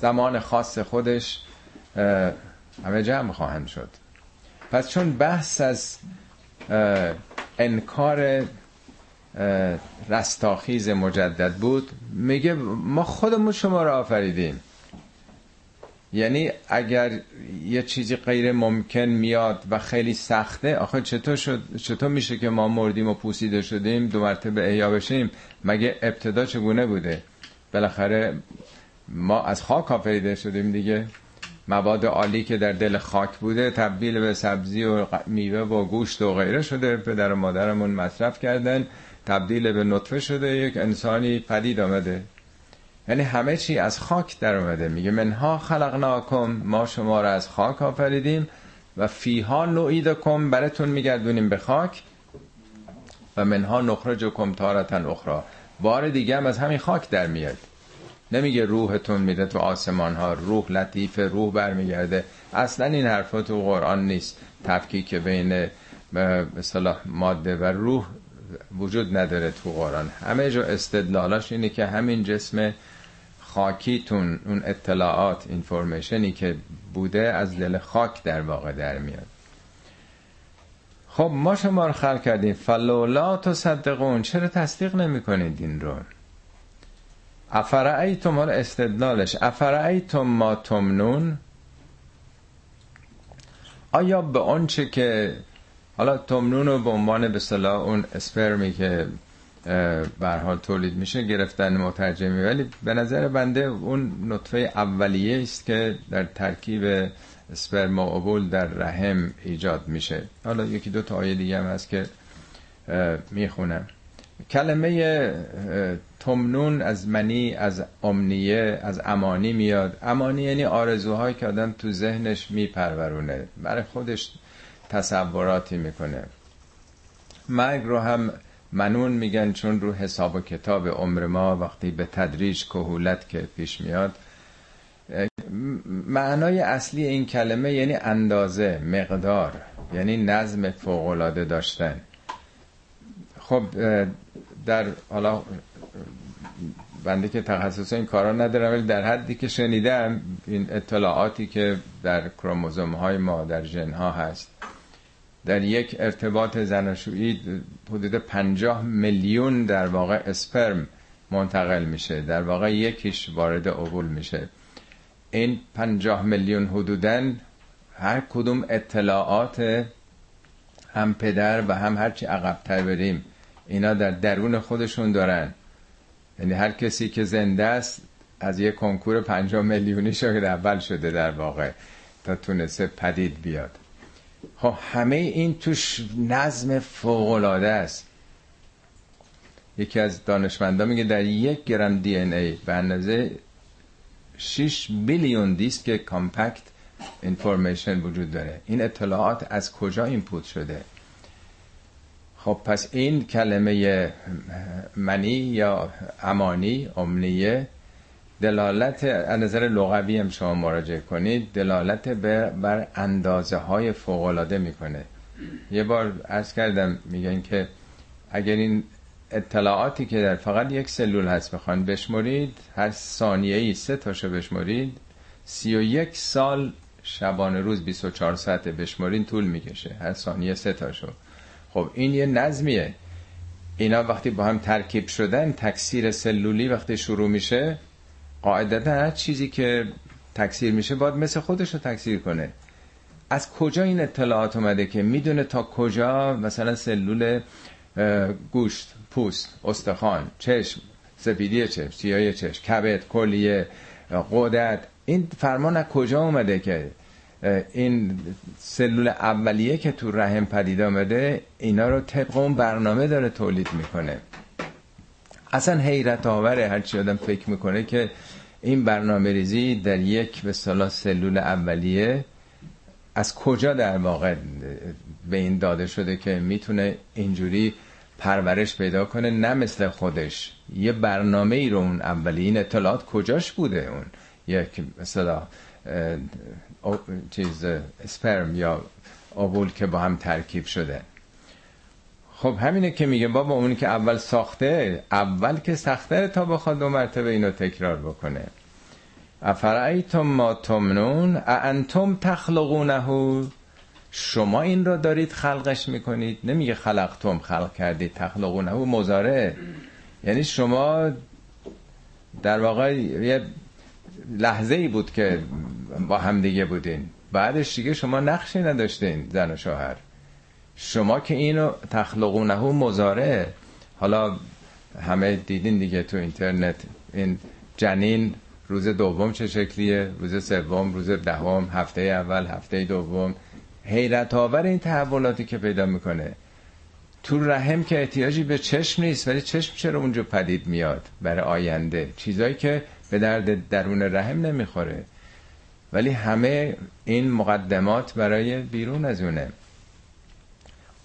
زمان خاص خودش همه جمع خواهند شد. پس چون بحث از انکار رستاخیز مجدد بود. میگه ما خودمون شما را آفریدیم. یعنی اگر یه چیزی غیر ممکن میاد و خیلی سخته آخه چطور شد چطور میشه که ما مردیم و پوسیده شدیم دو مرتبه احیا بشیم؟ مگه ابتدا چگونه بوده؟ بالاخره ما از خاک آفریده شدیم دیگه. مواد عالی که در دل خاک بوده تبدیل به سبزی و میوه و گوشت و غیره شده. پدر و مادرمون مصرف کردن تبدیل به نطفه شده. یک انسانی پدید آمده. یعنی همه چی از خاک در اومده میگه منها خلقناکم ما شما را از خاک آفریدیم و فیها نوعیدکم براتون میگردونیم به خاک. و منها نخرجکم تارتن اخرى بار دیگه هم از همین خاک در میاد. نمیگه روحتون میده تو آسمان ها روح لطیف روح برمیگرده. اصلا این حرفا تو قرآن نیست. تفکیک بین به ماده و روح وجود نداره تو قرآن. همه جا استدلالاش اینه که همین جسم خاکیتون اون اطلاعات اینفورمیشنی که بوده از دل خاک در واقع در میاد. خب ما شما رو خلق کردیم. فلولا تصدقون. چرا تصدیق نمی کنید این رو؟ افرعیتم حالا استدلالش. افرعیتم ما تمنون؟ آیا به آنچه که حالا تمنون رو به عنوان به صلاح اون اسپرمی که حال تولید میشه گرفتن مترجمی ولی به نظر بنده اون نطفه اولیه است که در ترکیب اسپرم و عبول در رحم ایجاد میشه. حالا یکی دو تا آیه دیگه هم هست که می‌خونم. کلمه تمنون از منی از امنیه از امانی میاد. امانی یعنی آرزوهایی که آدم تو ذهنش میپرورونه. برای خودش تصوراتی می‌کنه. مرگ رو هم منون میگن چون رو حساب و کتاب عمر ما وقتی به تدریج کهولت که پیش میاد. معنای اصلی این کلمه یعنی اندازه مقدار یعنی نظم فوقالعاده داشتن. خب در حالا بنده که تخصص این کارا ندارم ولی در حدی که شنیدم این اطلاعاتی که در کروموزوم های ما در ژن ها هست در یک ارتباط زناشویی حدود پنجاه میلیون در واقع اسپرم منتقل میشه در واقع یکیش وارد اوول میشه. این پنجاه میلیون حدودن هر کدوم اطلاعات هم پدر و هم هرچی عقبتر بریم اینا در درون خودشون دارن. یعنی هر کسی که زنده است از یک کنکور پنجاه میلیونی شاید اول شده در واقع تا تونسته پدید بیاد. خب همه این توش نظم فوق‌العاده است. یکی از دانشمندا میگه در یک گرم دی ان ای به اندازه 6 billion دیسک compact information وجود داره. این اطلاعات از کجا input شده؟ خب پس این کلمه منی یا امانی امنیه. دلالت از نظر لغوی هم شما مراجعه کنید دلالت بر اندازه های فوقلاده می‌کنه. یه بار عرض کردم میگن که اگر این اطلاعاتی که در فقط یک سلول هست بخوان بشمرید هر ثانیه ای سه تاشو بشمرید سی و یک سال شبانه روز 24 ساعت بشمرین طول می‌کشه. هر ثانیه سه تاشو. خب این یه نظمیه. اینا وقتی با هم ترکیب شدن تکثیر سلولی وقتی شروع میشه قاعدتا هر چیزی که تکثیر میشه باید مثل خودش رو تکثیر کنه. از کجا این اطلاعات اومده که می‌دونه تا کجا مثلا سلول گوشت پوست استخوان چشم سپیدی چشم سیاه چشم کبد کلیه قدرت این فرمان از کجا اومده که این سلول اولیه که تو رحم پدید آمده اینا رو طبق اون برنامه داره تولید می‌کنه. اصلا حیرت آوره هرچی آدم فکر می‌کنه که این برنامه ریزی در یک به صلاح سلول اولیه از کجا در واقع به این داده شده که می‌تونه اینجوری پرورش پیدا کنه؟ نه مثل خودش. یه برنامه ای رو اون اولی این اطلاعات کجاش بوده اون؟ یک مثلا چیز اسپرم یا آبول که با هم ترکیب شده. خب همینه که میگه بابا اونی که اول ساخته اول که سخته تا بخواد دو مرتبه اینو تکرار بکنه. افرعیتم ما تمنون انتم تخلقونه. شما این را دارید خلقش می‌کنید. نمیگه خلقتم خلق کردید تخلقونه. مزاره یعنی شما در واقع یه لحظه ای بود که با همدیگه بودین. بعدش دیگه شما نقشی نداشتین زن و شوهر. شما که اینو تخلقونه مزاره حالا همه دیدین دیگه تو اینترنت. این جنین روز دوم چه شکلیه؟ روز سوم روز دهم هفته اول هفته دوم. حیرت آور این تحولاتی که پیدا می‌کنه. تو رحم که احتیاجی به چشم نیست ولی چشم چرا اونجا پدید میاد؟ برای آینده. چیزایی که به درد درون رحم نمی‌خوره. ولی همه این مقدمات برای بیرون از اونه.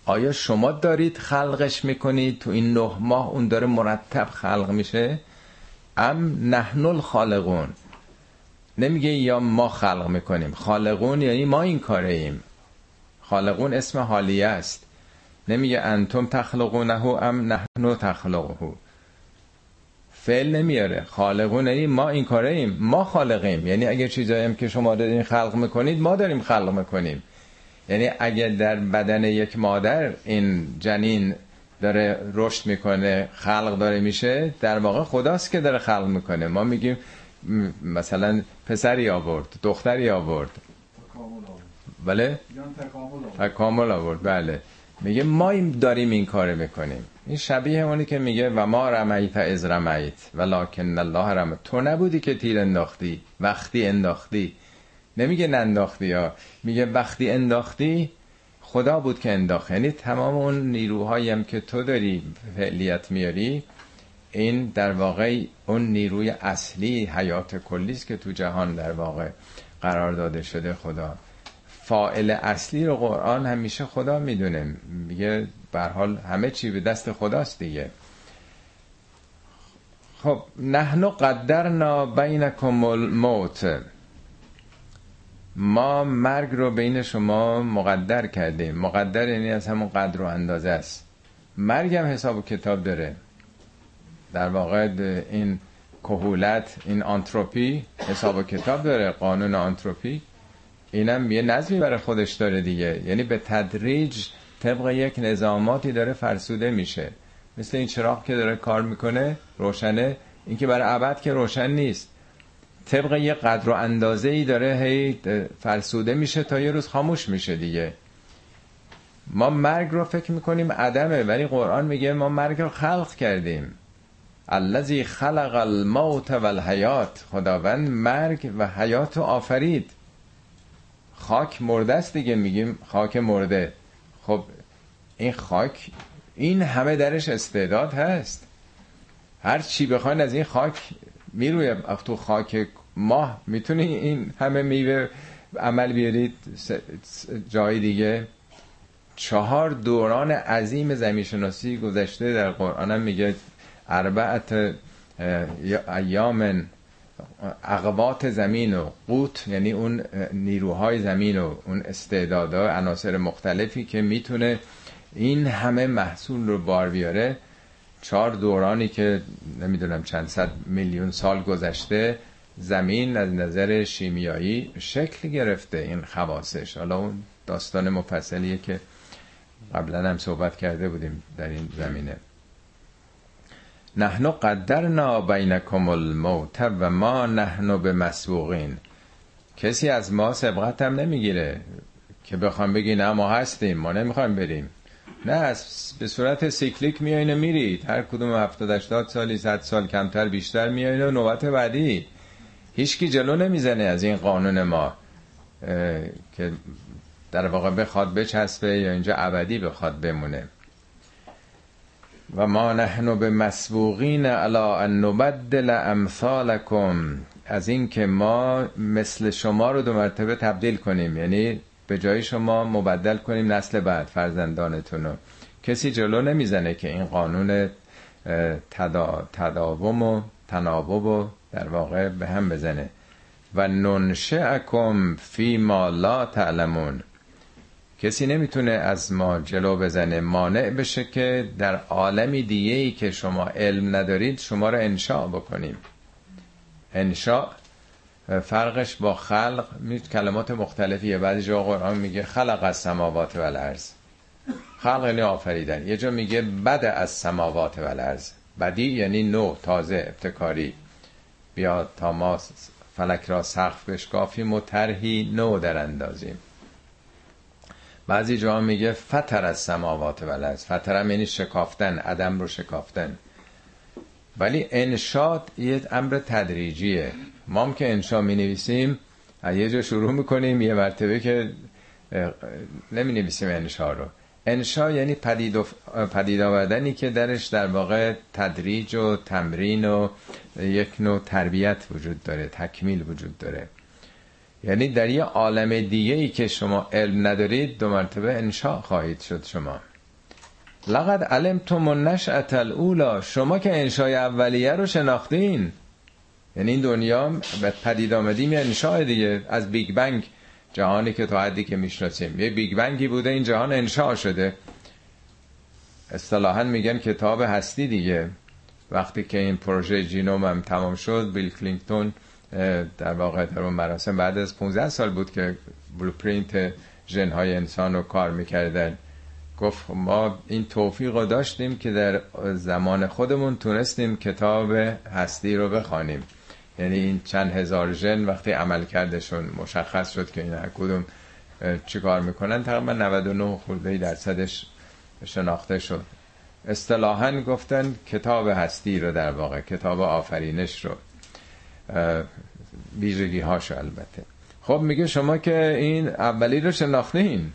آیا شما دارید خلقش می‌کنید؟ تو این نه ماه اون داره مرتب خلق میشه؟ ام نحن الخالقون. نمیگه یا ما خلق می‌کنیم. خالقون یعنی ما این کاره ایم خالقون اسم حالیه است. نمیگه انتم تخلقونه ام نحن تخلقه. فعل نمیاره. خالقون یعنی ما این کاره ایم. ما خالقیم. یعنی اگه چیزایی هم که شما دارین خلق می‌کنید ما داریم خلق می‌کنیم. یعنی اگه در بدن یک مادر این جنین داره رشد می‌کنه خلق داره میشه در واقع خداست که داره خلق می‌کنه. ما میگیم مثلا پسری آورد دختری آورد. بله؟ تکامل آورد. بله. میگه ما داریم این کار می‌کنیم. این شبیه اونی که میگه و ما رمیت از رمیت ولکن الله رمت تو نبودی که تیر انداختی وقتی انداختی. نمیگه ننداختی ها. میگه وقتی انداختی خدا بود که انداخت. یعنی تمام اون نیروهایی هم که تو داری فعلیت میاری این در واقع اون نیروی اصلی حیات کلی است که تو جهان در واقع قرار داده شده خدا. فائل اصلی رو قرآن همیشه خدا می‌دونه. میگه به حال همه چی به دست خداست دیگه. خب نحنو قدرنا بینکم الموت. ما مرگ رو بین شما مقدر کردیم. مقدر یعنی از همون قدر و اندازه است. مرگ هم حساب و کتاب داره. در واقع این کهولت این آنتروپی حساب و کتاب داره. قانون آنتروپی اینم یه نظمی برای خودش داره دیگه. یعنی به تدریج طبق یک نظاماتی داره فرسوده میشه. مثل این چراغ که داره کار می‌کنه روشنه. اینکه برای ابد که روشن نیست. طبق یه قدر و اندازه ای داره هی فرسوده میشه تا یه روز خاموش میشه دیگه. ما مرگ رو فکر می‌کنیم عدمه ولی قرآن میگه ما مرگ رو خلق کردیم. الذی خلق الموت والحیات. خداوند مرگ و حیات رو آفرید. خاک مرده است دیگه میگیم خاک مرده. خب این خاک این همه درش استعداد هست. هر چی بخواین از این خاک می‌روی تو خاک ماه می‌تونی این همه میوه عمل بیارید جای دیگه. چهار دوران عظیم زمینشناسی گذشته در قرآن هم میگه اربعت ایام اقوات زمین و قوت یعنی اون نیروهای زمین و اون استعدادها عناصر مختلفی که می‌تونه این همه محصول رو بار بیاره. چهار دورانی که نمی‌دونم چند صد میلیون سال گذشته زمین از نظر شیمیایی شکل گرفته این خواصش. حالا اون داستان مفصلیه که قبلا هم صحبت کرده بودیم در این زمینه. نحنو قدرنا بینکم الموت و ما نحنو به مسبوقین کسی از ما سبقت هم نمی‌گیره که بخوام بگی نه ما هستیم ما نمی‌خوایم بریم. نه به صورت سیکلیک میایین و میرید. هر کدوم 70 80 سالی 100 سال کمتر بیشتر میایین و نوبت بعدی. هیچکی جلو نمی‌زنه از این قانون ما که در واقع بخواد بچسبه یا اینجا ابدی بخواد بمونه. و ما نحن به مسبوقین علا ان نبدل امثالکم. از این که ما مثل شما رو دو مرتبه تبدیل کنیم. یعنی به جای شما مبدل کنیم نسل بعد فرزندانتون رو. کسی جلو نمی‌زنه که این قانون تدا، تداوم و تناوب و در واقع به هم بزنه. و ننشعکم فی ما لا تعلمون. کسی نمی‌تونه از ما جلو بزنه مانع بشه که در عالمی دیگه ای که شما علم ندارید شما رو انشاء بکنیم. انشاء فرقش با خلق کلمات مختلفیه. بعضی جا قرآن میگه خلق از سماوات و الارض. خلق یعنی آفریدن. یه جا میگه بد از سماوات و الارض. بدی یعنی نو تازه ابتکاری. بیا تا ما فلک را سقف بشکافیم و طرحی نو در اندازیم. بعضی جا میگه فتر از سماوات و فترم یعنی شکافتن عدم رو شکافتن. ولی انشاد یه امر تدریجیه. ما هم که انشا می نویسیم یه جا شروع می‌کنیم یه مرتبه که نمی نویسیم انشا رو. انشا یعنی پدید, پدید آوردنی که درش در واقع تدریج و تمرین و یک نوع تربیت وجود داره تکمیل وجود داره. یعنی در یه عالم دیگه ای که شما علم ندارید دو مرتبه انشا خواهید شد شما. لقد علمتم النشأة الاولی شما که انشای اولیه رو شناختین. یعنی این دنیا به پدید آمدیم یه انشاء دیگه. از Big Bang جهانی که تا حدی که می‌شناسیم. یه Big Bang ی بوده این جهان انشاء شده. اصطلاحا میگن کتاب هستی دیگه. وقتی که این پروژه genome هم تمام شد بیل کلینتون در واقع در اون مراسم بعد از 15 سال بود که blueprint ژنهای انسان رو کار می‌کردن. گفت ما این توفیق رو داشتیم که در زمان خودمون تونستیم کتاب هستی رو بخوانیم. یعنی این چند هزار ژن وقتی عمل کردشون مشخص شد که این کدوم چیکار می‌کنن تقریبا 99 خورده درصدش شناخته شد. اصطلاحا گفتن کتاب هستی رو در واقع کتاب آفرینش رو. ویژگی هاشو البته. خب میگه شما که این اولی رو شناختین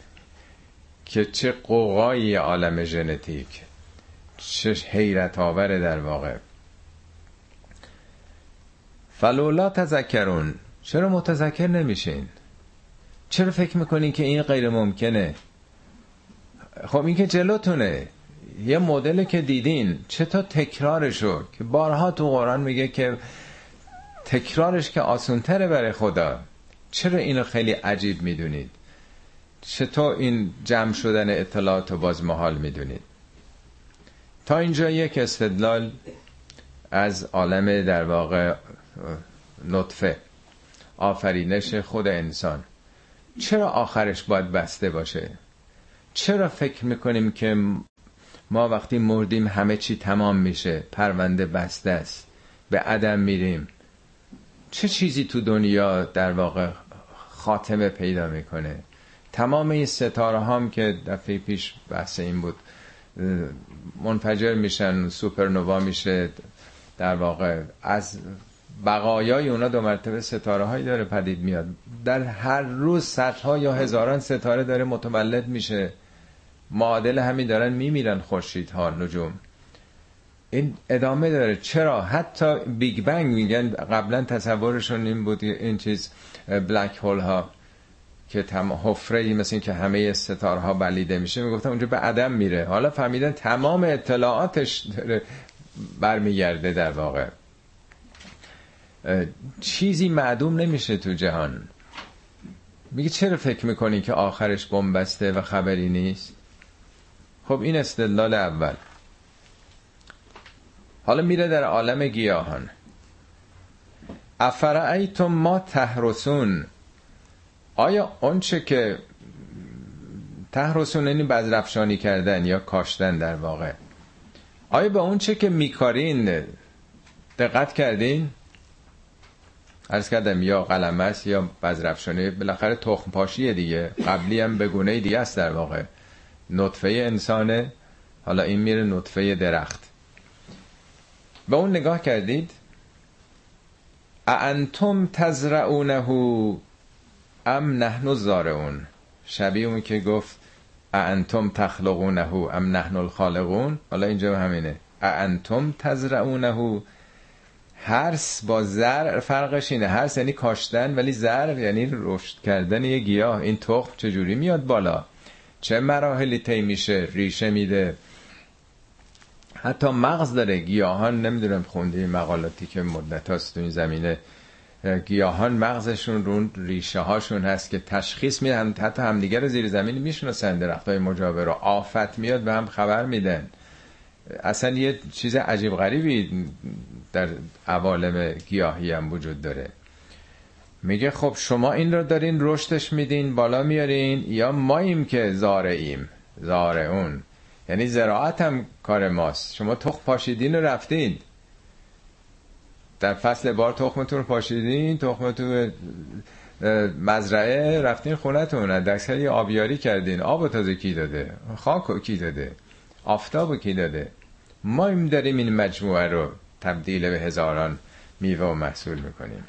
که چه قوقایی عالم ژنتیک چه حیرت آوره در واقع. فلولا تذکرون چرا متذکر نمیشین؟ چرا فکر می‌کنین که این غیر ممکنه؟ خب این که جلوتونه. یه مدل که دیدین چطور تکرارشو که بارها تو قرآن میگه که تکرارش که آسونتره برای خدا. چرا اینو خیلی عجیب می‌دونید؟ چطور این جمع شدن اطلاعات رو باز محال می‌دونید؟ تا اینجا یک استدلال از عالم در واقع نطفه آفرینش خود انسان. چرا آخرش باید بسته باشه؟ چرا فکر می‌کنیم که ما وقتی مردیم همه چی تمام میشه پرونده بسته است به عدم میریم؟ چه چیزی تو دنیا در واقع خاتمه پیدا می‌کنه؟ تمام این ستاره هم که دفعه پیش بحث این بود منفجر میشن سوپرنوا میشه در واقع از بقایای اونا دو مرتبه ستاره هایی داره پدید میاد. در هر روز صدها یا هزاران ستاره داره متولد میشه. معادل همین دارن میمیرن خورشید ها نجوم. این ادامه داره. چرا؟ حتی بیگ بنگ میگن قبلا تصورشون این بود این چیز بلک هول ها که تم حفره مثل این که همه ستاره ها بلیده میشه. می‌گفتن اونجا به عدم میره. حالا فهمیدن تمام اطلاعاتش داره برمیگرده در واقع. چیزی معدوم نمیشه تو جهان. میگه چرا فکر می‌کنی که آخرش بمبسته و خبری نیست؟ خب این استدلال اول. حالا میره در عالم گیاهان. افرعیتم ما تحرسون؟ آیا آنچه که تحرسون یعنی بزرفشانی کردن یا کاشتن در واقع. آیا به اونچه که میکارین دقت کردین؟ عرض کردم یا قلمس یا بزرفشانه بالاخره تخم پاشیه دیگه. قبلی هم به گونه دیگه است در واقع. نطفه انسانه. حالا این میره نطفه درخت. به اون نگاه کردید؟ انتم تزرعونه ام نحن زارعون شبیه اون که گفت انتم تخلقونه ام نحن الخالقون. حالا اینجا همینه. انتم تزرعونه. هرس با زر فرقش اینه. هرس یعنی کاشتن ولی زر یعنی رشد کردن یه گیاه. این تخم چجوری میاد بالا؟ چه مراحلی طی میشه؟ ریشه میده. حتی مغز داره. گیاهان نمی‌دونم خونده مقالاتی که مدت هاست تو این زمینه. گیاهان مغزشون رو ریشه هاشون هست که تشخیص میدن. حتی همدیگه رو زیر زمین می‌شناسن. درخت های مجاور رو آفت میاد به هم خبر میدن. اصلا یه چیز عجیب غریبی در عوالم گیاهی هم وجود داره. میگه خب شما این رو دارین رشدش میدین بالا میارین یا ماییم که زارعیم؟ زارعون. یعنی زراعت هم کار ماست. شما تخم پاشیدین و رفتین. در فصل بار تخمتون رو پاشیدین تخمتون مزرعه رفتین خونتون دکسری آبیاری کردین. آب تازه کی داده؟ خاک کی داده؟ آفتاب کی داده؟ ما این داریم این مجموعه رو تبدیل به هزاران میوه و محصول می‌کنیم.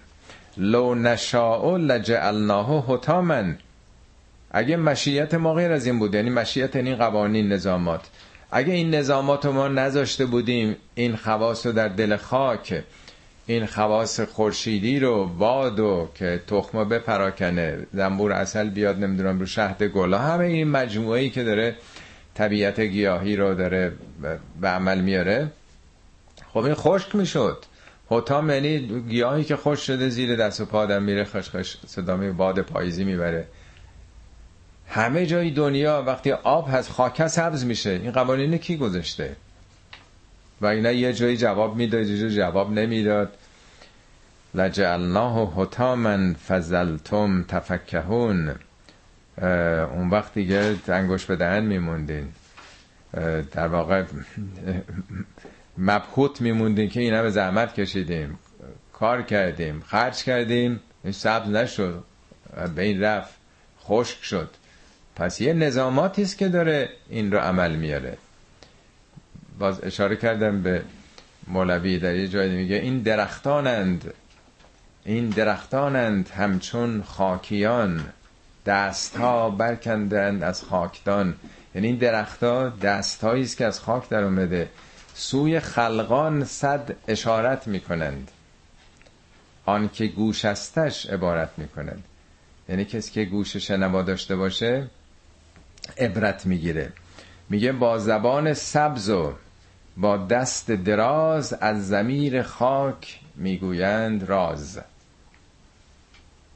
لو نشاء لجعلناه حتامن اگه مشیت ما غیر از این بود یعنی مشیت این قوانین نظامات. اگه این نظامات ما نذاشته بودیم این خواص رو در دل خاک این خواص خورشیدی رو باد و که تخمه بپراکنه زنبور اصل بیاد نمی‌دونم رو شهد گلا همه این مجموعه که داره طبیعت گیاهی رو داره به عمل میاره. خب این خشک می‌شد. حتام یعنی گیاهی که خوش شده زیر دست و پادم میره خشخش صدامه باد پاییزی می‌بره. همه جای دنیا وقتی آب هست خاکه سبز میشه. این قوانین کی گذاشته؟ و اینا یه جایی جواب می‌داد یه جایی جواب نمی‌داد. لجعلناه حتاما فزلتم تفکهون. اون وقت دیگه انگوش به دهن میموندین. در واقع مبهوت میموندین که اینا به زحمت کشیدیم. کار کردیم خرج کردیم. این سبز نشد. به این رفت. خشک شد. پس یه نظاماتی است که داره این رو عمل میاره. باز اشاره کردم به مولوی در یه جایی میگه این درختانند این درختانند همچون خاکیان دست ها برکندند از خاکدان. یعنی این درختها دست است که از خاک در اومده. سوی خلقان صد اشارت می‌کنند. آن که استش عبارت می‌کنند یعنی کسی که گوش شنوا داشته باشه عبرت می‌گیره. میگه با زبان سبز و با دست دراز از زمیر خاک می‌گویند راز.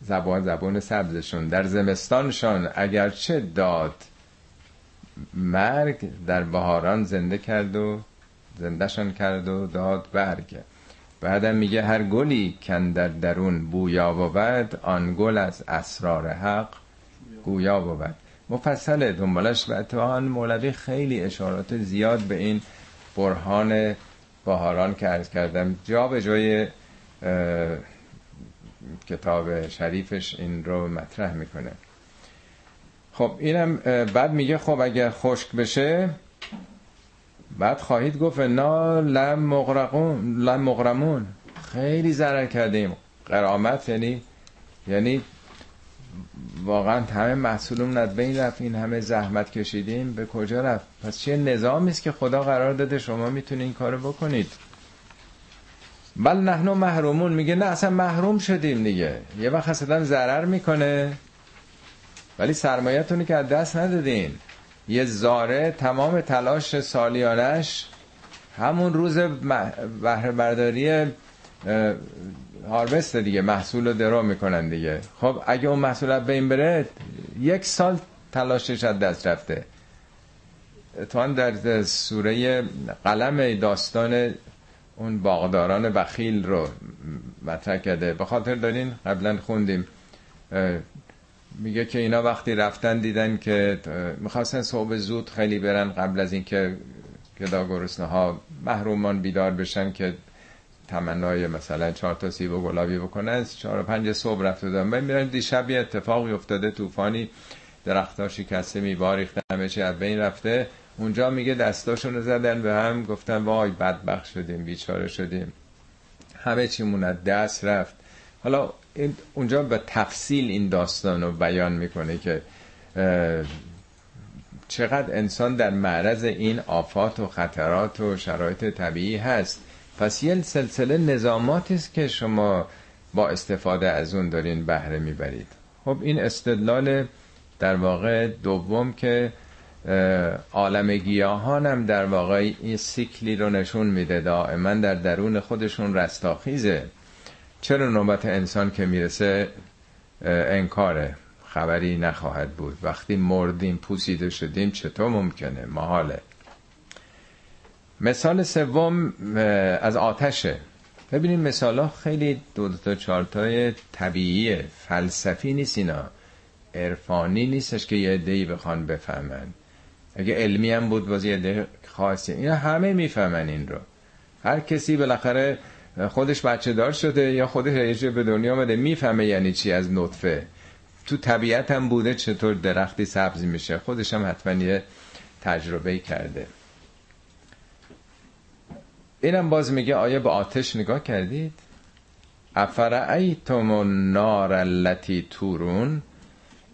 زبان زبان سبزشون. در زمستانشان اگرچه داد مرگ در بهاران زنده کرد و زندهشان کرد و داد برگ. بعدم میگه هر گلی کن در درون بویا بود آن گل از اسرار حق گویا بود. مفصل دنبالش و اتفاقا مولوی خیلی اشارات زیاد به این برهان بهاران که ارز کردم جا به جای کتاب شریفش این رو مطرح می‌کنه. خب اینم بعد میگه خب اگر خشک بشه بعد خواهید گفت نا لم مغرقون لم مغرمون. خیلی ضرر کردیم. قرامت یعنی یعنی واقعا همه محصولمون از بین رفت این همه زحمت کشیدیم. به کجا رفت؟ پس چه نظامی است که خدا قرار داده شما می‌تونید این کارو بکنید؟ بل نحنو محرومون. میگه نه اصلا محروم شدیم دیگه. یه وقت اصلا ضرر می‌کنه. ولی سرمایتونی که از دست ندادین. یه زاره تمام تلاش سالیانش همون روز بهره برداری هاروست دیگه محصول رو درو می‌کنن دیگه. خب اگه اون محصول به این بره یک سال تلاشش از دست رفته. تو در سوره قلم داستان اون باغداران بخیل رو مطرح کرده. به خاطر دارین قبلا خوندیم. میگه که اینا وقتی رفتن دیدن که می‌خواستن صبح زود خیلی برن قبل از اینکه گدا گرسنه ها محرومان بیدار بشن که تمنای مثلا چهار تا سیب و گلابی بکنن چهار و پنج صبح رفته بودن و میرن دیشب یه اتفاقی افتاده طوفانی درختها شکسته میوار ریخته همه چی از بین رفته. اونجا میگه دستاشون رو زدن به هم گفتن وای بدبخت شدیم بیچاره شدیم. همه چی موند دست رفت. حالا اونجا به تفصیل این داستان رو بیان می‌کنه که چقدر انسان در معرض این آفات و خطرات و شرایط طبیعی هست. پس یه سلسله نظاماتی است که شما با استفاده از اون دارین بهره می‌برید. خب این استدلال در واقع دوم که عالم گیاهان هم در واقع این سیکلی رو نشون میده دائما در درون خودشون رستاخیزه. چرا نوبت انسان که می‌رسه انکاره؟ خبری نخواهد بود. وقتی مردیم پوسیده شدیم چطور ممکنه؟ محاله. مثال سوم از آتشه. ببینید مثال ها خیلی دو تا چارتای طبیعیه فلسفی نیست اینا. عرفانی نیستش که یه عده‌ای بخوان بفهمن. اگه علمی هم بود باز یه عده خاصی. اینا همه می‌فهمن این رو. هر کسی بالاخره خودش بچه دار شده یا خودش به دنیا آمده می‌فهمه یعنی چی از نطفه. تو طبیعت هم بوده چطور درختی سبز میشه. خودش هم حتما یه تجربه کرده. اینم باز میگه آیا به آتش نگاه کردید؟ افرعیتم النار التي تورون؟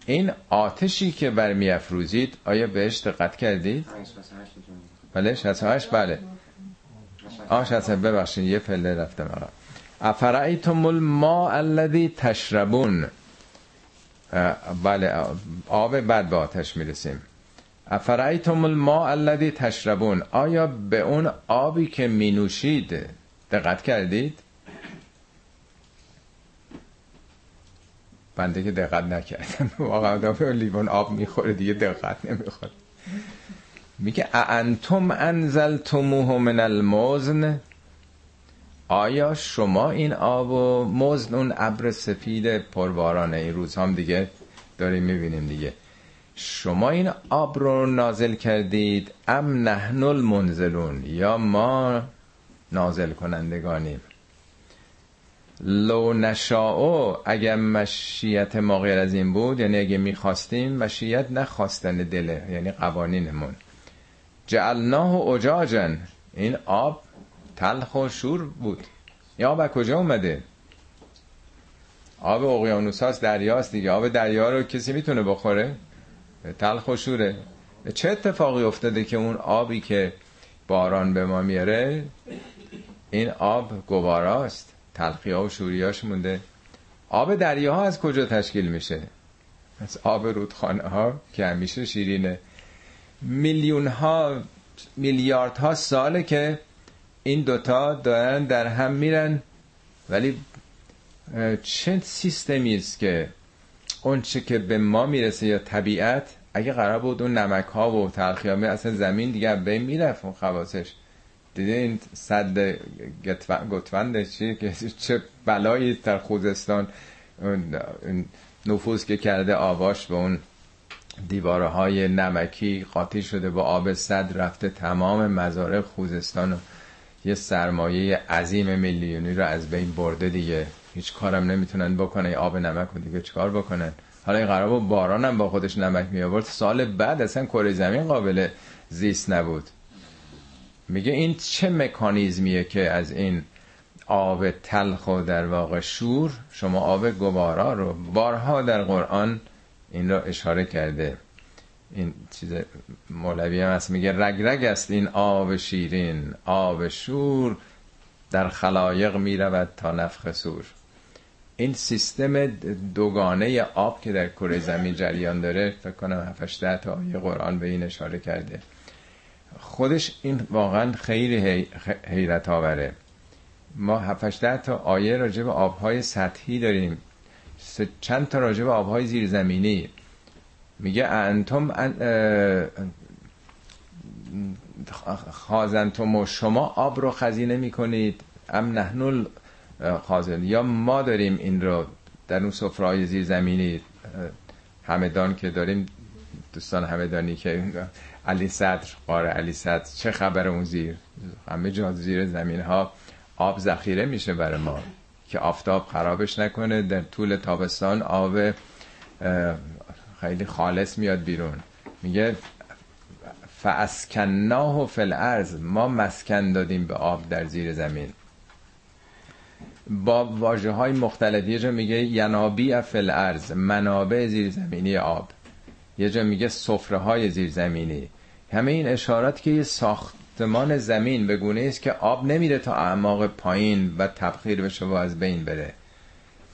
این آتشی که برمی افروزید آیا بهش دقت کردید؟ بله 68 بله. 68 ببخشید یه پله رفتم آقا. افرعیتم الماء الذي تشربون؟ بله آب بعد به آتش می‌رسیم. افرایتم الماء الذي تشربون؟ آیا به اون آبی که مینوشید دقت کردید؟ بنده که دقت نکردم. واقعا دافع لیوان آب می‌خوره دیگه دقت نمی‌خواد میگه انتم انزلتموه من المزن؟ آیا شما این آب و مزن اون ابر سفید پربارانه این روز هم دیگه داریم می‌بینیم دیگه. شما این آب رو نازل کردید ام نحن المنزلون یا ما نازل کنندگانیم. لو نشاء اگر مشیت ما غیر از این بود یعنی اگه می‌خواستیم مشیت نخواستن دله یعنی قوانینمون. جعلناه اجاجن این آب تلخ و شور بود. یا آب کجا اومده؟ آب اقیانوس هاست دریاست دیگه. آب دریا رو کسی می‌تونه بخوره؟ تلخ و شوره. چه اتفاقی افتاده که اون آبی که باران به ما میاره این آب گواراست تلخی ها و شوریاش مونده. آب دریا ها از کجا تشکیل میشه؟ از آب رودخانه ها که همیشه شیرینه. میلیون ها میلیارد ها ساله که این دوتا دارن در هم میرن. ولی چه سیستمی است که اون چه که به ما می‌رسه یا طبیعت اگه قرار بود اون نمک ها و تلخی ها اصلا زمین دیگه به می‌رفت اون خواستش دیده این صد گتونده چی که چه بلایی در خوزستان نفوذ که کرده آواش به اون دیواره های نمکی قاطی شده با آب صد رفته تمام مزارع خوزستان یه سرمایه عظیم میلیونی رو از بین برده دیگه. هیچ کارم نمی‌تونن بکنن آب نمک و دیگه چیکار بکنن؟ حالا این قرار بود باران هم با خودش نمک می آورد سال بعد اصلا کره زمین قابل زیست نبود. میگه این چه مکانیزمیه که از این آب تلخ و در واقع شور شما آب گوارا رو بارها در قرآن این رو اشاره کرده. این چیز مولوی هم هست میگه رگ رگ است این آب شیرین آب شور در خلایق می‌رود تا نفخ سور. این سیستم دوگانه آب که در کره زمین جریان داره فکر کنم 7 تا آیه قرآن به این اشاره کرده. خودش این واقعا خیلی حیرت آوره. ما 7 تا آیه راجع به آبهای سطحی داریم. چند تا راجع به آبهای زیرزمینی. میگه انتم خازنتم و شما آب رو خزینه می‌کنید. ام نحنل خازن. یا ما داریم این رو در اون زیر زمینی همدان که داریم دوستان همدانی که علی صدر قاره علی صدر چه خبر اون زیر؟ همه جا زیر زمین ها آب ذخیره میشه برای ما که آفتاب خرابش نکنه در طول تابستان آب خیلی خالص میاد بیرون. میگه فاسکناه فی الارض ما مسکن دادیم به آب در زیر زمین. با واجه های مختلفی یه جا میگه ینابی فی الارض منابع زیرزمینی آب. یه جا میگه صفره های زیرزمینی. همه این اشارات که یه ساختمان زمین به گونه است که آب نمیره تا اعماق پایین و تبخیر بشه و از بین بره.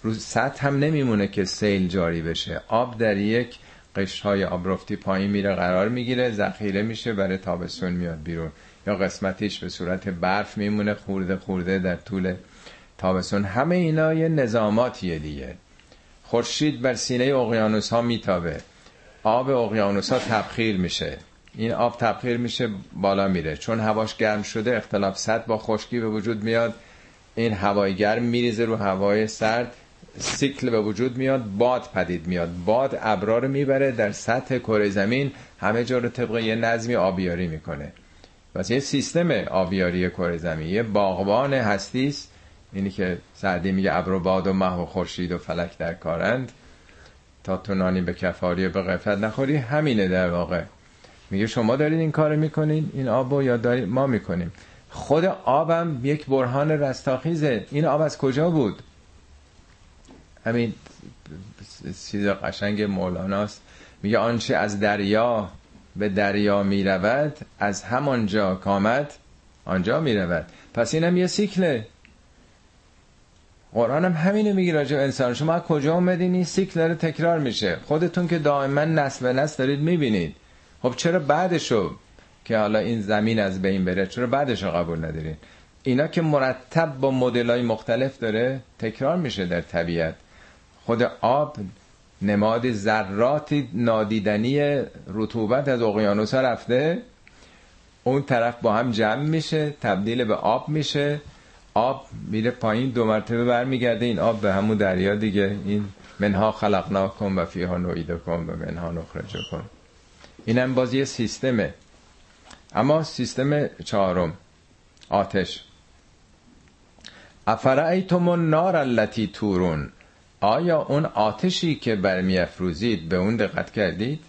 رو سطح هم نمیمونه که سیل جاری بشه. آب در یک قشرهای آبرفتی پایین میره قرار می‌گیره ذخیره میشه برای تابستون میاد بیرون. یا قسمتیش به صورت برف میمونه خورده خورده در طول تابستون همه اینا یه نظاماتیه دیگه. خورشید بر سینه اقیانوس ها میتابه. آب اقیانوس ها تبخیر میشه. این آب تبخیر میشه بالا میره. چون هواش گرم شده اختلاف سطح با خشکی به وجود میاد. این هوای گرم میریزه رو هوای سرد. سیکل به وجود میاد باد پدید میاد. باد ابرا رو می‌بره در سطح کره زمین. همه جا رو طبق یه نظمی آبیاری می‌کنه. پس یه سیستم آبیاری کره زمین یه باغبان هستیست. اینی که سعدی میگه ابر و باد و مه و خورشید و فلک در کارند تا تو نانی به کفاری به غفلت نخوری. همینه در واقع. میگه شما دارید این کار می‌کنین؟ این آب یا دارید ما می‌کنیم. خود آبم یک برهان رستاخیزه. این آب از کجا بود؟ همین چیز قشنگ مولاناست. میگه آنچه از دریا به دریا می‌رود از همانجا کامد آنجا می‌رود. پس اینم یه سیکله. قرآن هم همینه میگه راجع انسان. شما کجا اومدین این سیکل داره تکرار میشه. خودتون که دائما نسل به نسل دارید می‌بینید. خب چرا بعدشو که حالا این زمین از بین بره چرا بعدشو قبول ندارین؟ اینا که مرتب با مدل های مختلف داره تکرار میشه در طبیعت. خود آب نماد ذراتی نادیدنی رطوبت از اقیانوس رفته. اون طرف با هم جمع میشه تبدیل به آب میشه. آب میره پایین دو مرتبه برمیگرده. این آب به همون دریا دیگه. این منها خلقناکم و فیها نویدکم و منها نخرجکم. اینم باز یه سیستمه. اما سیستم چهارم آتش. افرعیتم النار التي تورون؟ آیا اون آتشی که برمی افروزید به اون دقت کردید؟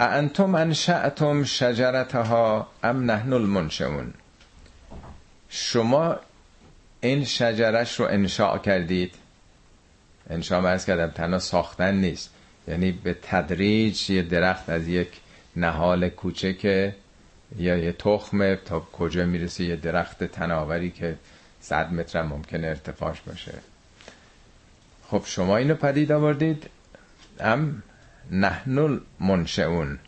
انتم انشأتم شجرتها ام نحن المنشئون؟ شما این شجرش رو انشاء کردید. انشاء مرز کردم تنها ساختن نیست. یعنی به تدریج یه درخت از یک نهال کوچک یا یه تخمه تا کجا می‌رسه یه درخت تناوری که صد متر ممکنه ارتفاعش باشه. خب شما اینو پدید آوردید. ام نحن منشعون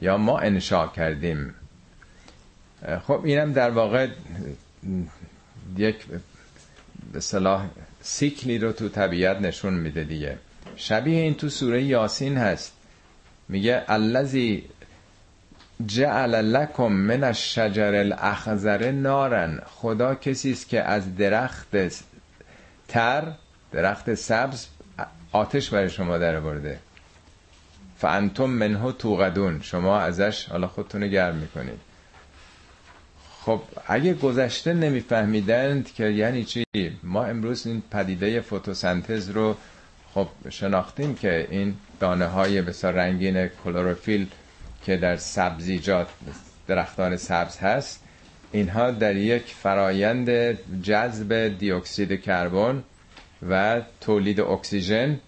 یا ما انشاء کردیم. خب اینم در واقع یک به صلاح سیکلی رو تو طبیعت نشون میده دیگه. شبیه این تو سوره یاسین هست. میگه الذی جعل لکم من الشجر الاخضر نارن. خدا کسی است که از درخت تر درخت سبز آتش برای شما در برده فانتم منه توقدون. شما ازش حالا خودتون گرم می‌کنید. خب اگه گذشته نمیفهمیدند که یعنی چی؟ ما امروز این پدیده فتوسنتز رو خب شناختیم که این دانه های بسیار رنگین کلروفیل که در سبزیجات درختان سبز هست اینها در یک فرایند جذب دیوکسید کربن و تولید اکسیژن.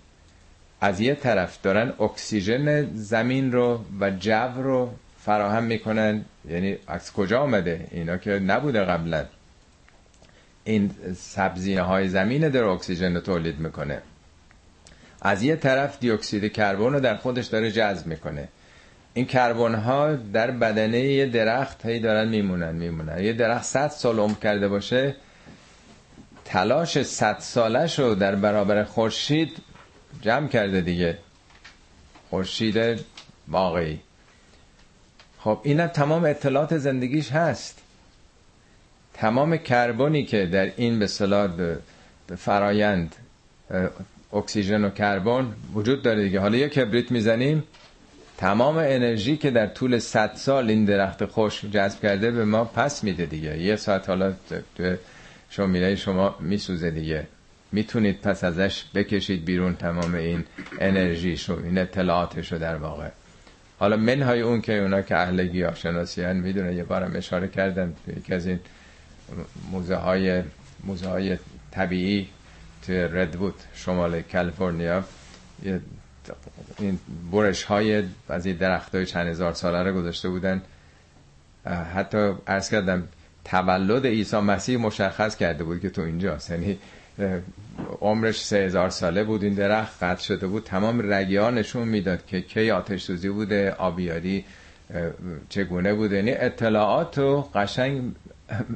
از یه طرف دارن اکسیژن زمین رو و جو رو فراهم می‌کنن. یعنی از کجا آمده؟ اینا که نبوده قبلا. این سبزینه های زمین در اکسیژن رو تولید می‌کنه. از یه طرف دیوکسید کربن رو در خودش داره جذب می‌کنه. این کربن ها در بدنه یه درخت هی دارن میمونن میمونن. یه درخت 100 سال عمر کرده باشه تلاش 100 سالش رو در برابر خورشید جمع کرده دیگه. خورشید واقعی. خب اینم تمام اطلاعات زندگیش هست. تمام کربنی که در این به صلاح فرایند اکسیژن و کربن وجود داره دیگه. حالا یه کبریت می‌زنیم. تمام انرژی که در طول 100 سال این درخت خوش جذب کرده به ما پس میده دیگه. یه ساعت حالا شومیله شما میسوزه دیگه. می‌تونید پس ازش بکشید بیرون تمام این انرژی شو این اطلاعاتشو در واقع. حالا منهای اون که اونا که اهل گیاه شناسی هن می‌دونه یه بارم اشاره کردم یکی از این موزه های موزه های طبیعی توی ردوود شمال کالیفرنیا. این برش های از این درخت های چند هزار ساله رو گذاشته بودن. حتی ارز کردم تولد عیسی مسیح مشخص کرده بود که تو اینجاست. یعنی عمرش سه هزار ساله بود این درخت قطع شده بود. تمام رگی نشون می‌داد که کی آتش سوزی بوده آبیاری چگونه بوده. یعنی اطلاعات و قشنگ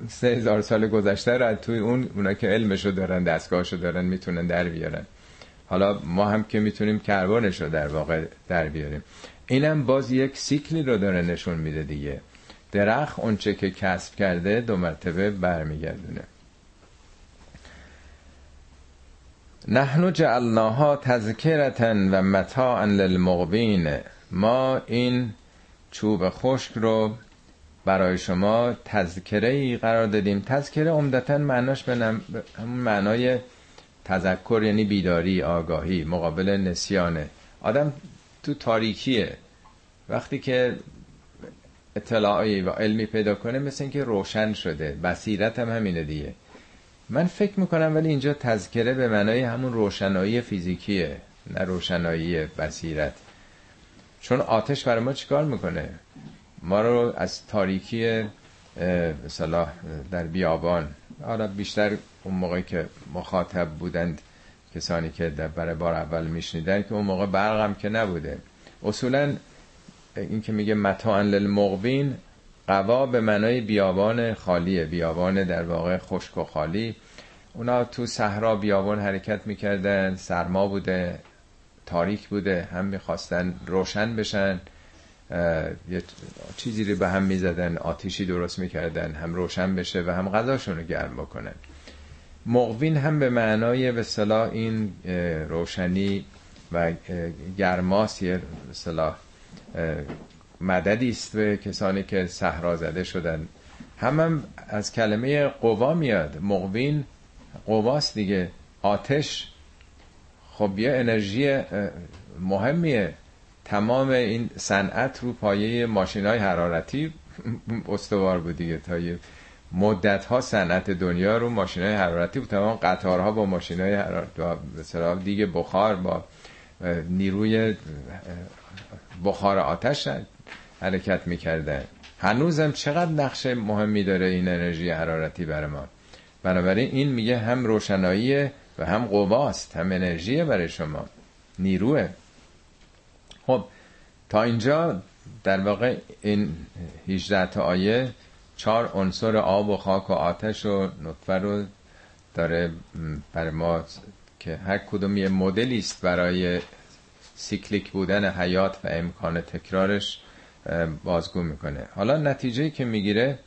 سه هزار سال گذشته را توی اون اونا که علمشو دارن دستگاهشو دارن می‌تونن در بیارن. حالا ما هم که می‌تونیم کربنش رو در واقع در بیاریم. اینم باز یک سیکلی رو داره نشون میده دیگه. درخت اونچه که کسب کرده دو مرتبه برمیگردونه. نحنو جعلناها تذکرتا و متاعا للمقبین ما این چوب خشک رو برای شما تذکره ای قرار دادیم. تذکره عمدتا معناش به همون معنای تذکر یعنی بیداری آگاهی مقابل نسیانه. آدم تو تاریکیه. وقتی که اطلاعی و علمی پیدا کنه مثل اینکه روشن شده. بصیرت هم همینه دیگه. من فکر می‌کنم ولی اینجا تذکره به معنای همون روشنایی فیزیکیه نه روشنایی بصیرت. چون آتش برای ما چیکار می‌کنه؟ ما رو از تاریکی مثلا در بیابان حالا بیشتر اون موقعی که مخاطب بودند کسانی که برای بار اول میشنیدن که اون موقع برقم که نبوده. اصولا این که میگه متاعن للمقبین قوا به معنای بیابان خالیه بیابان در واقع خشک و خالی. اونا تو صحرا بیابان حرکت می‌کردن سرما بوده تاریک بوده هم می‌خواستن روشن بشن. یه چیزی رو به هم می‌زدن آتیشی درست می‌کردن هم روشن بشه و هم غذاشون رو گرم بکنن. مقوین هم به معنای به صلاح این روشنی و گرماس یه صلاح مددی است به کسانی که صحرا زده شدن. هم, هم از کلمه قوا میاد. مقوین قواست دیگه. آتش. خب یه انرژی مهمیه. تمام این صنعت رو پایه ماشین های حرارتی استوار بود دیگه. تا یه مدت ها صنعت دنیا رو ماشین های حرارتی بود. تمام قطارها با ماشین های حرارتی دیگه بخار با نیروی بخار آتش حرکت می‌کردن هنوزم چقدر نقش مهمی داره این انرژی حرارتی برای ما. بنابراین این میگه هم روشناییه و هم قواست هم انرژیه برای شما. نیروه. خب تا اینجا در واقع این 18 تا آیه چهار عنصر آب و خاک و آتش و نطفه رو داره بر ما که هر کدوم یه مدلی است برای سیکلیک بودن حیات و امکان تکرارش. بازگو می‌کنه. حالا نتیجه که می‌گیره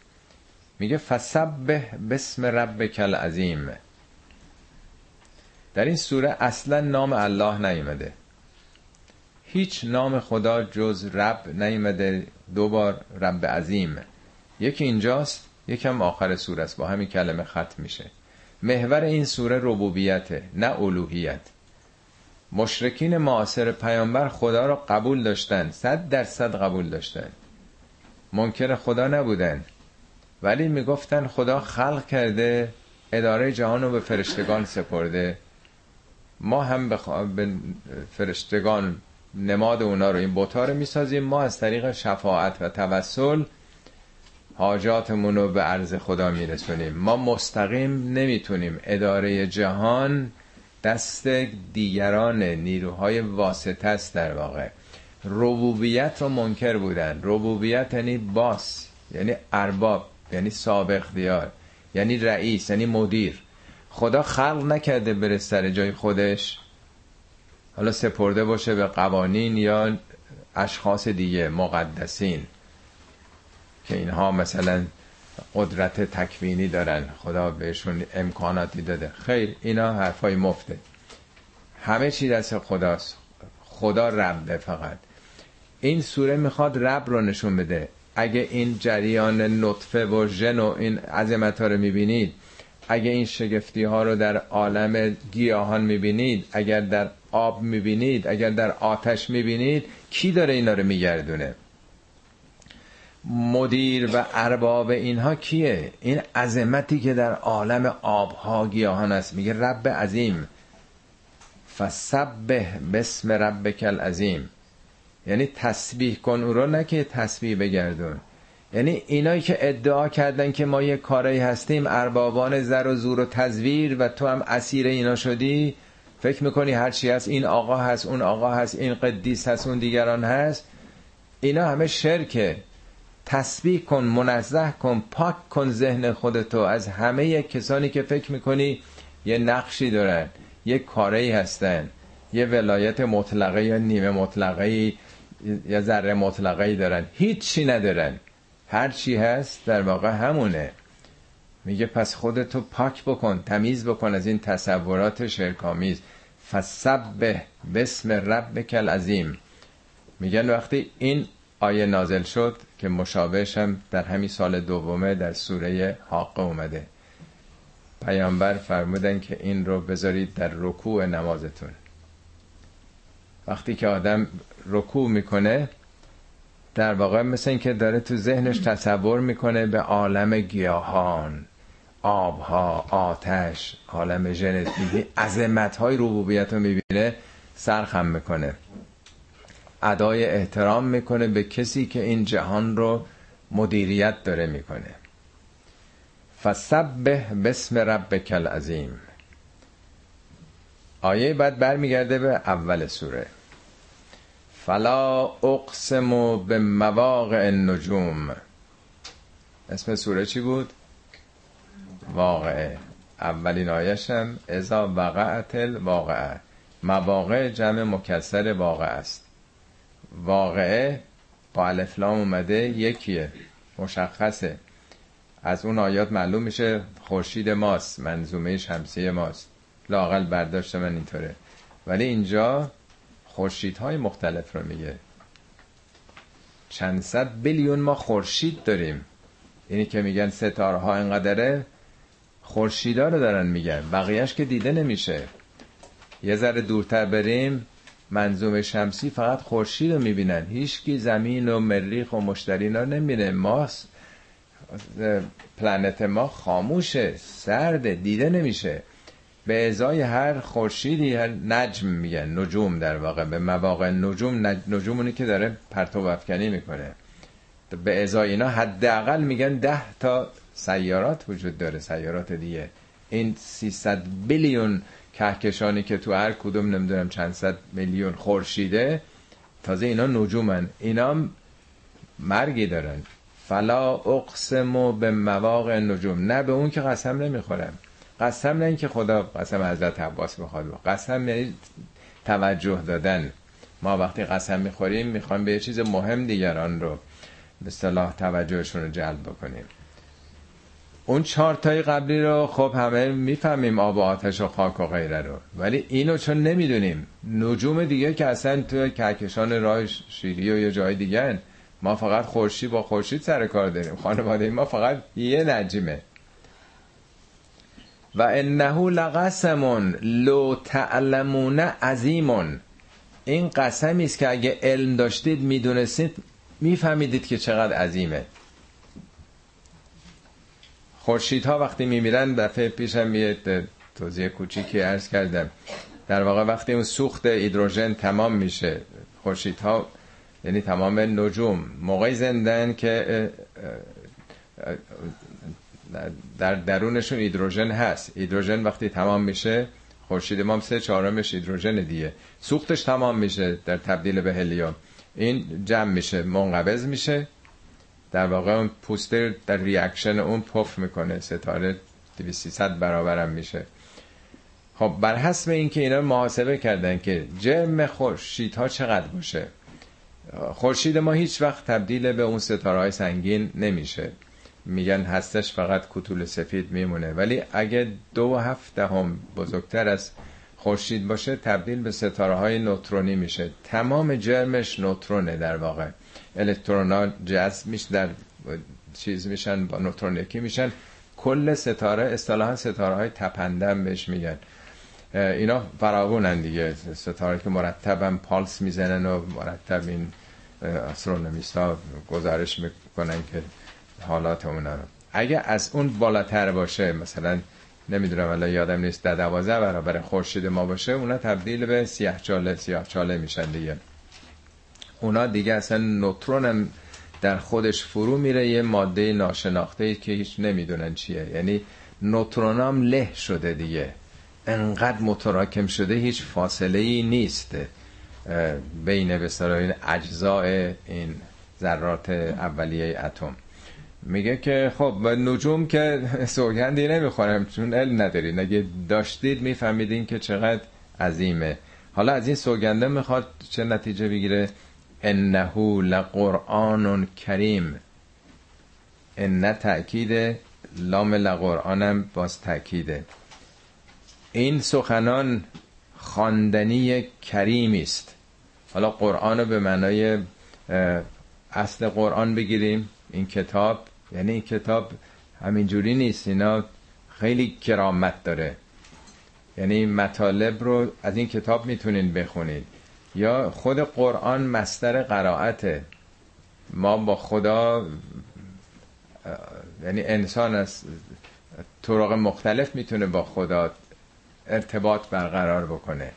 میگه فسبه بسم ربک العظیم. در این سوره اصلا نام الله نیومده هیچ نام خدا جز رب نیومده دوبار رب عظیم. یکی اینجاست یکم آخر سوره است. با همین کلمه ختم میشه. محور این سوره ربوبیته نه الوهیت. مشرکین معاصر پیامبر خدا را قبول داشتن صد درصد قبول داشتن منکر خدا نبودن ولی می‌گفتن خدا خلق کرده اداره جهان رو به فرشتگان سپرده. ما هم به فرشتگان نماد اونا رو این بوتا رو می‌سازیم. ما از طریق شفاعت و توسل حاجاتمون رو به عرض خدا میرسونیم. ما مستقیم نمی‌تونیم اداره جهان دست دیگران نیروهای واسطه است در واقع. ربوبیت رو منکر بودن. ربوبیت یعنی باس یعنی ارباب یعنی سابق دیار یعنی رئیس یعنی مدیر. خدا خلق نکرده بره سر جای خودش. حالا سپرده باشه به قوانین یا اشخاص دیگه مقدسین که اینها مثلا قدرت تکوینی دارن. خدا بهشون امکاناتی داده. خیر اینا حرفای مفته. همه چی دست خداست. خدا ربه فقط. این سوره می‌خواد رب رو نشون بده. اگه این جریان نطفه و ژن و این عظمت ها رو می‌بینید اگه این شگفتی ها رو در عالم گیاهان می‌بینید اگر در آب می‌بینید اگر در آتش می‌بینید کی داره اینا رو میگردونه؟ مدیر و ارباب اینها کیه؟ این عظمتی که در عالم آبها گیاهان است. میگه رب عظیم. فسبه بسم ربک العظیم. یعنی تسبیح کن او رو نه که تسبیح بگردون. یعنی اینایی که ادعا کردن که ما یه کاری هستیم اربابان زر و زور و تزویر و تو هم اسیر اینا شدی فکر می‌کنی هرچی هست این آقا هست اون آقا هست این قدیس هست اون دیگران هست. اینا همه شرکه. تسبیح کن منزه کن پاک کن ذهن خودتو. از همه کسانی که فکر می‌کنی یه نقشی دارن یه کاری هستن یه ولایت مطلقه یا نیمه مطلقه یا ذره مطلقه دارن. هیچی ندارن. هر چی هست در واقع همونه. میگه پس خودتو پاک بکن تمیز بکن از این تصورات شرکامیز فسبه بسم ربک العظیم میگن وقتی این آیه نازل شد که مشابهش هم در همین سال دومه در سوره حاقه اومده. پیامبر فرمودن که این رو بذارید در رکوع نمازتون. وقتی که آدم رکوع می‌کنه در واقع مثل این که داره تو ذهنش تصور می‌کنه به عالم گیاهان آبها آتش عالم ژنتیکی عظمت های ربوبیت رو می‌بینه سرخم می‌کنه. ادای احترام می‌کنه به کسی که این جهان رو مدیریت داره می‌کنه. فسبه بسم ربک العظیم. آیه بعد برمیگرده به اول سوره. فلا اقسم به مواقع النجوم. اسم سوره چی بود؟ واقعه اولین آیشم ازا وقعت الواقعه. مواقع جمع مکسر واقع است. واقعه با الفلام اومده یکیه مشخصه. از اون آیات معلوم میشه خورشید ماست منظومه شمسی ماست. لاقل برداشت من اینطوره. ولی اینجا خورشیدهای مختلف رو میگه. چند صد بیلیون ما خورشید داریم. اینی که میگن ستاره ها اینقدره خورشیدا رو دارن میگن. بقیهش که دیده نمیشه. یه ذره دورتر بریم. منظوم شمسی فقط خورشید رو می‌بینن. هیچکی زمین و مریخ و مشتری رو نمی‌بینه. ما پلنت ما خاموشه سرده دیده نمیشه. به ازای هر خورشیدی هر نجم میگن نجوم در واقع. به مواقع نجوم نجومونی که داره پرتو افکنی می‌کنه. به ازای اینا حداقل میگن ده تا سیارات وجود داره سیارات دیگه. این 300 بیلیون کهکشانی که تو هر کدوم نمی‌دونم چند صد میلیون خورشیده تازه اینا نجومن. اینا مرگی دارن. فلا اقسم به مواقع نجوم. نه به اون که قسم نمی‌خورم قسم نه اینکه خدا قسم حضرت عباس بخواد قسم یعنی توجه دادن. ما وقتی قسم می‌خوریم می‌خوایم به یه چیز مهم دیگران رو به صلاح توجهشون رو جلب بکنیم. اون چهار تای قبلی رو خب همه می‌فهمیم آب و آتش و خاک و غیره رو. ولی اینو چون نمی‌دونیم نجوم دیگه که اصلا تو کهکشان راه شیری و یه جای دیگه ما فقط خورشید با خورشید سر کار داریم. خانواده ما فقط یه نجمه و انه لقسمون لو تعلمون عظیمون. این قسمی است که اگه علم داشتید می‌دونستید میفهمیدید که چقدر عظیمه. خورشیدها وقتی میمیرن دفعه پیشم یه توضیح کوچیکی عرض کردم. در واقع وقتی اون سوخت هیدروژن تمام میشه خورشیدها یعنی تمام نجوم موقعی زندن که در درونشون هیدروژن هست. هیدروژن وقتی تمام میشه خورشید ما سه چهارمش هیدروژن دیگه. سوختش تمام میشه در تبدیل به هلیوم. این جمع میشه منقبض میشه. در واقع اون پوستر در ریاکشن اون پف می‌کنه ستاره 2300 برابرم میشه. خب بر حسب اینکه اینا محاسبه کردن که جرم خورشید ها چقدر باشه خورشید ما هیچ وقت تبدیل به اون ستاره های سنگین نمیشه. میگن هستش فقط کتول سفید میمونه. ولی اگه دو هفته هم بزرگتر از خورشید باشه تبدیل به ستاره های نوترونی میشه. تمام جرمش نوترونه در واقع. الکترونا جذب میشه در چیز میشن با نوترون یکی میشن. کل ستاره اصطلاحا ستاره های تپندم بهش میگن. اینا فراوونن دیگه. ستاره که مرتبا پالس می‌زنن و مرتب این استرونومیست ها گزارش می‌کنن که حالات اونا رو. اگه از اون بالاتر باشه مثلا نمی‌دونم الان یادم نیست در دوازه برابر خورشید ما باشه اونا تبدیل به سیاه چاله سیاه چاله میشن دیگه. اونا دیگه اصلا نوترون هم در خودش فرو میره یه ماده ناشناخته که هیچ نمی‌دونن چیه. یعنی نوترون هم له شده دیگه. انقدر متراکم شده هیچ فاصله ای نیست بین به اجزاء این ذرات اولیه اتم. میگه که خب نجوم که سوگندی نمی‌خورم چون علم ندارید اگه داشتید میفهمیدین که چقدر عظیمه. حالا از این سوگنده می‌خواد چه نتیجه بگیره؟ انه لقرآن کریم. ان تأکید لام لقرآنم باز تأکیده. این سخنان خواندنی کریمی است. حالا قرآن رو به معنای اصل قرآن بگیریم. این کتاب یعنی این کتاب همینجوری نیست. اینا خیلی کرامت داره. یعنی مطالب رو از این کتاب می‌تونین بخونید یا خود قرآن مستر قرائته. ما با خدا یعنی انسان از طرق مختلف می‌تونه با خدا ارتباط برقرار بکنه.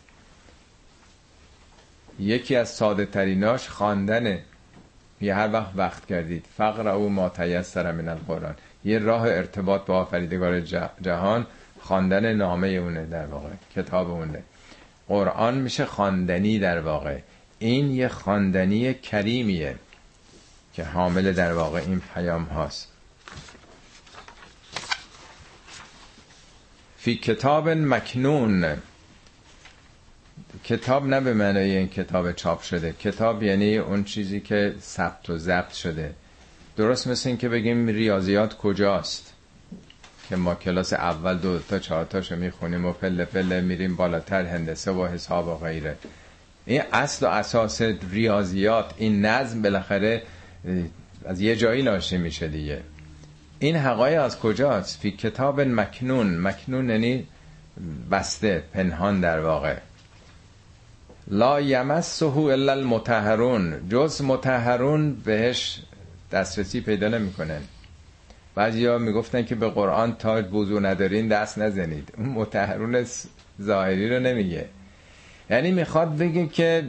یکی از ساده تریناش خواندنه. یه هر وقت وقت کردید. فقر او ما تیسر من القرآن. یه راه ارتباط با آفریدگار جهان خواندن نامه اونه در واقع کتاب اونه. قرآن میشه خواندنی در واقع. این یه خواندنی کریمیه که حامل در واقع این پیام هاست. فی کتاب مکنون. کتاب نه به معنای این کتاب چاپ شده. کتاب یعنی اون چیزی که ثبت و ضبط شده. درست مثل این که بگیم ریاضیات کجاست؟ که ما کلاس اول دو تا چهار تاشو می‌خونیم و پله پله میریم بالاتر هندسه و حساب و غیره. این اصل و اساس ریاضیات این نظم بالاخره از یه جایی ناشی میشه دیگه. این حقایق از کجاست؟ فی کتاب مکنون. مکنون یعنی بسته پنهان در واقع. لا یمسه الا المتحرون جز متحرون بهش دسترسی پیدا نمی‌کنن بعضی ها می‌گفتن که به قرآن تا وضو ندارین دست نزنید. اون متحرون ظاهری رو نمیگه. یعنی می‌خواد بگه که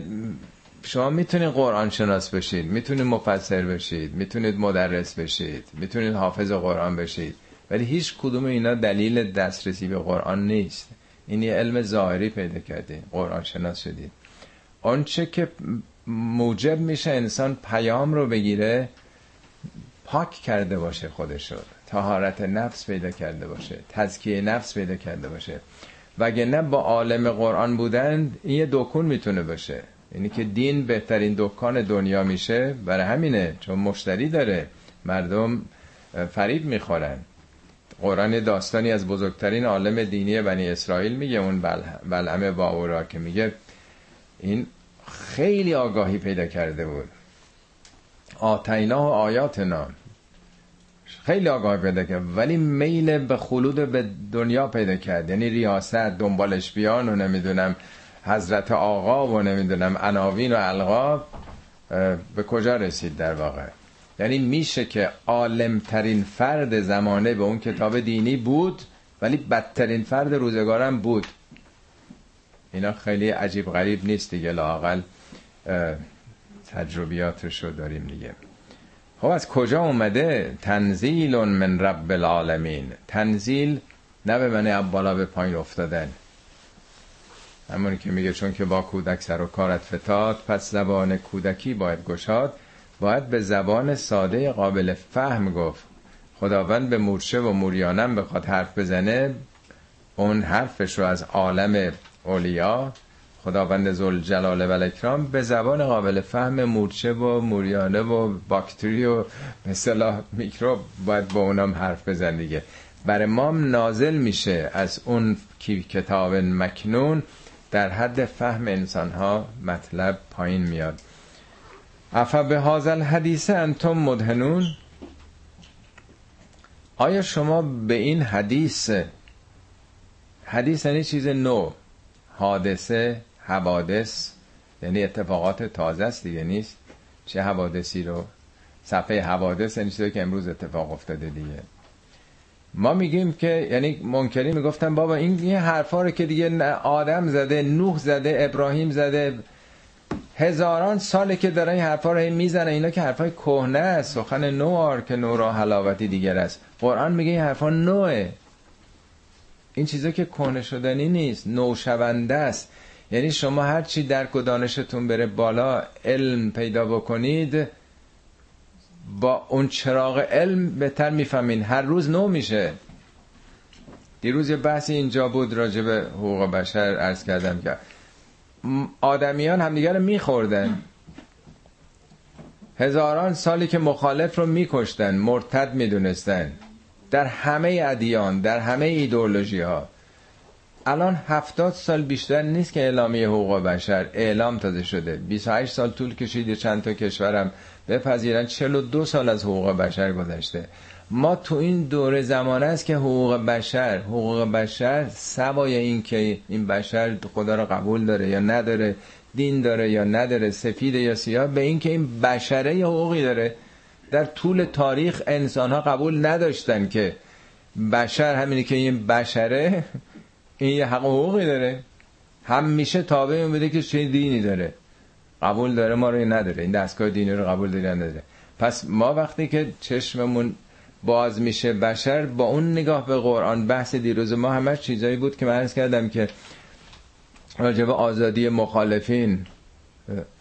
شما می‌تونید قرآن شناس بشید می‌تونید مفسر بشید می‌تونید مدرس بشید می‌تونید حافظ قرآن بشید. ولی هیچ کدوم اینا دلیل دسترسی به قرآن نیست. این یه علم ظاهری پیدا کردید قرآن شناس شدید آنچه که موجب میشه انسان پیام رو بگیره پاک کرده باشه خودش رو. تهارت نفس پیدا کرده باشه. تزکیه نفس پیدا کرده باشه. نه با عالم قرآن بودن این یه دکون می‌تونه باشه. یعنی که دین بهترین دکان دنیا میشه. برای همینه چون مشتری داره. مردم فریب می‌خورن. قرآن داستانی از بزرگترین عالم دینی بنی اسرائیل میگه اون بلعمه باورا که میگه این خیلی آگاهی پیدا کرده بود. آتینا و آیاتنا. خیلی آگاهی پیدا کرد. ولی میل به خلود به دنیا پیدا کرد. یعنی ریاست دنبالش بیان و نمی‌دونم حضرت آقا و نمی‌دونم عناوین و القاب به کجا رسید در واقع؟ یعنی میشه که عالمترین فرد زمانه به اون کتاب دینی بود ولی بدترین فرد روزگارم بود. اینا خیلی عجیب غریب نیست دیگه لاقل تجربیاتش رو داریم دیگه. خب از کجا اومده؟ تنزیل من رب العالمین. تنزیل نه به من بالا به پایین افتادن. همونی که میگه چون که با کودک سر و کارت فتاد پس زبان کودکی باید گشاد. باید به زبان ساده قابل فهم گفت. خداوند به مورچه و موریانم بخواد حرف بزنه اون حرفش رو از عالم اولیا خداوند زل جلال و الاکرام به زبان قابل فهم مورچه و موریانه و باکتری و مثلا میکروب باید با اونام حرف بزن دیگه. برای ما نازل میشه از اون کتاب مکنون در حد فهم انسان ها مطلب پایین میاد. افا به حاضل حدیثه انتم مدهنون. آیا شما به این حدیث حدیث یعنی چیز نو حادثه حوادث یعنی اتفاقات تازه است دیگه نیست. چه حوادثی رو؟ صفحه حوادث یعنی چیزی که امروز اتفاق افتاده دیگه. ما میگیم که یعنی منکری می‌گفتن بابا این یه حرفا رو که دیگه آدم زده نوح زده ابراهیم زده هزاران ساله که دارن این حرفا رو می‌زنه اینا که حرفای کهنه است. سخن نو که نو را حلاوتی دیگر است. قرآن میگه این حرفا نوه این چیزا که کهنه شدنی نیست نوشونده است. یعنی شما هر چی درک و دانشتون بره بالا علم پیدا بکنید با اون چراغ علم بهتر می‌فهمین. هر روز نو میشه. دیروز یه بحثی اینجا بود راجع به حقوق بشر عرض کردم که آدمیان همدیگر رو میخوردن. هزاران سالی که مخالف رو میکشتن مرتد می‌دونستن. در همه ادیان در همه ایدئولوژی ها الان هفتاد سال بیشتر نیست که اعلامیه حقوق بشر. اعلام تازه شده. 28 سال طول کشید چند تا کشورم بپذیرن. 42 سال از حقوق بشر گذشته. ما تو این دوره زمانه است که حقوق بشر حقوق بشر سوای این که این بشر خدا رو قبول داره یا نداره دین داره یا نداره سفید یا سیاه به این که این بشره یا حقوقی داره. در طول تاریخ انسان ها قبول نداشتن که بشر همینی که این بشره این یه حق حقوقی داره. همیشه تابع بوده که چه دینی داره. قبول داره ما رو نداره. این دستگاه دینی رو قبول داره نداره. پس ما وقتی که چشممون باز میشه بشر با اون نگاه به قرآن بحث دیروز ما همه چیزایی بود که من ارز کردم که راجب آزادی مخالفین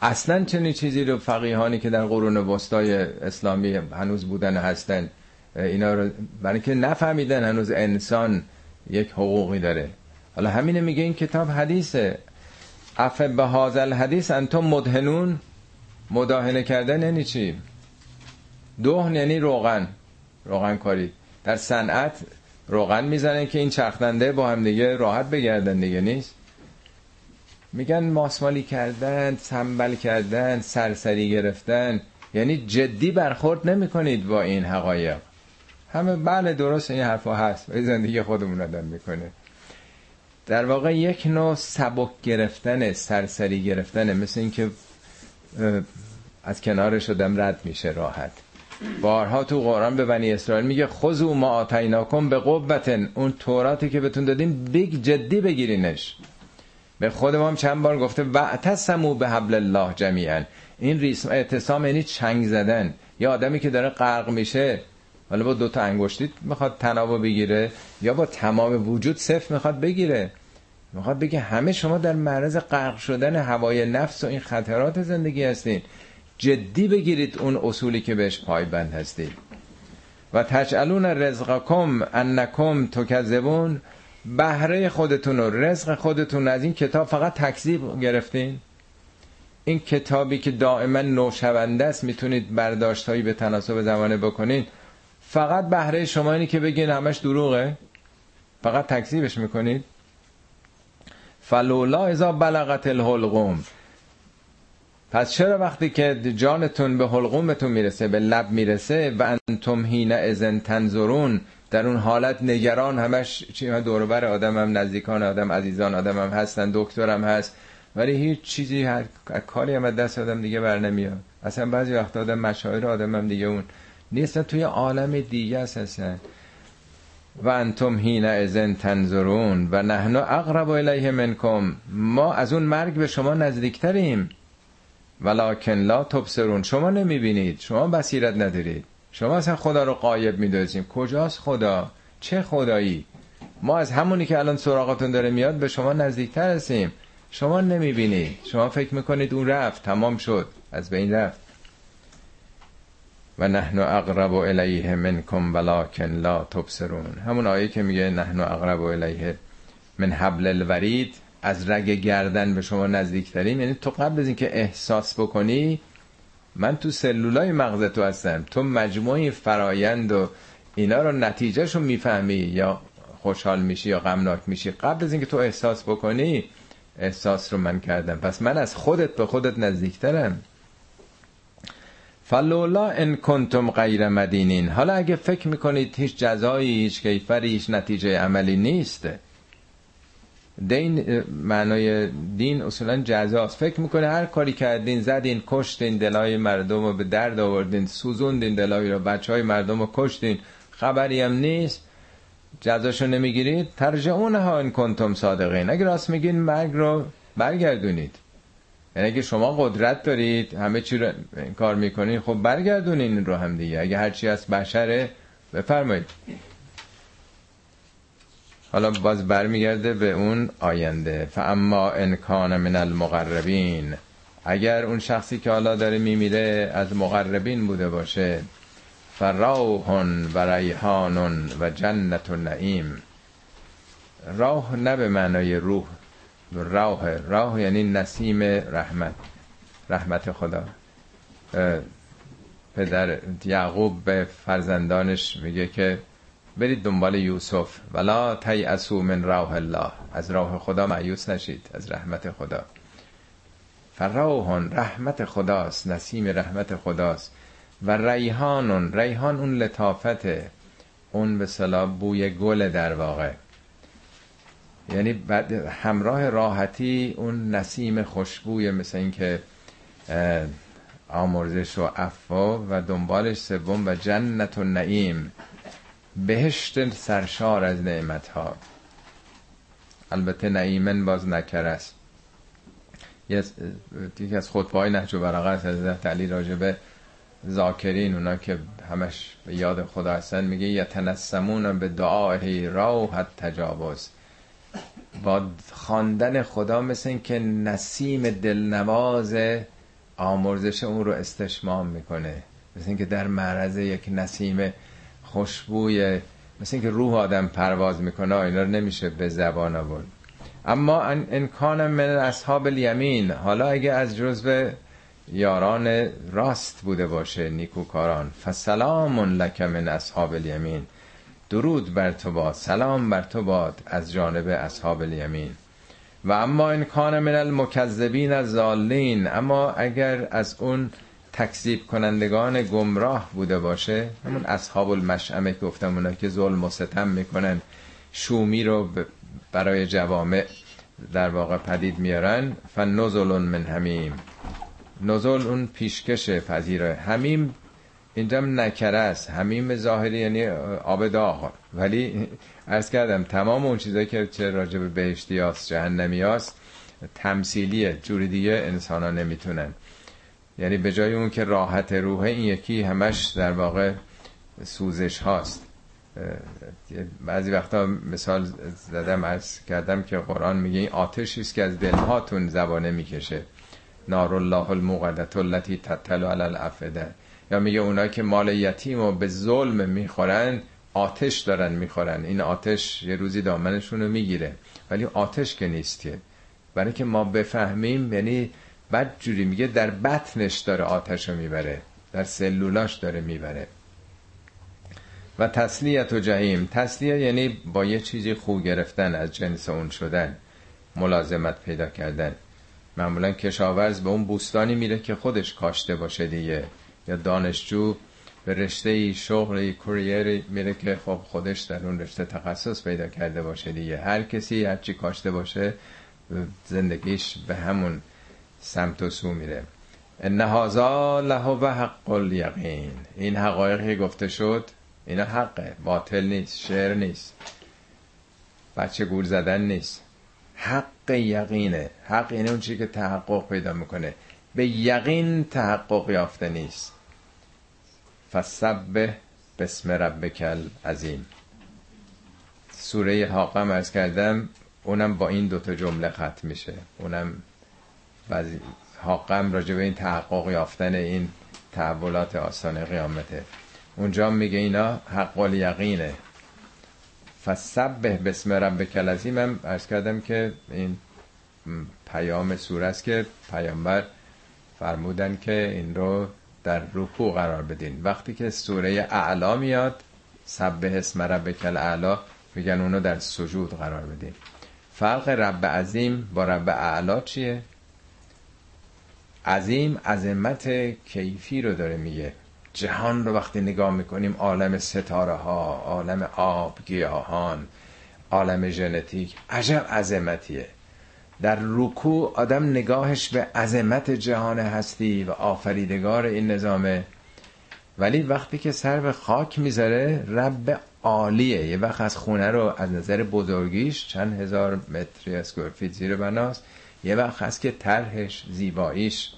اصلا چنین چیزی رو فقیهانی که در قرون وسطای اسلامی هنوز بودن هستن اینا رو برای که نفهمیدن هنوز انسان یک حقوقی داره. حالا همینه میگه این کتاب حدیثه. اف به حاضل حدیث انتم مدهنون. مداهنه کردن یعنی چی؟ دهن یعنی روغن. روغن کاری. در صنعت روغن می‌زنن که این چرخنده با هم دیگه راحت بگردن دیگه نیست؟ میگن ماسمالی کردن سنبل کردن سرسری گرفتن. یعنی جدی برخورد نمی کنید با این حقایق. همه بله درست این حرفا هست. و زندگی خودمون آدم می‌کنه. در واقع یک نوع سبک گرفتن سرسری گرفتن مثل اینکه از کنارش شدم رد میشه راحت. بارها تو قرآن به بنی اسرائیل میگه خذو ما آتیناکم به قوتن اون توراتی که بهتون دادیم بیگ جدی بگیرینش. به خودم هم چند بار گفته و به حبل الله جمیعا این ریسم اعتصام یعنی چنگ زدن. یا آدمی که داره غرق میشه حالا با دوتا انگشتی می‌خواد تنابو بگیره یا با تمام وجود صفر می‌خواد بگیره. می‌خواد بگه همه شما در معرض غرق شدن هوای نفس و این خطرات زندگی هستین. جدی بگیرید اون اصولی که بهش پایبند هستید. و تجعلون رزقکم انکم تکذبون. بهره خودتون و رزق خودتون از این کتاب فقط تکذیب گرفتین. این کتابی که دائما نوشونده است می‌تونید برداشتهایی به تناسب زمانه بکنید فقط بهره شما اینی که بگین همش دروغه؟ فقط تکذیبش می‌کنید؟ فلولا ازا بلغت الحلقوم. پس چرا وقتی که جانتون به حلقومتون می‌رسه به لب می‌رسه و انتم هین ازن تنظرون در اون حالت نگران همش چی؟ دوربر آدم هم نزدیکان آدم عزیزان آدم هم هستن دکترم هست ولی هیچ چیزی هر کاری هم دست آدم دیگه بر نمیاد. اصلا بعضی وقت آدم مشاعر آدم هم دیگه اون. نیستن توی عالم دیگه هستن و انتم هین ازن تنظرون و نحنو اقرب الیه منکم. ما از اون مرگ به شما نزدیکتریم. ولکن لا تبصرون. شما نمی‌بینید. شما بصیرت ندارید. شما اصلا خدا رو قایب میدازیم. کجاست خدا؟ چه خدایی؟ ما از همونی که الان سراغتون داره میاد به شما نزدیکتر هستیم. شما نمی‌بینید. شما فکر می‌کنید اون رفت. تمام شد. از بین رفت. و نحن اقرب الیه منکم ولکن لا تبصرون. همون آیه که میگه نحن اقرب الیه من حبل الورید از رگ گردن به شما نزدیکتریم. یعنی تو قبل از اینکه احساس بکنی من تو سلولای مغز تو هستم. تو مجموعی فرایند و اینا رو نتیجهشو می‌فهمی یا خوشحال میشی یا غمناک میشی. قبل از اینکه تو احساس بکنی احساس رو من کردم. پس من از خودت به خودت نزدیکترم. فلولا ان کنتم غیر مدینین. حالا اگه فکر می‌کنید هیچ جزایی هیچ کیفری هیچ نتیجه عملی نیست. دین معنای دین اصولا جزاست. فکر می‌کنه هر کاری کردین زدین کشتین دلای مردم رو به درد آوردین سوزوندین دلای رو بچه های مردم رو کشتین. خبری هم نیست. جزاشو نمی‌گیرید. ترجعون ها این کنتم صادقین. اگه راست میگین مرگ رو برگردونید. یعنی اگه شما قدرت دارید همه چی رو کار می‌کنین خب برگردونین رو هم دیگه. اگه هرچی از بشره بفرمایید. حالا باز برمیگرده به اون آینده. فاما ان کان من المقربین. اگر اون شخصی که حالا داره میمیره از مقربین بوده باشه فراح و ریحان و جنت و نعیم راه نه به معنای روح. راه راه یعنی نسیم رحمت. رحمت خدا. پدر یعقوب به فرزندانش میگه که برید دنبال یوسف. ولا تیعسو من راه الله. از راه خدا معیوس نشید. از رحمت خدا. فراهان رحمت خداست. نسیم رحمت خداست. و ریحانون ریحان اون لطافته. اون به صلاح بوی گل در واقع. یعنی بعد همراه راحتی اون نسیم خوشبوی مثل اینکه آمرزش و عفا و دنبالش سوم و جنت و نعیم بهشت سرشار از نعمت ها البته نعیمن باز نکر است. یکی از خطبه های نهج و براغه از حضرت علی راجبه ذاکرین اونا که همش به یاد خدا هستن میگه یتنسمون به دعای راحت تجاوز با خواندن خدا مثل این که نسیم دلنواز آمرزش اون رو استشمام می‌کنه. مثل این که در معرض یک نسیم خوشبوی مثل اینکه روح آدم پرواز می‌کنه اینا رو نمیشه به زبان آورد. اما انکان من اصحاب الیمین حالا اگه از جزو یاران راست بوده باشه نیکوکاران فسلام لک من اصحاب الیمین. درود بر تو باد سلام بر تو باد از جانب اصحاب الیمین. و اما این کان من المکذبین از زالین اما اگر از اون تکذیب کنندگان گمراه بوده باشه همون اصحاب المشعمه که گفتم اونا که ظلم و ستم می‌کنن شومی رو برای جوامع در واقع پدید میارن فنزل من همیم نزل اون پیشکش پذیره. همیم اینجا نکره است. همیم ظاهری یعنی آب داغ ولی ارز کردم تمام اون چیزایی که چه راجب بهشتی هست جهنمی هست تمثیلیه. جوری دیگه انسان ها نمی‌تونن. یعنی به جای اون که راحت روحه این یکی همش در واقع سوزش هاست. بعضی وقتا مثال زدم از کردم که قرآن میگه این آتشی است که از دلهاتون زبانه می‌کشه. نار الله الموقدت التي علی الافده یا میگه اونا که مال یتیم و به ظلم می‌خورن آتش دارن می‌خورن. این آتش یه روزی دامنشون رو می‌گیره. ولی آتش که نیست که برای که ما بفهمیم یعنی بعد جوری میگه در بطنش داره آتش رو می‌بره. در سلولاش داره می‌بره. و تسلیت و جهیم تسلیه یعنی با یه چیزی خوب گرفتن از جنس اون شدن. ملازمت پیدا کردن. معمولا کشاورز به اون بوستانی میره که خودش کاشته باشه دیگه. یا دانشجو به رشته شغل کوریری میره که خب خودش در اون رشته تخصص پیدا کرده باشه دیگه. هر کسی هرچی کاشته باشه زندگیش به همون سمت و سو میره. نهازا له و حق الیقین این حقایقی گفته شد اینا حقه باطل نیست شعر نیست بچه گور زدن نیست. حق یقینه. حق اینه اون چی که تحقق پیدا می‌کنه. به یقین تحقق یافته نیست. فسبه بسم ربک عظیم سوره حاقم ارز کردم اونم با این دوتا جمله ختم میشه. اونم بعضی حاقم راجع به این تحقق یافتن این تحولات آسان قیامته. اونجا میگه اینا حق الیقینه فسبه بسم ربک العظیم. هم ارز کردم که این پیام سوره است که پیامبر فرمودن که این رو در رکوع قرار بدین. وقتی که سوره اعلا میاد سبه اسم ربک الاعلا میگن اونو در سجود قرار بدین. فرق رب عظیم با رب اعلا چیه؟ عظیم عظمت کیفی رو داره میگه. جهان رو وقتی نگاه می‌کنیم عالم ستاره ها عالم آب گیاهان عالم ژنتیک عجب عظمتیه. در رکوع آدم نگاهش به عظمت جهان هستی و آفریدگار این نظامه. ولی وقتی که سر به خاک می‌ذاره رب عالیه. یه وقت از خونه رو از نظر بزرگیش چند هزار متری اسکورفیت زیر بناست. یه وقت هست که طرحش زیباییش.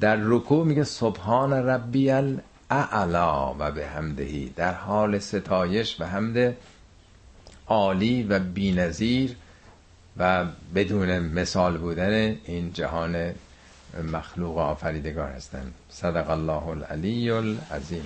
در رکوع میگه سبحان ربی الاعلا و به همدهی در حال ستایش و حمد عالی و بینظیر و بدون مثال بودن این جهان مخلوق آفریدگار هستند صدق الله العلی العظیم.